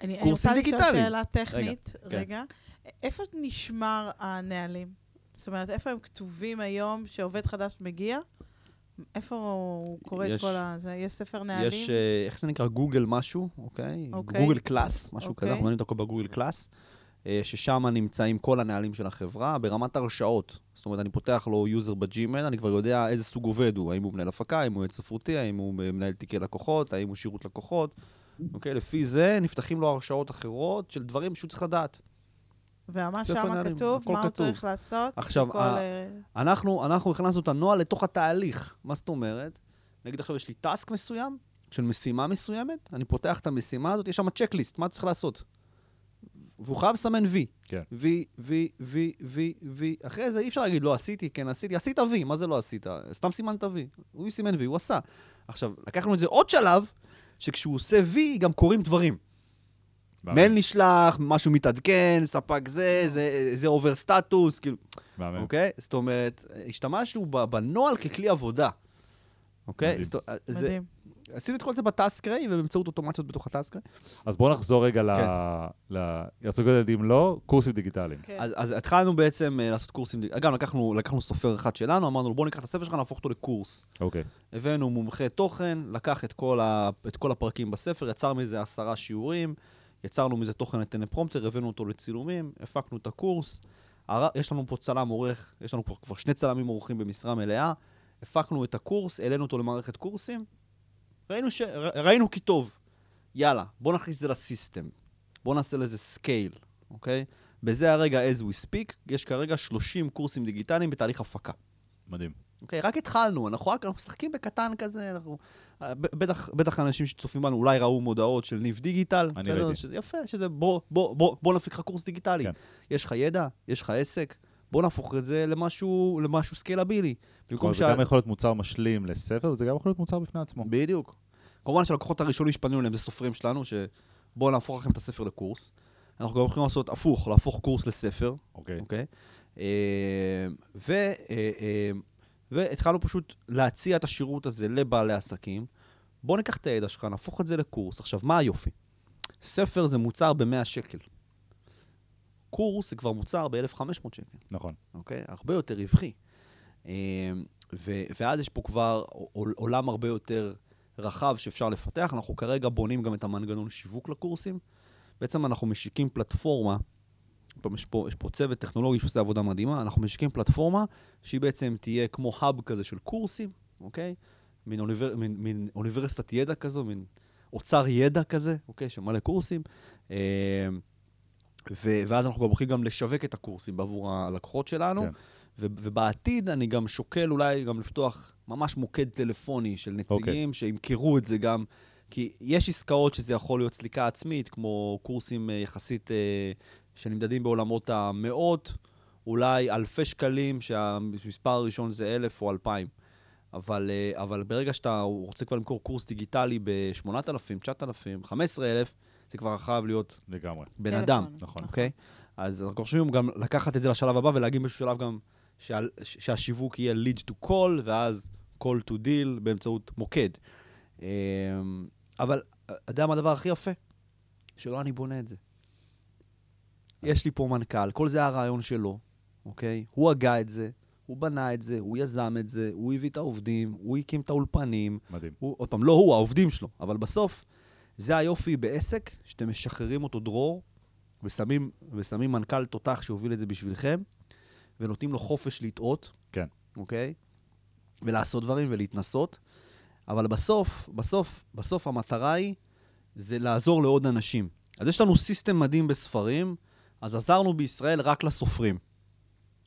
אני, אני קורסים רוצה לשאול דיגיטליים. שאלה טכנית, כן. רגע. איפה נשמר הנהלים? זאת אומרת, איפה הם כתובים היום שעובד חדש מגיע? איפה הוא קורא את כל ה... יש ספר נהלים? יש, אה, איך זה נקרא? גוגל משהו, אוקיי? אוקיי. Google Class, משהו כזה, אוקיי. אנחנו בונים את הכל ב Google Class, אה, ששם נמצאים כל הנהלים של החברה ברמת הרשאות. זאת אומרת, אני פותח לו user ב Gmail, אני כבר יודע איזה סוג עובד הוא, האם הוא מנהל הפקה, האם הוא עורך ספרותי, האם הוא מנהל תיקי לקוחות, האם הוא שירות לקוחות. אוקיי, לפי זה נפתחים לו הרשאות אחרות של דברים שהוא צריך לדעת. וממש שמה נהלים, כתוב מה הוא. צריך לעשות. עכשיו, בכל, אה, אנחנו, אנחנו הכנסנו את הנוהל לתוך התהליך. מה זאת אומרת? נגיד עכשיו יש לי טאסק מסוים, של משימה מסוימת, אני פותח את המשימה הזאת, יש שם צ'קליסט, מה צריך לעשות? והוא חייב לסמן וי. כן. וי, וי, וי, וי, וי. אחרי זה אי אפשר להגיד, לא עשיתי, כן עשיתי, עשית וי, מה זה לא עשית? סתם סימנת וי. הוא סימן וי, הוא עשה. עכשיו, לקחנו את זה עוד שלב, שכשהוא עושה וי, גם קורים דברים. מייל נשלח, משהו מתעדכן, ספק זה, זה, זה עובר סטטוס, כאילו, מהמם. אוקיי? זאת אומרת, השתמשנו ב- בנוהל ככלי עבודה. אוקיי? מדהים. זאת- זה- מדהים. עשינו את כל זה בטאסקריי ובאמצעות אוטומציות בתוך הטאסקריי. אז בואו נחזור רגע ל... כן. ל- יצגות ילדים לא, קורסים דיגיטליים. כן. אז, אז התחלנו בעצם אה, לעשות קורסים, אגב, לקחנו, לקחנו סופר אחד שלנו, אמרנו לו, בוא ניקח את הספר שלך, נהפוך אותו לקורס. אוקיי. הבאנו מומחה תוכן, לקח את כל, ה, את כל הפרקים בספר, יצר מזה עשרה שיעורים, יצרנו מזה תוכן לטלפרומפטר, הבאנו אותו לצילומים, הפקנו את הקורס. יש לנו פה צלם עורך, יש לנו פה כבר שני צלמים עורכים במשרה מלאה, הפקנו את הקורס, העלינו אותו למערכת קורסים, ראינו, ש... ראינו כי טוב. יאללה, בוא נכניס את זה ל system. בוא נעשה לזה scale, אוקיי? בזה הרגע, as we speak, יש כרגע 30 קורסים דיגיטליים בתהליך הפקה. מדהים. אוקיי, רק התחלנו, אנחנו רק אנחנו משחקים בקטן כזה, אנחנו... אה, בטח, בטח אנשים שצופים בנו אולי ראו מודעות של ניב Digital. אני? ראיתי. שזה יפה, שזה בוא, בוא, בוא, בוא נפיק לך קורס דיגיטלי. כן. יש לך ידע, יש לך עסק, בוא נהפוך את זה למשהו, למשהו סקיילבילי. במקום זה גם יכול להיות מוצר משלים לספר, וזה גם יכול להיות מוצר בפני עצמו. בדיוק. כמובן שהלקוחות הראשונים שפנינו אליהם זה סופרים שלנו, שבואו נהפוך לכם את הספר לקורס. אנחנו גם יכולים לעשות הפוך, להפוך קורס לספר, אוקיי. אוקיי? אה, ו, אה, אה, והתחלנו פשוט להציע את השירות הזה לבעלי עסקים. בוא ניקח את הידע שלך, נהפוך את זה לקורס. עכשיו, מה היופי? ספר זה מוצר ב-100 שקל. קורס זה כבר מוצר ב-1,500 שקל, נכון. אוקיי? הרבה יותר רווחי. אה, ו- ואז יש פה כבר עול- עולם הרבה יותר רחב שאפשר לפתח. אנחנו כרגע בונים גם את המנגנון שיווק לקורסים. בעצם אנחנו משיקים פלטפורמה, יש פה, יש פה צוות טכנולוגי שעושה עבודה מדהימה, אנחנו משיקים פלטפורמה שהיא בעצם תהיה כמו האב כזה של קורסים, אוקיי? מין, אוניבר, מין, מין אוניברסיטת ידע כזו, מין אוצר ידע כזה, אוקיי? שמלא קורסים. אה, ו- ואז אנחנו גם הולכים גם לשווק את הקורסים בעבור הלקוחות שלנו. כן. ו- ובעתיד אני גם שוקל אולי גם לפתוח ממש מוקד טלפוני של נציגים, okay. שימכרו את זה גם, כי יש עסקאות שזה יכול להיות סליקה עצמית, כמו קורסים אה, יחסית אה, שנמדדים בעולמות המאות, אולי אלפי שקלים, שהמספר הראשון זה אלף או אלפיים. אבל, אה, אבל ברגע שאתה רוצה כבר למכור קורס דיגיטלי ב-8,000, 9,000, 15,000, זה כבר חייב להיות לגמרי. בן אדם, נכון. אוקיי? אז אנחנו חושבים גם לקחת את זה לשלב הבא ולהגיד באיזשהו שלב גם שה, שהשיווק יהיה lead to call, ואז call to deal באמצעות מוקד. אמ, אבל אתה יודע מה הדבר הכי יפה? שלא אני בונה את זה. יש לי פה מנכ"ל, כל זה הרעיון שלו, אוקיי? הוא הגה את זה, הוא בנה את זה, הוא יזם את זה, הוא הביא את העובדים, הוא הקים את האולפנים. מדהים. הוא, עוד פעם, לא הוא, העובדים שלו, אבל בסוף, זה היופי בעסק, שאתם משחררים אותו דרור, ושמים, ושמים מנכ"ל תותח שהוביל את זה בשבילכם, ונותנים לו חופש לטעות. כן. אוקיי? ולעשות דברים ולהתנסות. אבל בסוף, בסוף, בסוף המטרה היא, זה לעזור לעוד אנשים. אז יש לנו סיסטם מדהים בספרים, אז עזרנו בישראל רק לסופרים.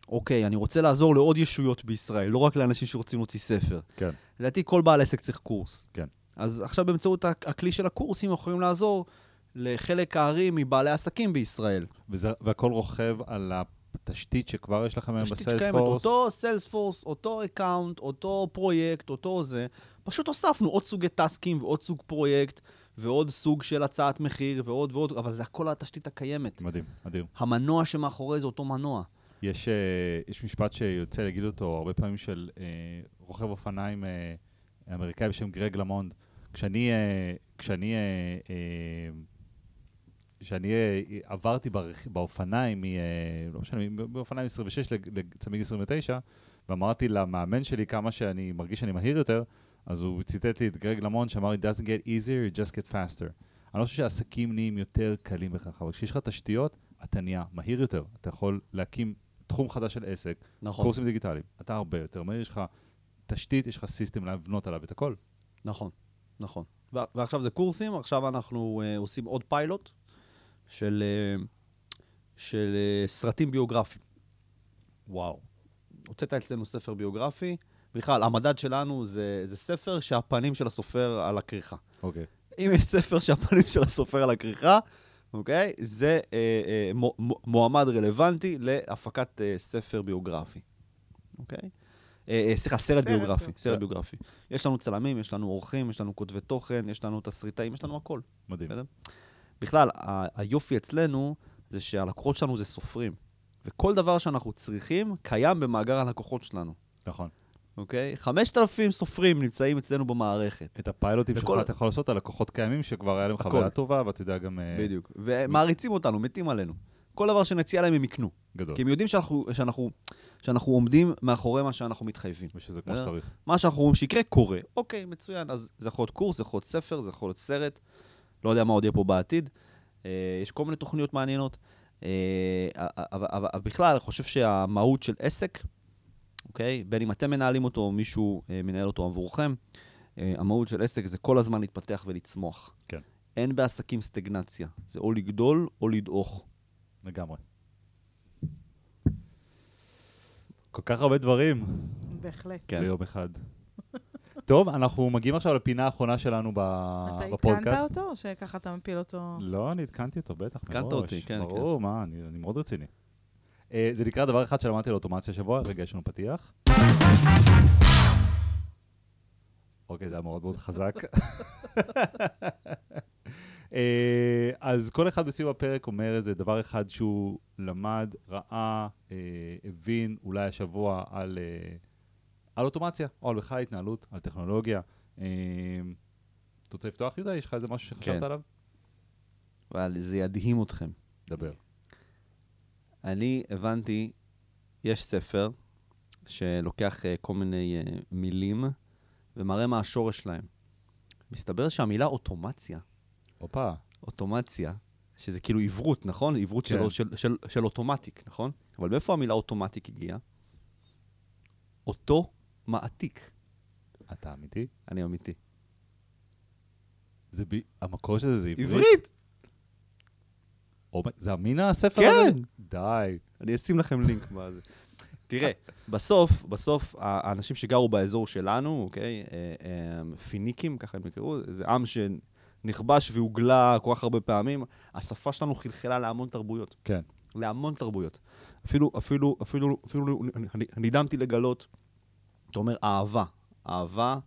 אוקיי, אני רוצה לעזור לעוד ישויות בישראל, לא רק לאנשים שרוצים להוציא ספר. כן. לדעתי כל בעל עסק צריך קורס. כן. אז עכשיו באמצעות הכלי של הקורסים אנחנו יכולים לעזור לחלק הארי מבעלי עסקים בישראל. וזה, והכל רוכב על התשתית שכבר יש לכם היום תשתית ב Salesforce. שקיימת, אותו Salesforce, אותו account, אותו פרויקט, אותו זה. פשוט הוספנו עוד סוגי טסקים ועוד סוג פרויקט ועוד סוג של הצעת מחיר ועוד ועוד, אבל זה הכל התשתית הקיימת. מדהים, מדהים. המנוע שמאחורי זה אותו מנוע. יש, אה, יש משפט שיוצא להגיד אותו הרבה פעמים של אה, רוכב אופניים אה, אמריקאי בשם גרג למונד. כשאני, uh, כשאני, uh, uh, כשאני uh, עברתי ברכ... באופניים, uh, לא משנה, באופניים 26 לצמיג 29, ואמרתי למאמן שלי כמה שאני מרגיש שאני מהיר יותר, אז הוא ציטט לי את גרג למונד שאמר, it doesn't get easier, it just get faster. אני לא חושב שהעסקים נהיים יותר קלים בכך, אבל כשיש לך תשתיות, אתה נהיה מהיר יותר. אתה יכול להקים תחום חדש של עסק, נכון. קורסים דיגיטליים. אתה הרבה יותר מהיר, יש לך תשתית, יש לך system לבנות עליו את הכל. נכון, נכון. ועכשיו זה קורסים, עכשיו אנחנו אה, עושים עוד פיילוט של, אה, של אה, סרטים ביוגרפיים. וואו. הוצאת אצלנו ספר ביוגרפי. בכלל, המדד שלנו זה, זה ספר שהפנים של הסופר על הכריכה. אוקיי. אם יש ספר שהפנים של הסופר על הכריכה, אוקיי? זה אה, אה, מו, מועמד רלוונטי להפקת אה, ספר ביוגרפי, אוקיי? אה, אה, סליחה, סרט ביוגרפי, סרט ביוגרפי. יש לנו צלמים, יש לנו עורכים, יש לנו כותבי תוכן, יש לנו תסריטאים, יש לנו הכל. מדהים. בסדר? בכלל, ה- היופי אצלנו זה שהלקוחות שלנו זה סופרים. וכל דבר שאנחנו צריכים קיים במאגר הלקוחות שלנו, נכון. אוקיי? 5,000 סופרים נמצאים אצלנו במערכת. את הפיילוטים שלך אתה יכול לעשות על לקוחות קיימים שכבר היה להם. חוויה טובה, ואתה יודע גם... אה, בדיוק. ומעריצים אותנו, מתים עלינו. כל דבר שנציע להם הם יקנו. גדול. כי הם יודעים שאנחנו, שאנחנו, שאנחנו עומדים מאחורי מה שאנחנו מתחייבים. ושזה כמו? שצריך. מה שאנחנו אומרים שיקרה, קורה. אוקיי, מצוין. אז זה יכול להיות קורס, זה יכול להיות ספר, זה יכול להיות סרט. לא יודע מה עוד יהיה פה בעתיד. אה, יש כל מיני תוכניות מעניינות. אה, אבל בכלל, אני חושב שהמהות של עסק, אוקיי? בין אם אתם מנהלים אותו או מישהו אה, מנהל אותו עבורכם, אה, המהות של עסק זה כל הזמן להתפתח ולצמוח. כן. אין בעסקים סטגנציה. זה או לגדול או לדעוך. לגמרי. כל כך הרבה דברים בהחלט. כן. ביום אחד. טוב, אנחנו מגיעים עכשיו לפינה האחרונה שלנו ב- אתה עדכנת בפודקאסט. אותו, או שככה אתה מפיל אותו? לא, אני עדכנתי אותו, בטח, מראש. עדכנת אותי, כן, ברור, מה, אני אני מאוד רציני. אה, זה נקרא דבר אחד שלמדתי על אוטומציה השבוע, רגע, יש לנו פתיח. אוקיי, זה היה מאוד מאוד חזק. אה, אז כל אחד בסיום הפרק אומר איזה דבר אחד שהוא למד, ראה, אה, הבין, אולי השבוע על, על אוטומציה, או על בכלל התנהלות, על טכנולוגיה. אתה רוצה לפתוח, יהודה? יש לך איזה משהו שחשבת כן. עליו? אבל זה ידהים אתכם. דבר. אני הבנתי, יש ספר שלוקח uh, כל מיני uh, מילים ומראה מה השורש שלהם. מסתבר שהמילה אוטומציה, הופה. אוטומציה, שזה כאילו עברות, נכון? עברות כן. של, של, של, של אוטומטיק, נכון? אבל מאיפה המילה אוטומטיק הגיעה? אותו מעתיק. אתה אמיתי? אני אמיתי. זה ב... המקור של זה זה עברית? עברית! זה אמין הספר כן. הזה? די. אני אשים לכם לינק *laughs* מה זה. תראה, בסוף, בסוף, האנשים שגרו באזור שלנו, אוקיי, אה, פיניקים, ככה הם יקראו, זה עם שנכבש והוגלה כל כך הרבה פעמים. השפה שלנו חלחלה להמון תרבויות. כן. להמון תרבויות. אפילו, אפילו, אפילו, אפילו נדהמתי לגלות, אתה אומר אהבה. אהבה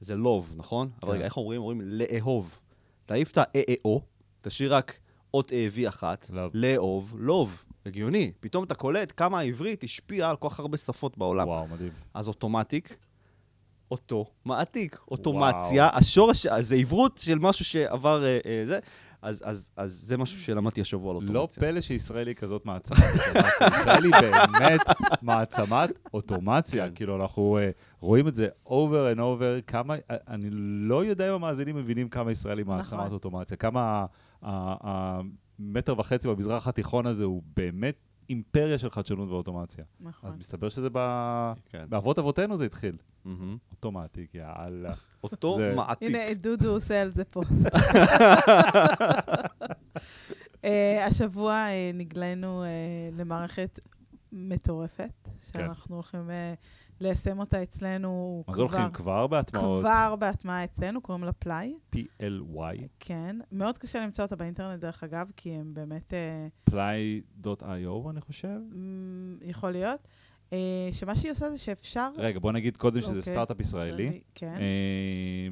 זה לוב, נכון? כן. אבל רגע, איך אומרים? אומרים לאהוב. תעיף את ה-אה-אה-או, תשאיר רק אות אהבי אחת, לאהוב, לוב. הגיוני. פתאום אתה קולט כמה העברית השפיעה על כל כך הרבה שפות בעולם. וואו, מדהים. אז אוטומטיק, אותו מעתיק. אוטומציה, וואו. השורש, זה עברות של משהו שעבר אה, אה, זה. אז, אז, אז זה משהו שלמדתי השבוע על אוטומציה. לא פלא שישראל היא כזאת מעצמת אוטומציה. ישראל היא באמת מעצמת אוטומציה. כן. כאילו, אנחנו uh, רואים את זה over and over, כמה, אני לא יודע אם המאזינים מבינים כמה ישראל היא מעצמת נכון. אוטומציה, כמה המטר וחצי במזרח התיכון הזה הוא באמת אימפריה של חדשנות ואוטומציה. נכון. אז מסתבר שזה ב... כן. באבות אבותינו זה התחיל. Mm-hmm. אוטומטי, יאללה. *laughs* מעתיק. הנה, דודו עושה על זה פוסט. uh, *laughs* השבוע uh, נגלינו uh, למערכת מטורפת, כן. שאנחנו. הולכים... ליישם אותה אצלנו כבר... מה זה הולכים כבר בהטמעות? כבר בהטמעה אצלנו, קוראים לה פליי. P-L-Y. כן. מאוד קשה למצוא אותה באינטרנט, דרך אגב, כי הם באמת... פליי.io, אני חושב? יכול להיות. אה, שמה שהיא עושה זה שאפשר... רגע, בוא נגיד קודם שזה אוקיי. סטארט-אפ ישראלי. כן. אה,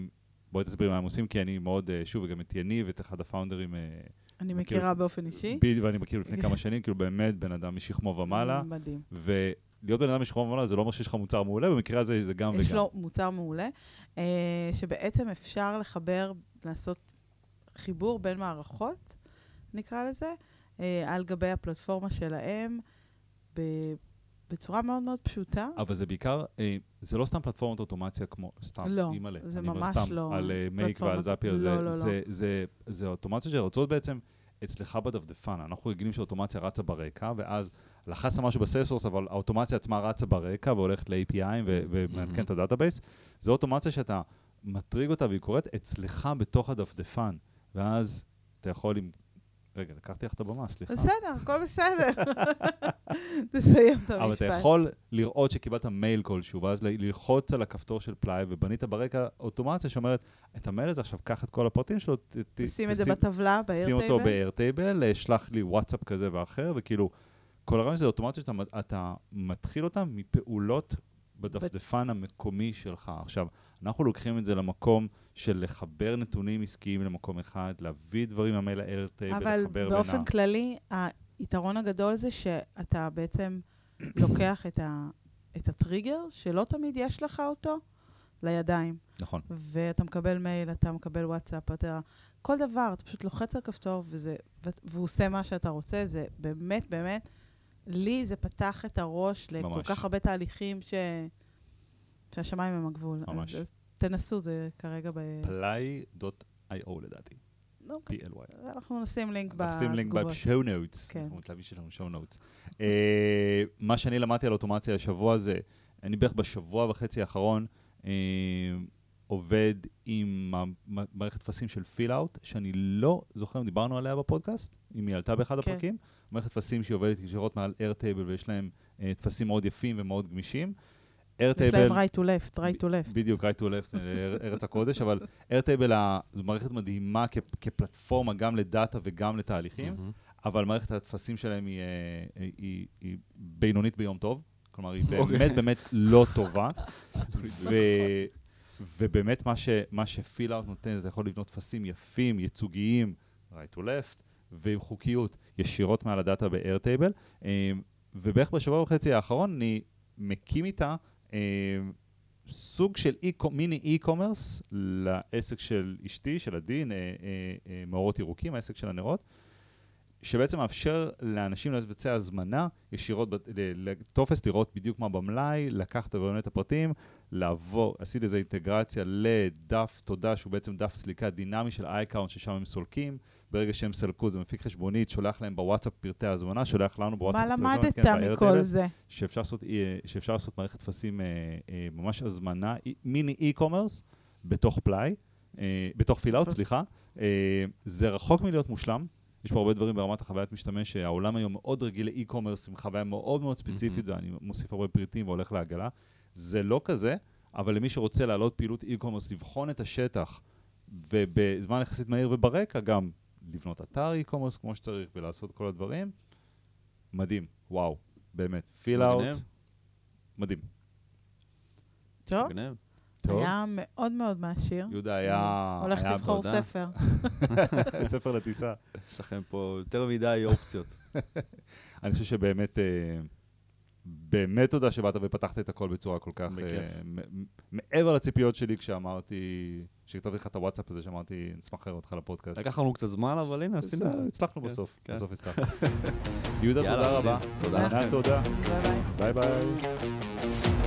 בואי תסביר מה הם עושים, כי אני מאוד, אה, שוב, וגם את יניב, את אחד הפאונדרים... אני מכירה באופן אישי. ואני מכיר לפני כמה שנים, כאילו באמת בן אדם משכמו ומעלה. מדהים. להיות בן אדם משכמו ומעלה זה לא אומר שיש לך מוצר מעולה, במקרה הזה זה גם יש וגם. יש לו מוצר מעולה, אה, שבעצם אפשר לחבר, לעשות חיבור בין מערכות, נקרא לזה, אה, על גבי הפלטפורמה שלהם, ב... בצורה מאוד מאוד פשוטה. אבל זה בעיקר, אה, זה לא סתם פלטפורמת אוטומציה כמו, סתם, לא, אימא'לה. זה ממש סתם, לא. על אה, מייק ועל זאפיר, לא, זה, לא, לא. זה, זה, זה, זה אוטומציה שרוצות בעצם אצלך בדפדפן. אנחנו רגילים שאוטומציה רצה ברקע, ואז לחצת משהו ב Salesforce, אבל האוטומציה עצמה רצה ברקע והולכת ל-API ומעדכן את ה database. זו אוטומציה שאתה מטריג אותה והיא קורית אצלך בתוך הדפדפן, ואז אתה יכול עם... רגע, לקחתי לך את הבמה, סליחה. בסדר, הכל בסדר. *laughs* תסיים את המשפט. אבל אתה יכול לראות שקיבלת מייל כלשהו, ואז ללחוץ על הכפתור של play, ובנית ברקע אוטומציה שאומרת, את המייל הזה עכשיו, קח את כל הפרטים שלו, שים את זה בטבלה, ב-Airtable. שים אותו ב-Airtable, שלח לי וואטסאפ כזה ואחר, וכאילו... כל הרעיון זה אוטומציה שאתה מתחיל אותה מפעולות בדפדפן המקומי שלך. עכשיו, אנחנו לוקחים את זה למקום של לחבר נתונים עסקיים למקום אחד, להביא דברים מהמייל ל-Airtable ולחבר בין ה... אבל באופן כללי, היתרון הגדול זה שאתה בעצם *clears throat* לוקח את, ה, את הטריגר, שלא תמיד יש לך אותו, לידיים. נכון. ואתה מקבל מייל, אתה מקבל וואטסאפ, אתה... כל דבר, אתה פשוט לוחץ על כפתור, וזה, והוא עושה מה שאתה רוצה, זה באמת, באמת... לי זה פתח את הראש לכל ממש. כך הרבה תהליכים ש... שהשמיים הם הגבול. ממש. אז, אז תנסו, זה כרגע ב... פליי.איו לדעתי. אוקיי. PLY. אנחנו נשים לינק בתגובות. נשים לינק בשואו נוטס. כן. אנחנו מתלהבים שלנו שואו נוטס. אה, מה שאני למדתי על אוטומציה השבוע זה, אני בערך בשבוע וחצי האחרון uh, עובד עם מערכת טפסים של פיל-אאוט, שאני לא זוכר אם דיברנו עליה בפודקאסט, אם היא עלתה באחד כן. הפרקים. מערכת טפסים שהיא עובדת ישירות מעל Airtable ויש להם uh, טפסים מאוד יפים ומאוד גמישים. Airtable... יש להם right to left, right to left. בדיוק, right to left, אה, ארץ הקודש, אבל Airtable זו מערכת מדהימה כ- כפלטפורמה גם לדאטה וגם לתהליכים, mm-hmm. אבל מערכת הטפסים שלהם היא, היא, היא, היא בינונית ביום טוב, כלומר, היא. אוקיי. באמת באמת לא טובה. *laughs* ו... ובאמת מה, ש, מה שפיל-אאוט נותן, זה אתה יכול לבנות טפסים יפים, ייצוגיים, right to left, ועם חוקיות ישירות מעל הדאטה ב-Airtable, אמ, ובערך בשבוע וחצי האחרון אני מקים איתה אמ, סוג של e מיני e-commerce לעסק של אשתי, של הדין, אה, אה, אה, מאורות ירוקים, העסק של הנרות, שבעצם מאפשר לאנשים לבצע הזמנה ישירות לטופס, לראות בדיוק מה במלאי, לקחת את הפרטים, לעבור, עשיתי איזו אינטגרציה לדף תודה, שהוא בעצם דף סליקה דינמי של iCount, ששם הם סולקים. ברגע שהם סלקו, זה מפיק חשבונית, שולח להם בוואטסאפ פרטי הזמנה, שולח לנו בוואטסאפ פרטי הזמנה. מה למדת מכל זה? שאפשר לעשות, אה, שאפשר לעשות מערכת טפסים, אה, אה, ממש הזמנה, מיני e-commerce, בתוך play, בתוך Fillout, סליחה. זה רחוק מלהיות מושלם. יש פה הרבה דברים ברמת החוויית משתמש, שהעולם היום מאוד רגיל ל e-commerce, עם חוויה מאוד מאוד ספציפית, ואני מוסיף הרבה פריטים והולך לעגלה. זה לא כזה, אבל למי שרוצה להעלות פעילות e-commerce, לבחון את השטח, ובזמן יחסית מהיר וברקע גם לבנות אתר e-commerce כמו שצריך ולעשות כל הדברים, מדהים, וואו, באמת. Fillout, מדהים. טוב, מגניב. טוב. היה מאוד מאוד מעשיר. יהודה היה... הולכת היה לבחור תודה. ספר. *laughs* *laughs* ספר לטיסה. יש לכם פה יותר מדי אופציות. *laughs* אני חושב שבאמת, אה, באמת תודה שבאת ופתחת את הכל בצורה כל כך... אה, מעבר לציפיות שלי כשאמרתי, כשכתבתי לך את הוואטסאפ הזה, שאמרתי, נשמח לראות אותך לפודקאסט. לקח לנו קצת זמן, אבל הנה, עשינו את זה. הצלחנו כן, בסוף, כן. בסוף הצלחנו. יהודה, תודה רבה. תודה לכם. תודה. ביי ביי. ביי ביי.